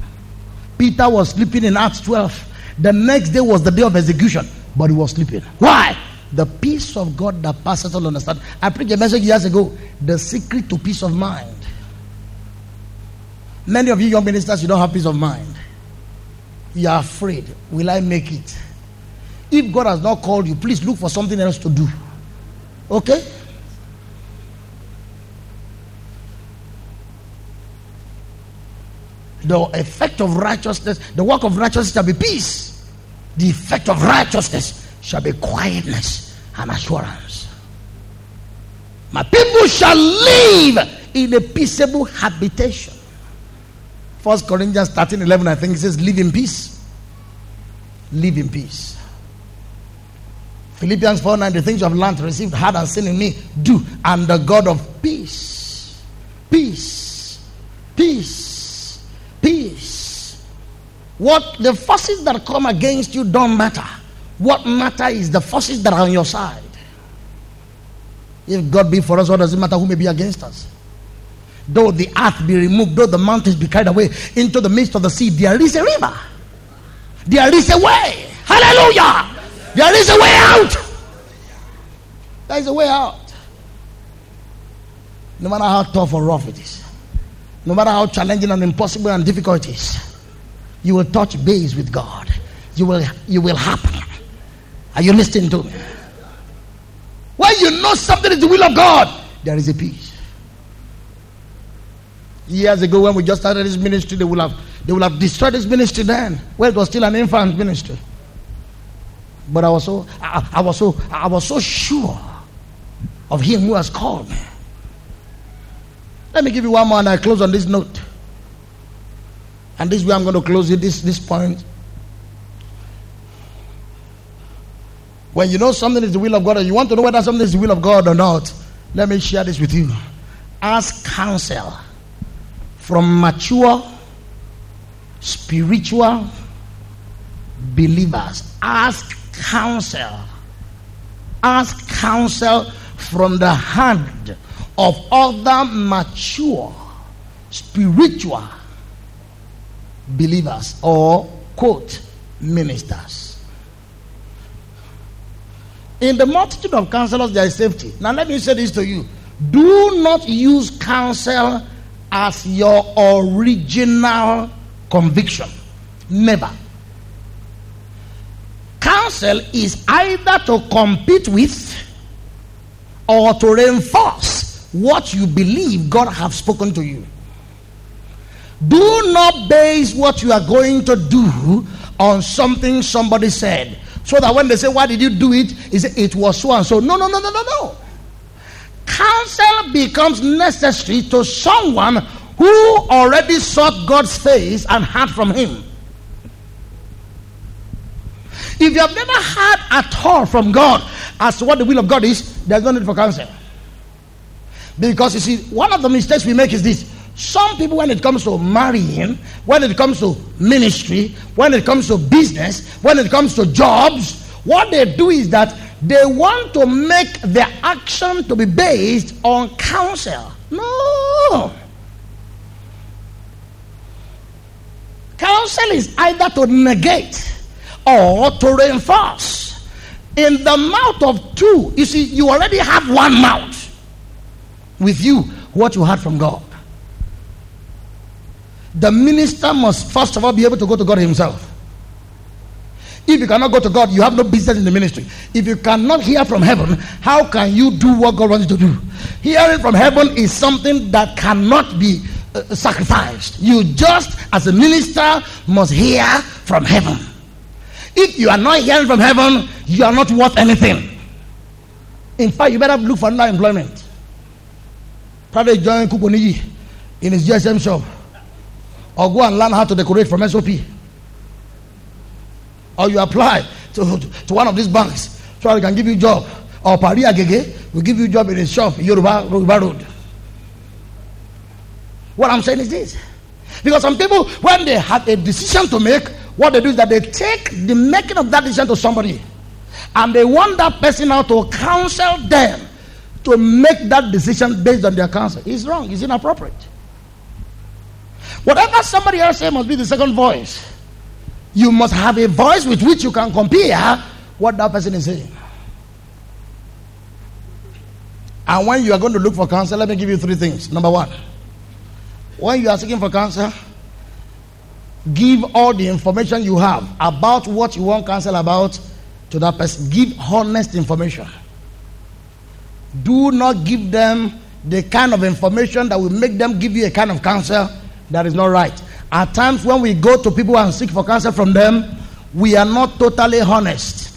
Peter was sleeping in Acts 12. The next day was the day of execution, but he was sleeping. Why? The peace of God that passes all understanding. I preached a message years ago. The secret to peace of mind. Many of you young ministers, you don't have peace of mind. You are afraid. Will I make it? If God has not called you, please look for something else to do. Okay? The effect of righteousness, the work of righteousness shall be peace. The effect of righteousness shall be quietness and assurance. My people shall live in a peaceable habitation. First Corinthians 13 11, I think it says, Live in peace. Live in peace. Philippians 4 9, the things you have learned, received, had, and seen in me, do. And the God of peace, peace Peace. What the forces that come against you don't matter. What matter is the forces that are on your side. If God be for us, what does it matter who may be against us? Though the earth be removed, though the mountains be carried away into the midst of the sea, there is a river. There is a way. Hallelujah. There is a way out. There is a way out. No matter how tough or rough it is no matter how challenging and impossible and difficult it is, you will touch base with God. You will, you will happen. Are you listening to me? When you know something is the will of God, there is a peace. Years ago, when we just started this ministry, they will have they will have destroyed this ministry then. Well, it was still an infant ministry. But I was so I, I was so I was so sure of him who has called me. Let me give you one more and I close on this note. And this way I'm going to close it, this, this point. When you know something is the will of God and you want to know whether something is the will of God or not, let me share this with you. Ask counsel from mature spiritual believers. Ask counsel. Ask counsel from the hand of other mature spiritual believers or quote ministers. In the multitude of counselors, there is safety. Now, let me say this to you do not use counsel as your original conviction. Never. Counsel is either to compete with or to reinforce what you believe God have spoken to you. Do not base what you are going to do on something somebody said. So that when they say, Why did you do it? Is it was so and so. No, no, no, no, no, no. Counsel becomes necessary to someone who already sought God's face and heard from Him. If you have never heard at all from God as to what the will of God is, there's no need for counsel. Because you see, one of the mistakes we make is this. Some people, when it comes to marrying, when it comes to ministry, when it comes to business, when it comes to jobs, what they do is that they want to make their action to be based on counsel. No. Counsel is either to negate or to reinforce. In the mouth of two, you see, you already have one mouth with you what you heard from God. The minister must first of all be able to go to God himself. If you cannot go to God, you have no business in the ministry. If you cannot hear from heaven, how can you do what God wants you to do? Hearing from heaven is something that cannot be uh, sacrificed. You just, as a minister, must hear from heaven. If you are not hearing from heaven, you are not worth anything. In fact, you better look for another employment. Probably join Kukuniji in his GSM shop. Or go and learn how to decorate from SOP. Or you apply to, to one of these banks so they can give you a job. Or Pari Agege will give you a job in his shop, Yoruba, Yoruba Road. What I'm saying is this. Because some people, when they have a decision to make, what they do is that they take the making of that decision to somebody. And they want that person now to counsel them to make that decision based on their counsel. It's wrong, it's inappropriate. Whatever somebody else says must be the second voice. You must have a voice with which you can compare what that person is saying. And when you are going to look for counsel, let me give you three things. Number one, when you are seeking for counsel, give all the information you have about what you want counsel about to that person. Give honest information. Do not give them the kind of information that will make them give you a kind of counsel that is not right. At times, when we go to people and seek for counsel from them, we are not totally honest.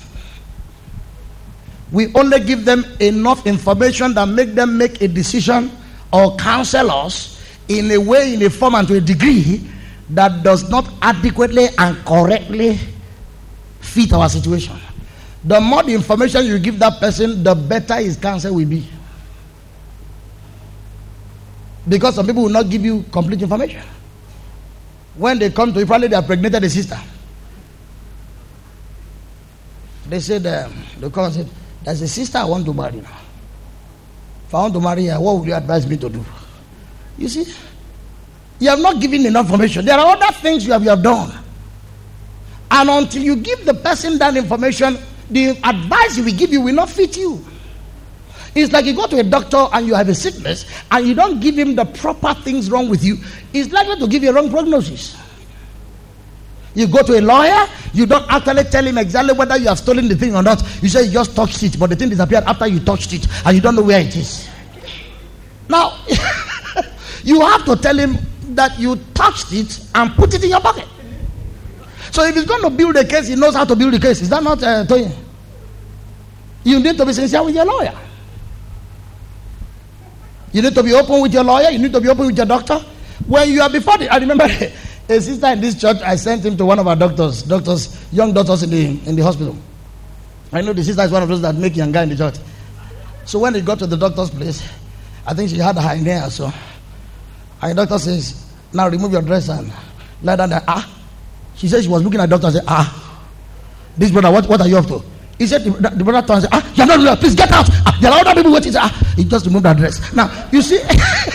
We only give them enough information that make them make a decision or counsel us in a way, in a form, and to a degree that does not adequately and correctly fit our situation. The more the information you give that person, the better his counsel will be. Because some people will not give you complete information. When they come to you, probably they have pregnated a sister. They said, um, come and said, There's a sister I want to marry now. If I want to marry her, what would you advise me to do? You see, you have not given enough information. There are other things you have, you have done. And until you give the person that information, the advice we give you will not fit you. It's like you go to a doctor and you have a sickness and you don't give him the proper things wrong with you, he's likely to give you a wrong prognosis. You go to a lawyer, you don't actually tell him exactly whether you have stolen the thing or not. You say you just touched it, but the thing disappeared after you touched it and you don't know where it is. Now, you have to tell him that you touched it and put it in your pocket. So if he's going to build a case, he knows how to build a case. Is that not uh? You need to be sincere with your lawyer. You need to be open with your lawyer. You need to be open with your doctor. When you are before the, I remember a sister in this church. I sent him to one of our doctors, doctors, young doctors in the in the hospital. I know the sister is one of those that make young guy in the church. So when he got to the doctor's place, I think she had her there. So, and the doctor says, "Now remove your dress and lie down there." Ah, she said she was looking at the doctor and said, "Ah, this brother, what what are you up to?" He said, the, the brother turned and said, Ah, you're not real. Please get out. Ah, there are other people waiting. Ah, he just removed the dress. Now, you see,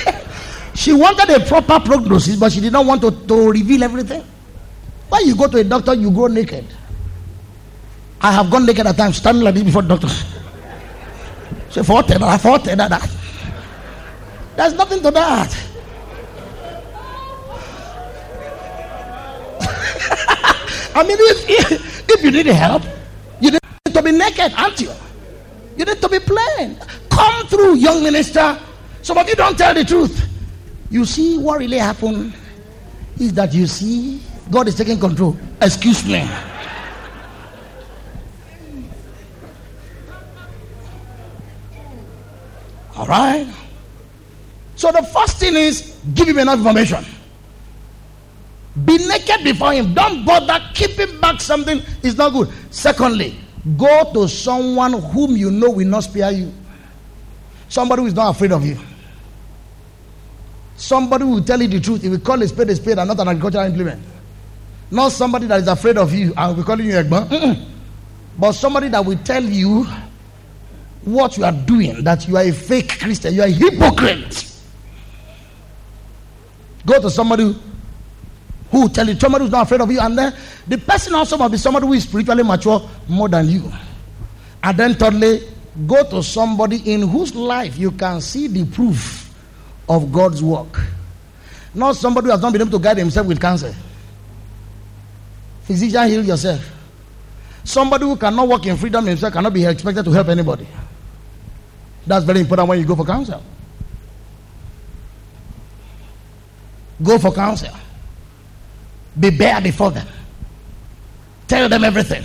she wanted a proper prognosis, but she did not want to, to reveal everything. Why you go to a doctor, you go naked. I have gone naked at times, standing like this before doctors. She Say, for that, for that. There's nothing to that. I mean, if, if you need help, you need to be naked, aren't you? You need to be plain. Come through, young minister. Some of you don't tell the truth. You see, what really happened is that you see, God is taking control. Excuse me. All right. So the first thing is give him enough information. Be naked before him. Don't bother keeping back something. It's not good. Secondly, go to someone whom you know will not spare you. Somebody who is not afraid of you. Somebody who will tell you the truth. He will call a spade a spade and not an agricultural implement. Not somebody that is afraid of you and will be calling you a But somebody that will tell you what you are doing, that you are a fake Christian, you are a hypocrite. Go to somebody who will tell you, somebody who's not afraid of you, and then the person also must be somebody who is spiritually mature more than you. And then thirdly, go to somebody in whose life you can see the proof of God's work. Not somebody who has not been able to guide himself with cancer. Physician, heal yourself. Somebody who cannot walk in freedom himself cannot be expected to help anybody. That's very important when you go for counsel. Go for counsel. Be bare before them. Tell them everything.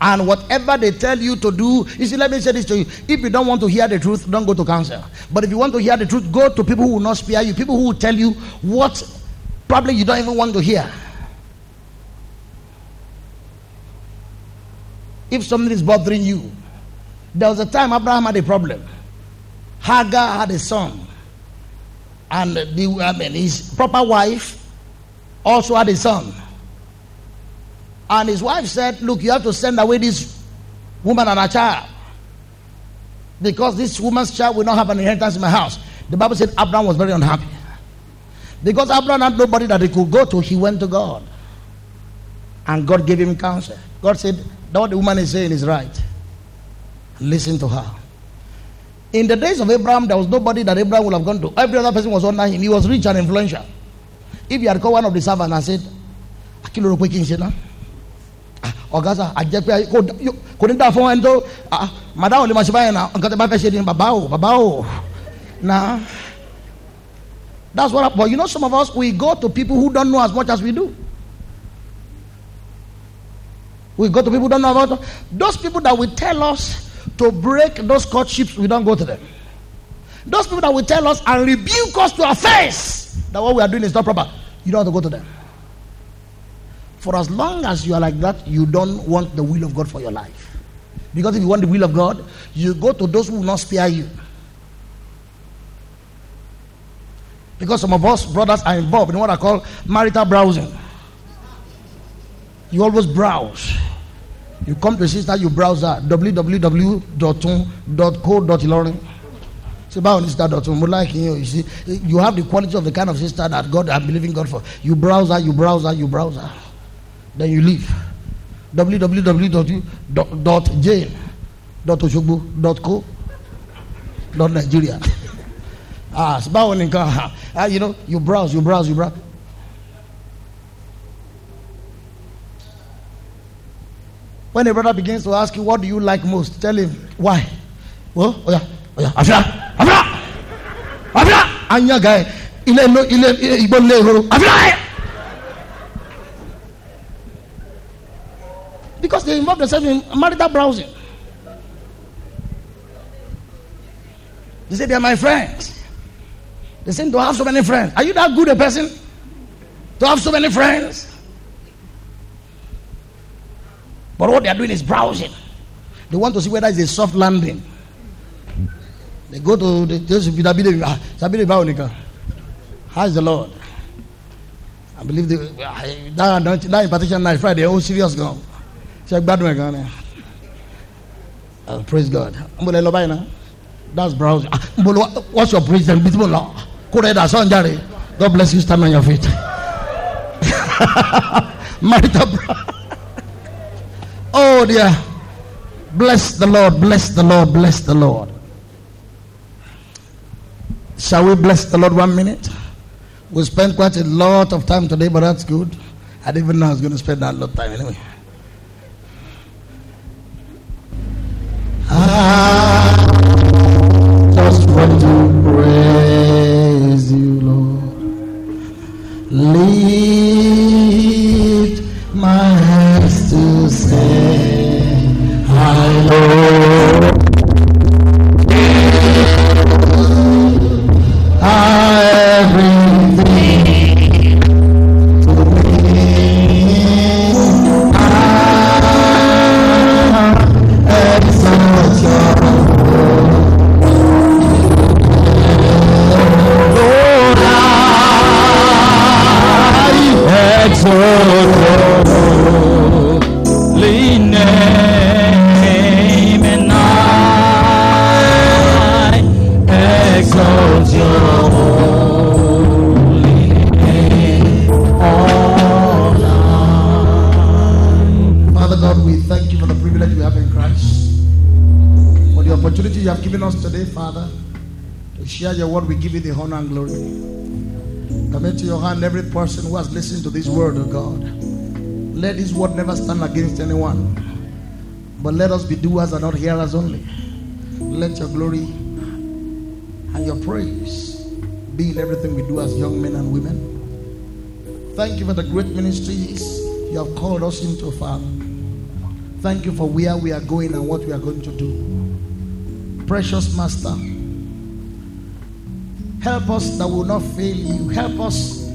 And whatever they tell you to do, you see, let me say this to you. If you don't want to hear the truth, don't go to counsel. But if you want to hear the truth, go to people who will not spare you, people who will tell you what probably you don't even want to hear. If something is bothering you, there was a time Abraham had a problem. Hagar had a son. And the, I mean, his proper wife also had a son. And his wife said, Look, you have to send away this woman and her child. Because this woman's child will not have an inheritance in my house. The Bible said Abraham was very unhappy. Because Abraham had nobody that he could go to, he went to God. And God gave him counsel. God said, What the woman is saying is right. Listen to her. In the days of Abraham, there was nobody that Abraham would have gone to. Every other person was under him. He was rich and influential. If you had called one of the servants and said, Akilo ro pe kí n ṣe ná. Ah, ọ̀gá sà, àjẹ́ pé kò ní dá fún ẹni tó ah, ah, màdá ò lè máa ṣe báyìí náà nǹkan tó bá fẹ́ ṣe ni bàbá o bàbá o náà. That's what. But you know, some of us we go to people who don't know as much as we do. We go to people who don't know about those people that will tell us to break those courtships, we don't go to them. Those people that will tell us and rebuke us to our face that what we are doing is not proper, you don't have to go to them. For as long as you are like that, you don't want the will of God for your life. Because if you want the will of God, you go to those who will not spare you. Because some of us brothers are involved in what I call marital browsing. You always browse. You come to a sister, you browse her www.co.ilorin. Say, báwo ni sister dọ̀tun like you. You see, you have the quality of the kind of sister that God I'm believing God for. You browse her, you browse her, you browse her. Then you leave. www.jane.osogbo.co.nigeria. ah, báwo ni ah, you know, you browse, you browse, you browse. When a brother begins to ask you, what do you like most? Tell him, why? Well, oh yeah, oh yeah, Afia, Afia, Afia, Anya guy, ile no, ile, igbo le horo, Afia. Because they involve themselves in marital browsing. They say they are my friends. They seem to have so many friends. Are you that good a person to have so many friends? But what they are doing is browsing. They want to see whether it's a soft landing. They go to the just How's the Lord? I believe the, that, that impartation night Friday, oh serious gone. ṣe gbádùn ẹ̀ gan ni uh, praise God. That's browse ah what's your praise then? Dà sọ̀n jáde. God bless you stand on your feet. Marital oh dear. Bless the Lord bless the Lord bless the Lord shall we bless the Lord one minute we spent quite a lot of time today but that's good I didn't even know I was going to spend that lot of time anyway. I just want to praise you, Lord. Lift we give you the honor and glory. Commit to your hand every person who has listened to this word, of God. Let this word never stand against anyone. But let us be doers and not hearers only. Let your glory and your praise be in everything we do as young men and women. Thank you for the great ministries you have called us into, Father. Thank you for where we are going and what we are going to do. Precious Master, help us that will not fail you. Help us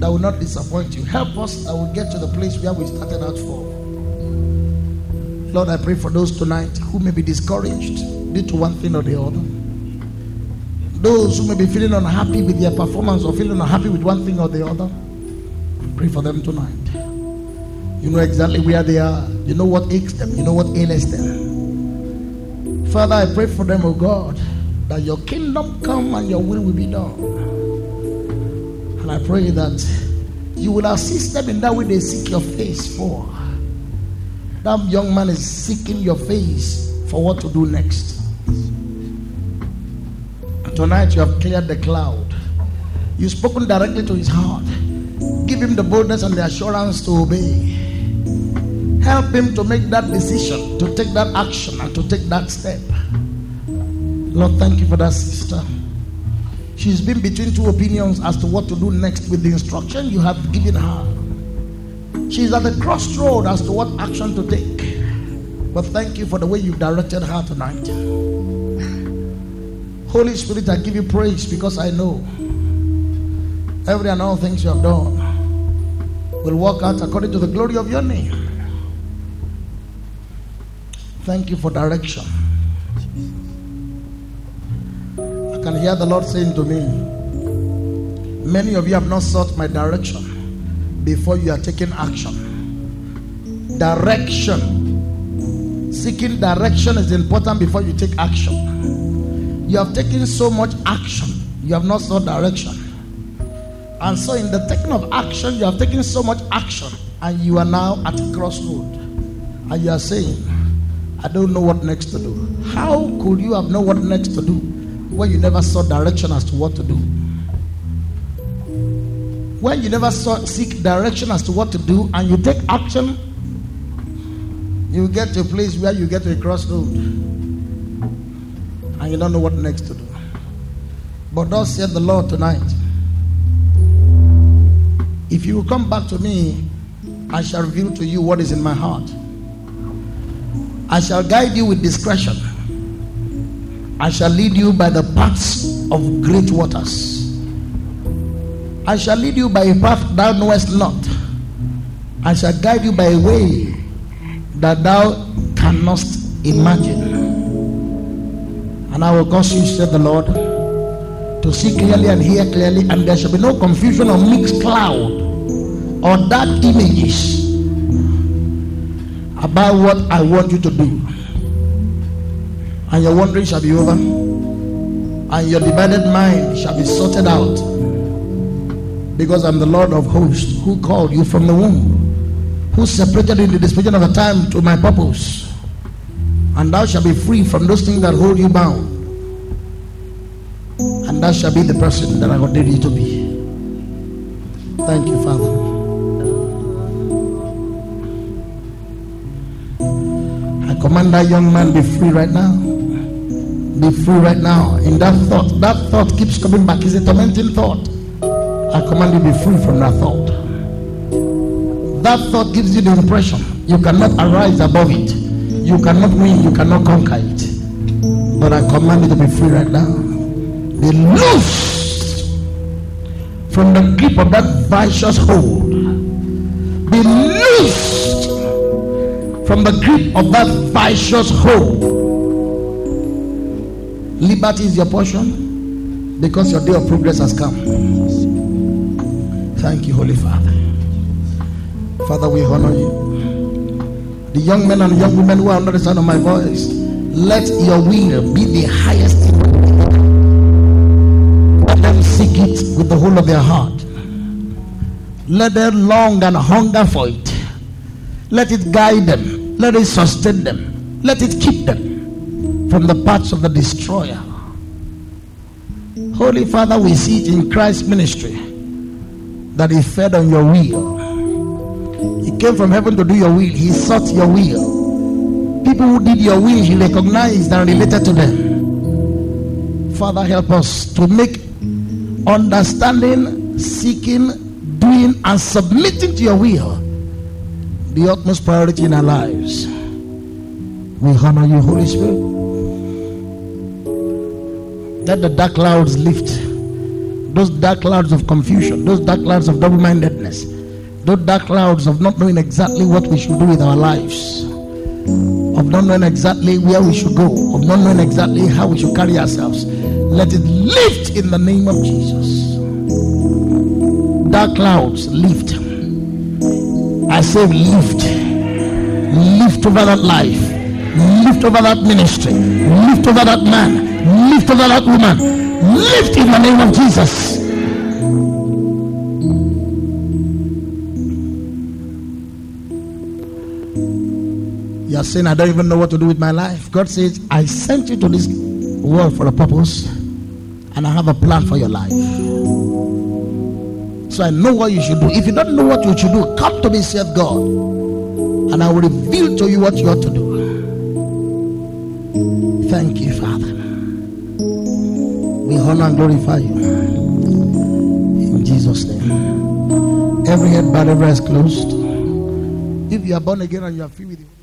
that will not disappoint you. Help us that will get to the place where we started out for. Lord, I pray for those tonight who may be discouraged due to one thing or the other. Those who may be feeling unhappy with their performance or feeling unhappy with one thing or the other. Pray for them tonight. You know exactly where they are. You know what aches them. You know what ails them. Father, I pray for them, oh God, that your kingdom come and your will will be done. And I pray that you will assist them in that way they seek your face for. That young man is seeking your face for what to do next. And tonight you have cleared the cloud. You've spoken directly to his heart. Give him the boldness and the assurance to obey. Help him to make that decision, to take that action, and to take that step. Lord, thank you for that mm. sister. She's been between two opinions as to what to do next with the instruction you have given her. She's at the crossroad as to what action to take. But thank you for the way you've directed her tonight. Holy Spirit, I give you praise because I know every and all things you have done will work out according to the glory of your name. Thank you for direction. Can hear the Lord saying to me, Many of you have not sought my direction before you are taking action. Direction. Seeking direction is important before you take action. You have taken so much action, you have not sought direction. And so, in the taking of action, you have taken so much action, and you are now at a crossroad. And you are saying, I don't know what next to do. How could you have known what next to do when you never saw direction as to what to do? When you never saw, seek direction as to what to do and you take action, you get to a place where you get to a crossroad and you don't know what next to do. But thus said the Lord tonight, if you will come back to me, I shall reveal to you what is in my heart. I shall guide you with discretion. I shall lead you by the paths of great waters. I shall lead you by a path thou knowest not. I shall guide you by a way that thou cannot imagine. And I will cause you, said the Lord, to see clearly and hear clearly, and there shall be no confusion or mixed cloud or dark images about what I want you to do. And your wandering shall be over, and your divided mind shall be sorted out. Because I'm the Lord of hosts who called you from the womb, who separated you in the dispensation of the time to my purpose. And thou shalt be free from those things that hold you bound. And thou shalt be the person that I ordained you to be. Thank you, Father. I command that young man be free right now. Be free right now. In that thought, that thought keeps coming back. It's a tormenting thought. I command you be free from that thought. That thought gives you the impression you cannot arise above it. You cannot win. You cannot conquer it. But I command you to be free right now. Be loose from the grip of that vicious hold. Be loosed from the grip of that vicious hold. Liberty is your portion because your day of progress has come. Thank you, Holy Father. Father, we honor you. The young men and young women who are under the sound of my voice, let your will be the highest. Let them seek it with the whole of their heart. Let them long and hunger for it. Let it guide them. Let it sustain them. Let it keep them from the paths of the destroyer. Holy Father, we see it in Christ's ministry that he fed on your will. He came from heaven to do your will. He sought your will. People who did your will, he recognized and related to them. Father, help us to make understanding, seeking, doing, and submitting to your will the utmost priority in our lives. We honor you, Holy Spirit. Let the dark clouds lift. Those dark clouds of confusion, those dark clouds of double mindedness, those dark clouds of not knowing exactly what we should do with our lives, of not knowing exactly where we should go, of not knowing exactly how we should carry ourselves. Let it lift in the name of Jesus. Dark clouds lift. I say lift. Lift over that life. Lift over that ministry. Lift over that man. Lift over that woman. Lift in the name of Jesus. You are saying, I don't even know what to do with my life. God says, I sent you to this world for a purpose, and I have a plan for your life. So I know what you should do. If you don't know what you should do, come to me, saith God, and I will reveal to you what you ought to do. Thank you, Father. We honor and glorify you. In Jesus' name. Every head bowed, every eyes closed. If you are born again and you are free with.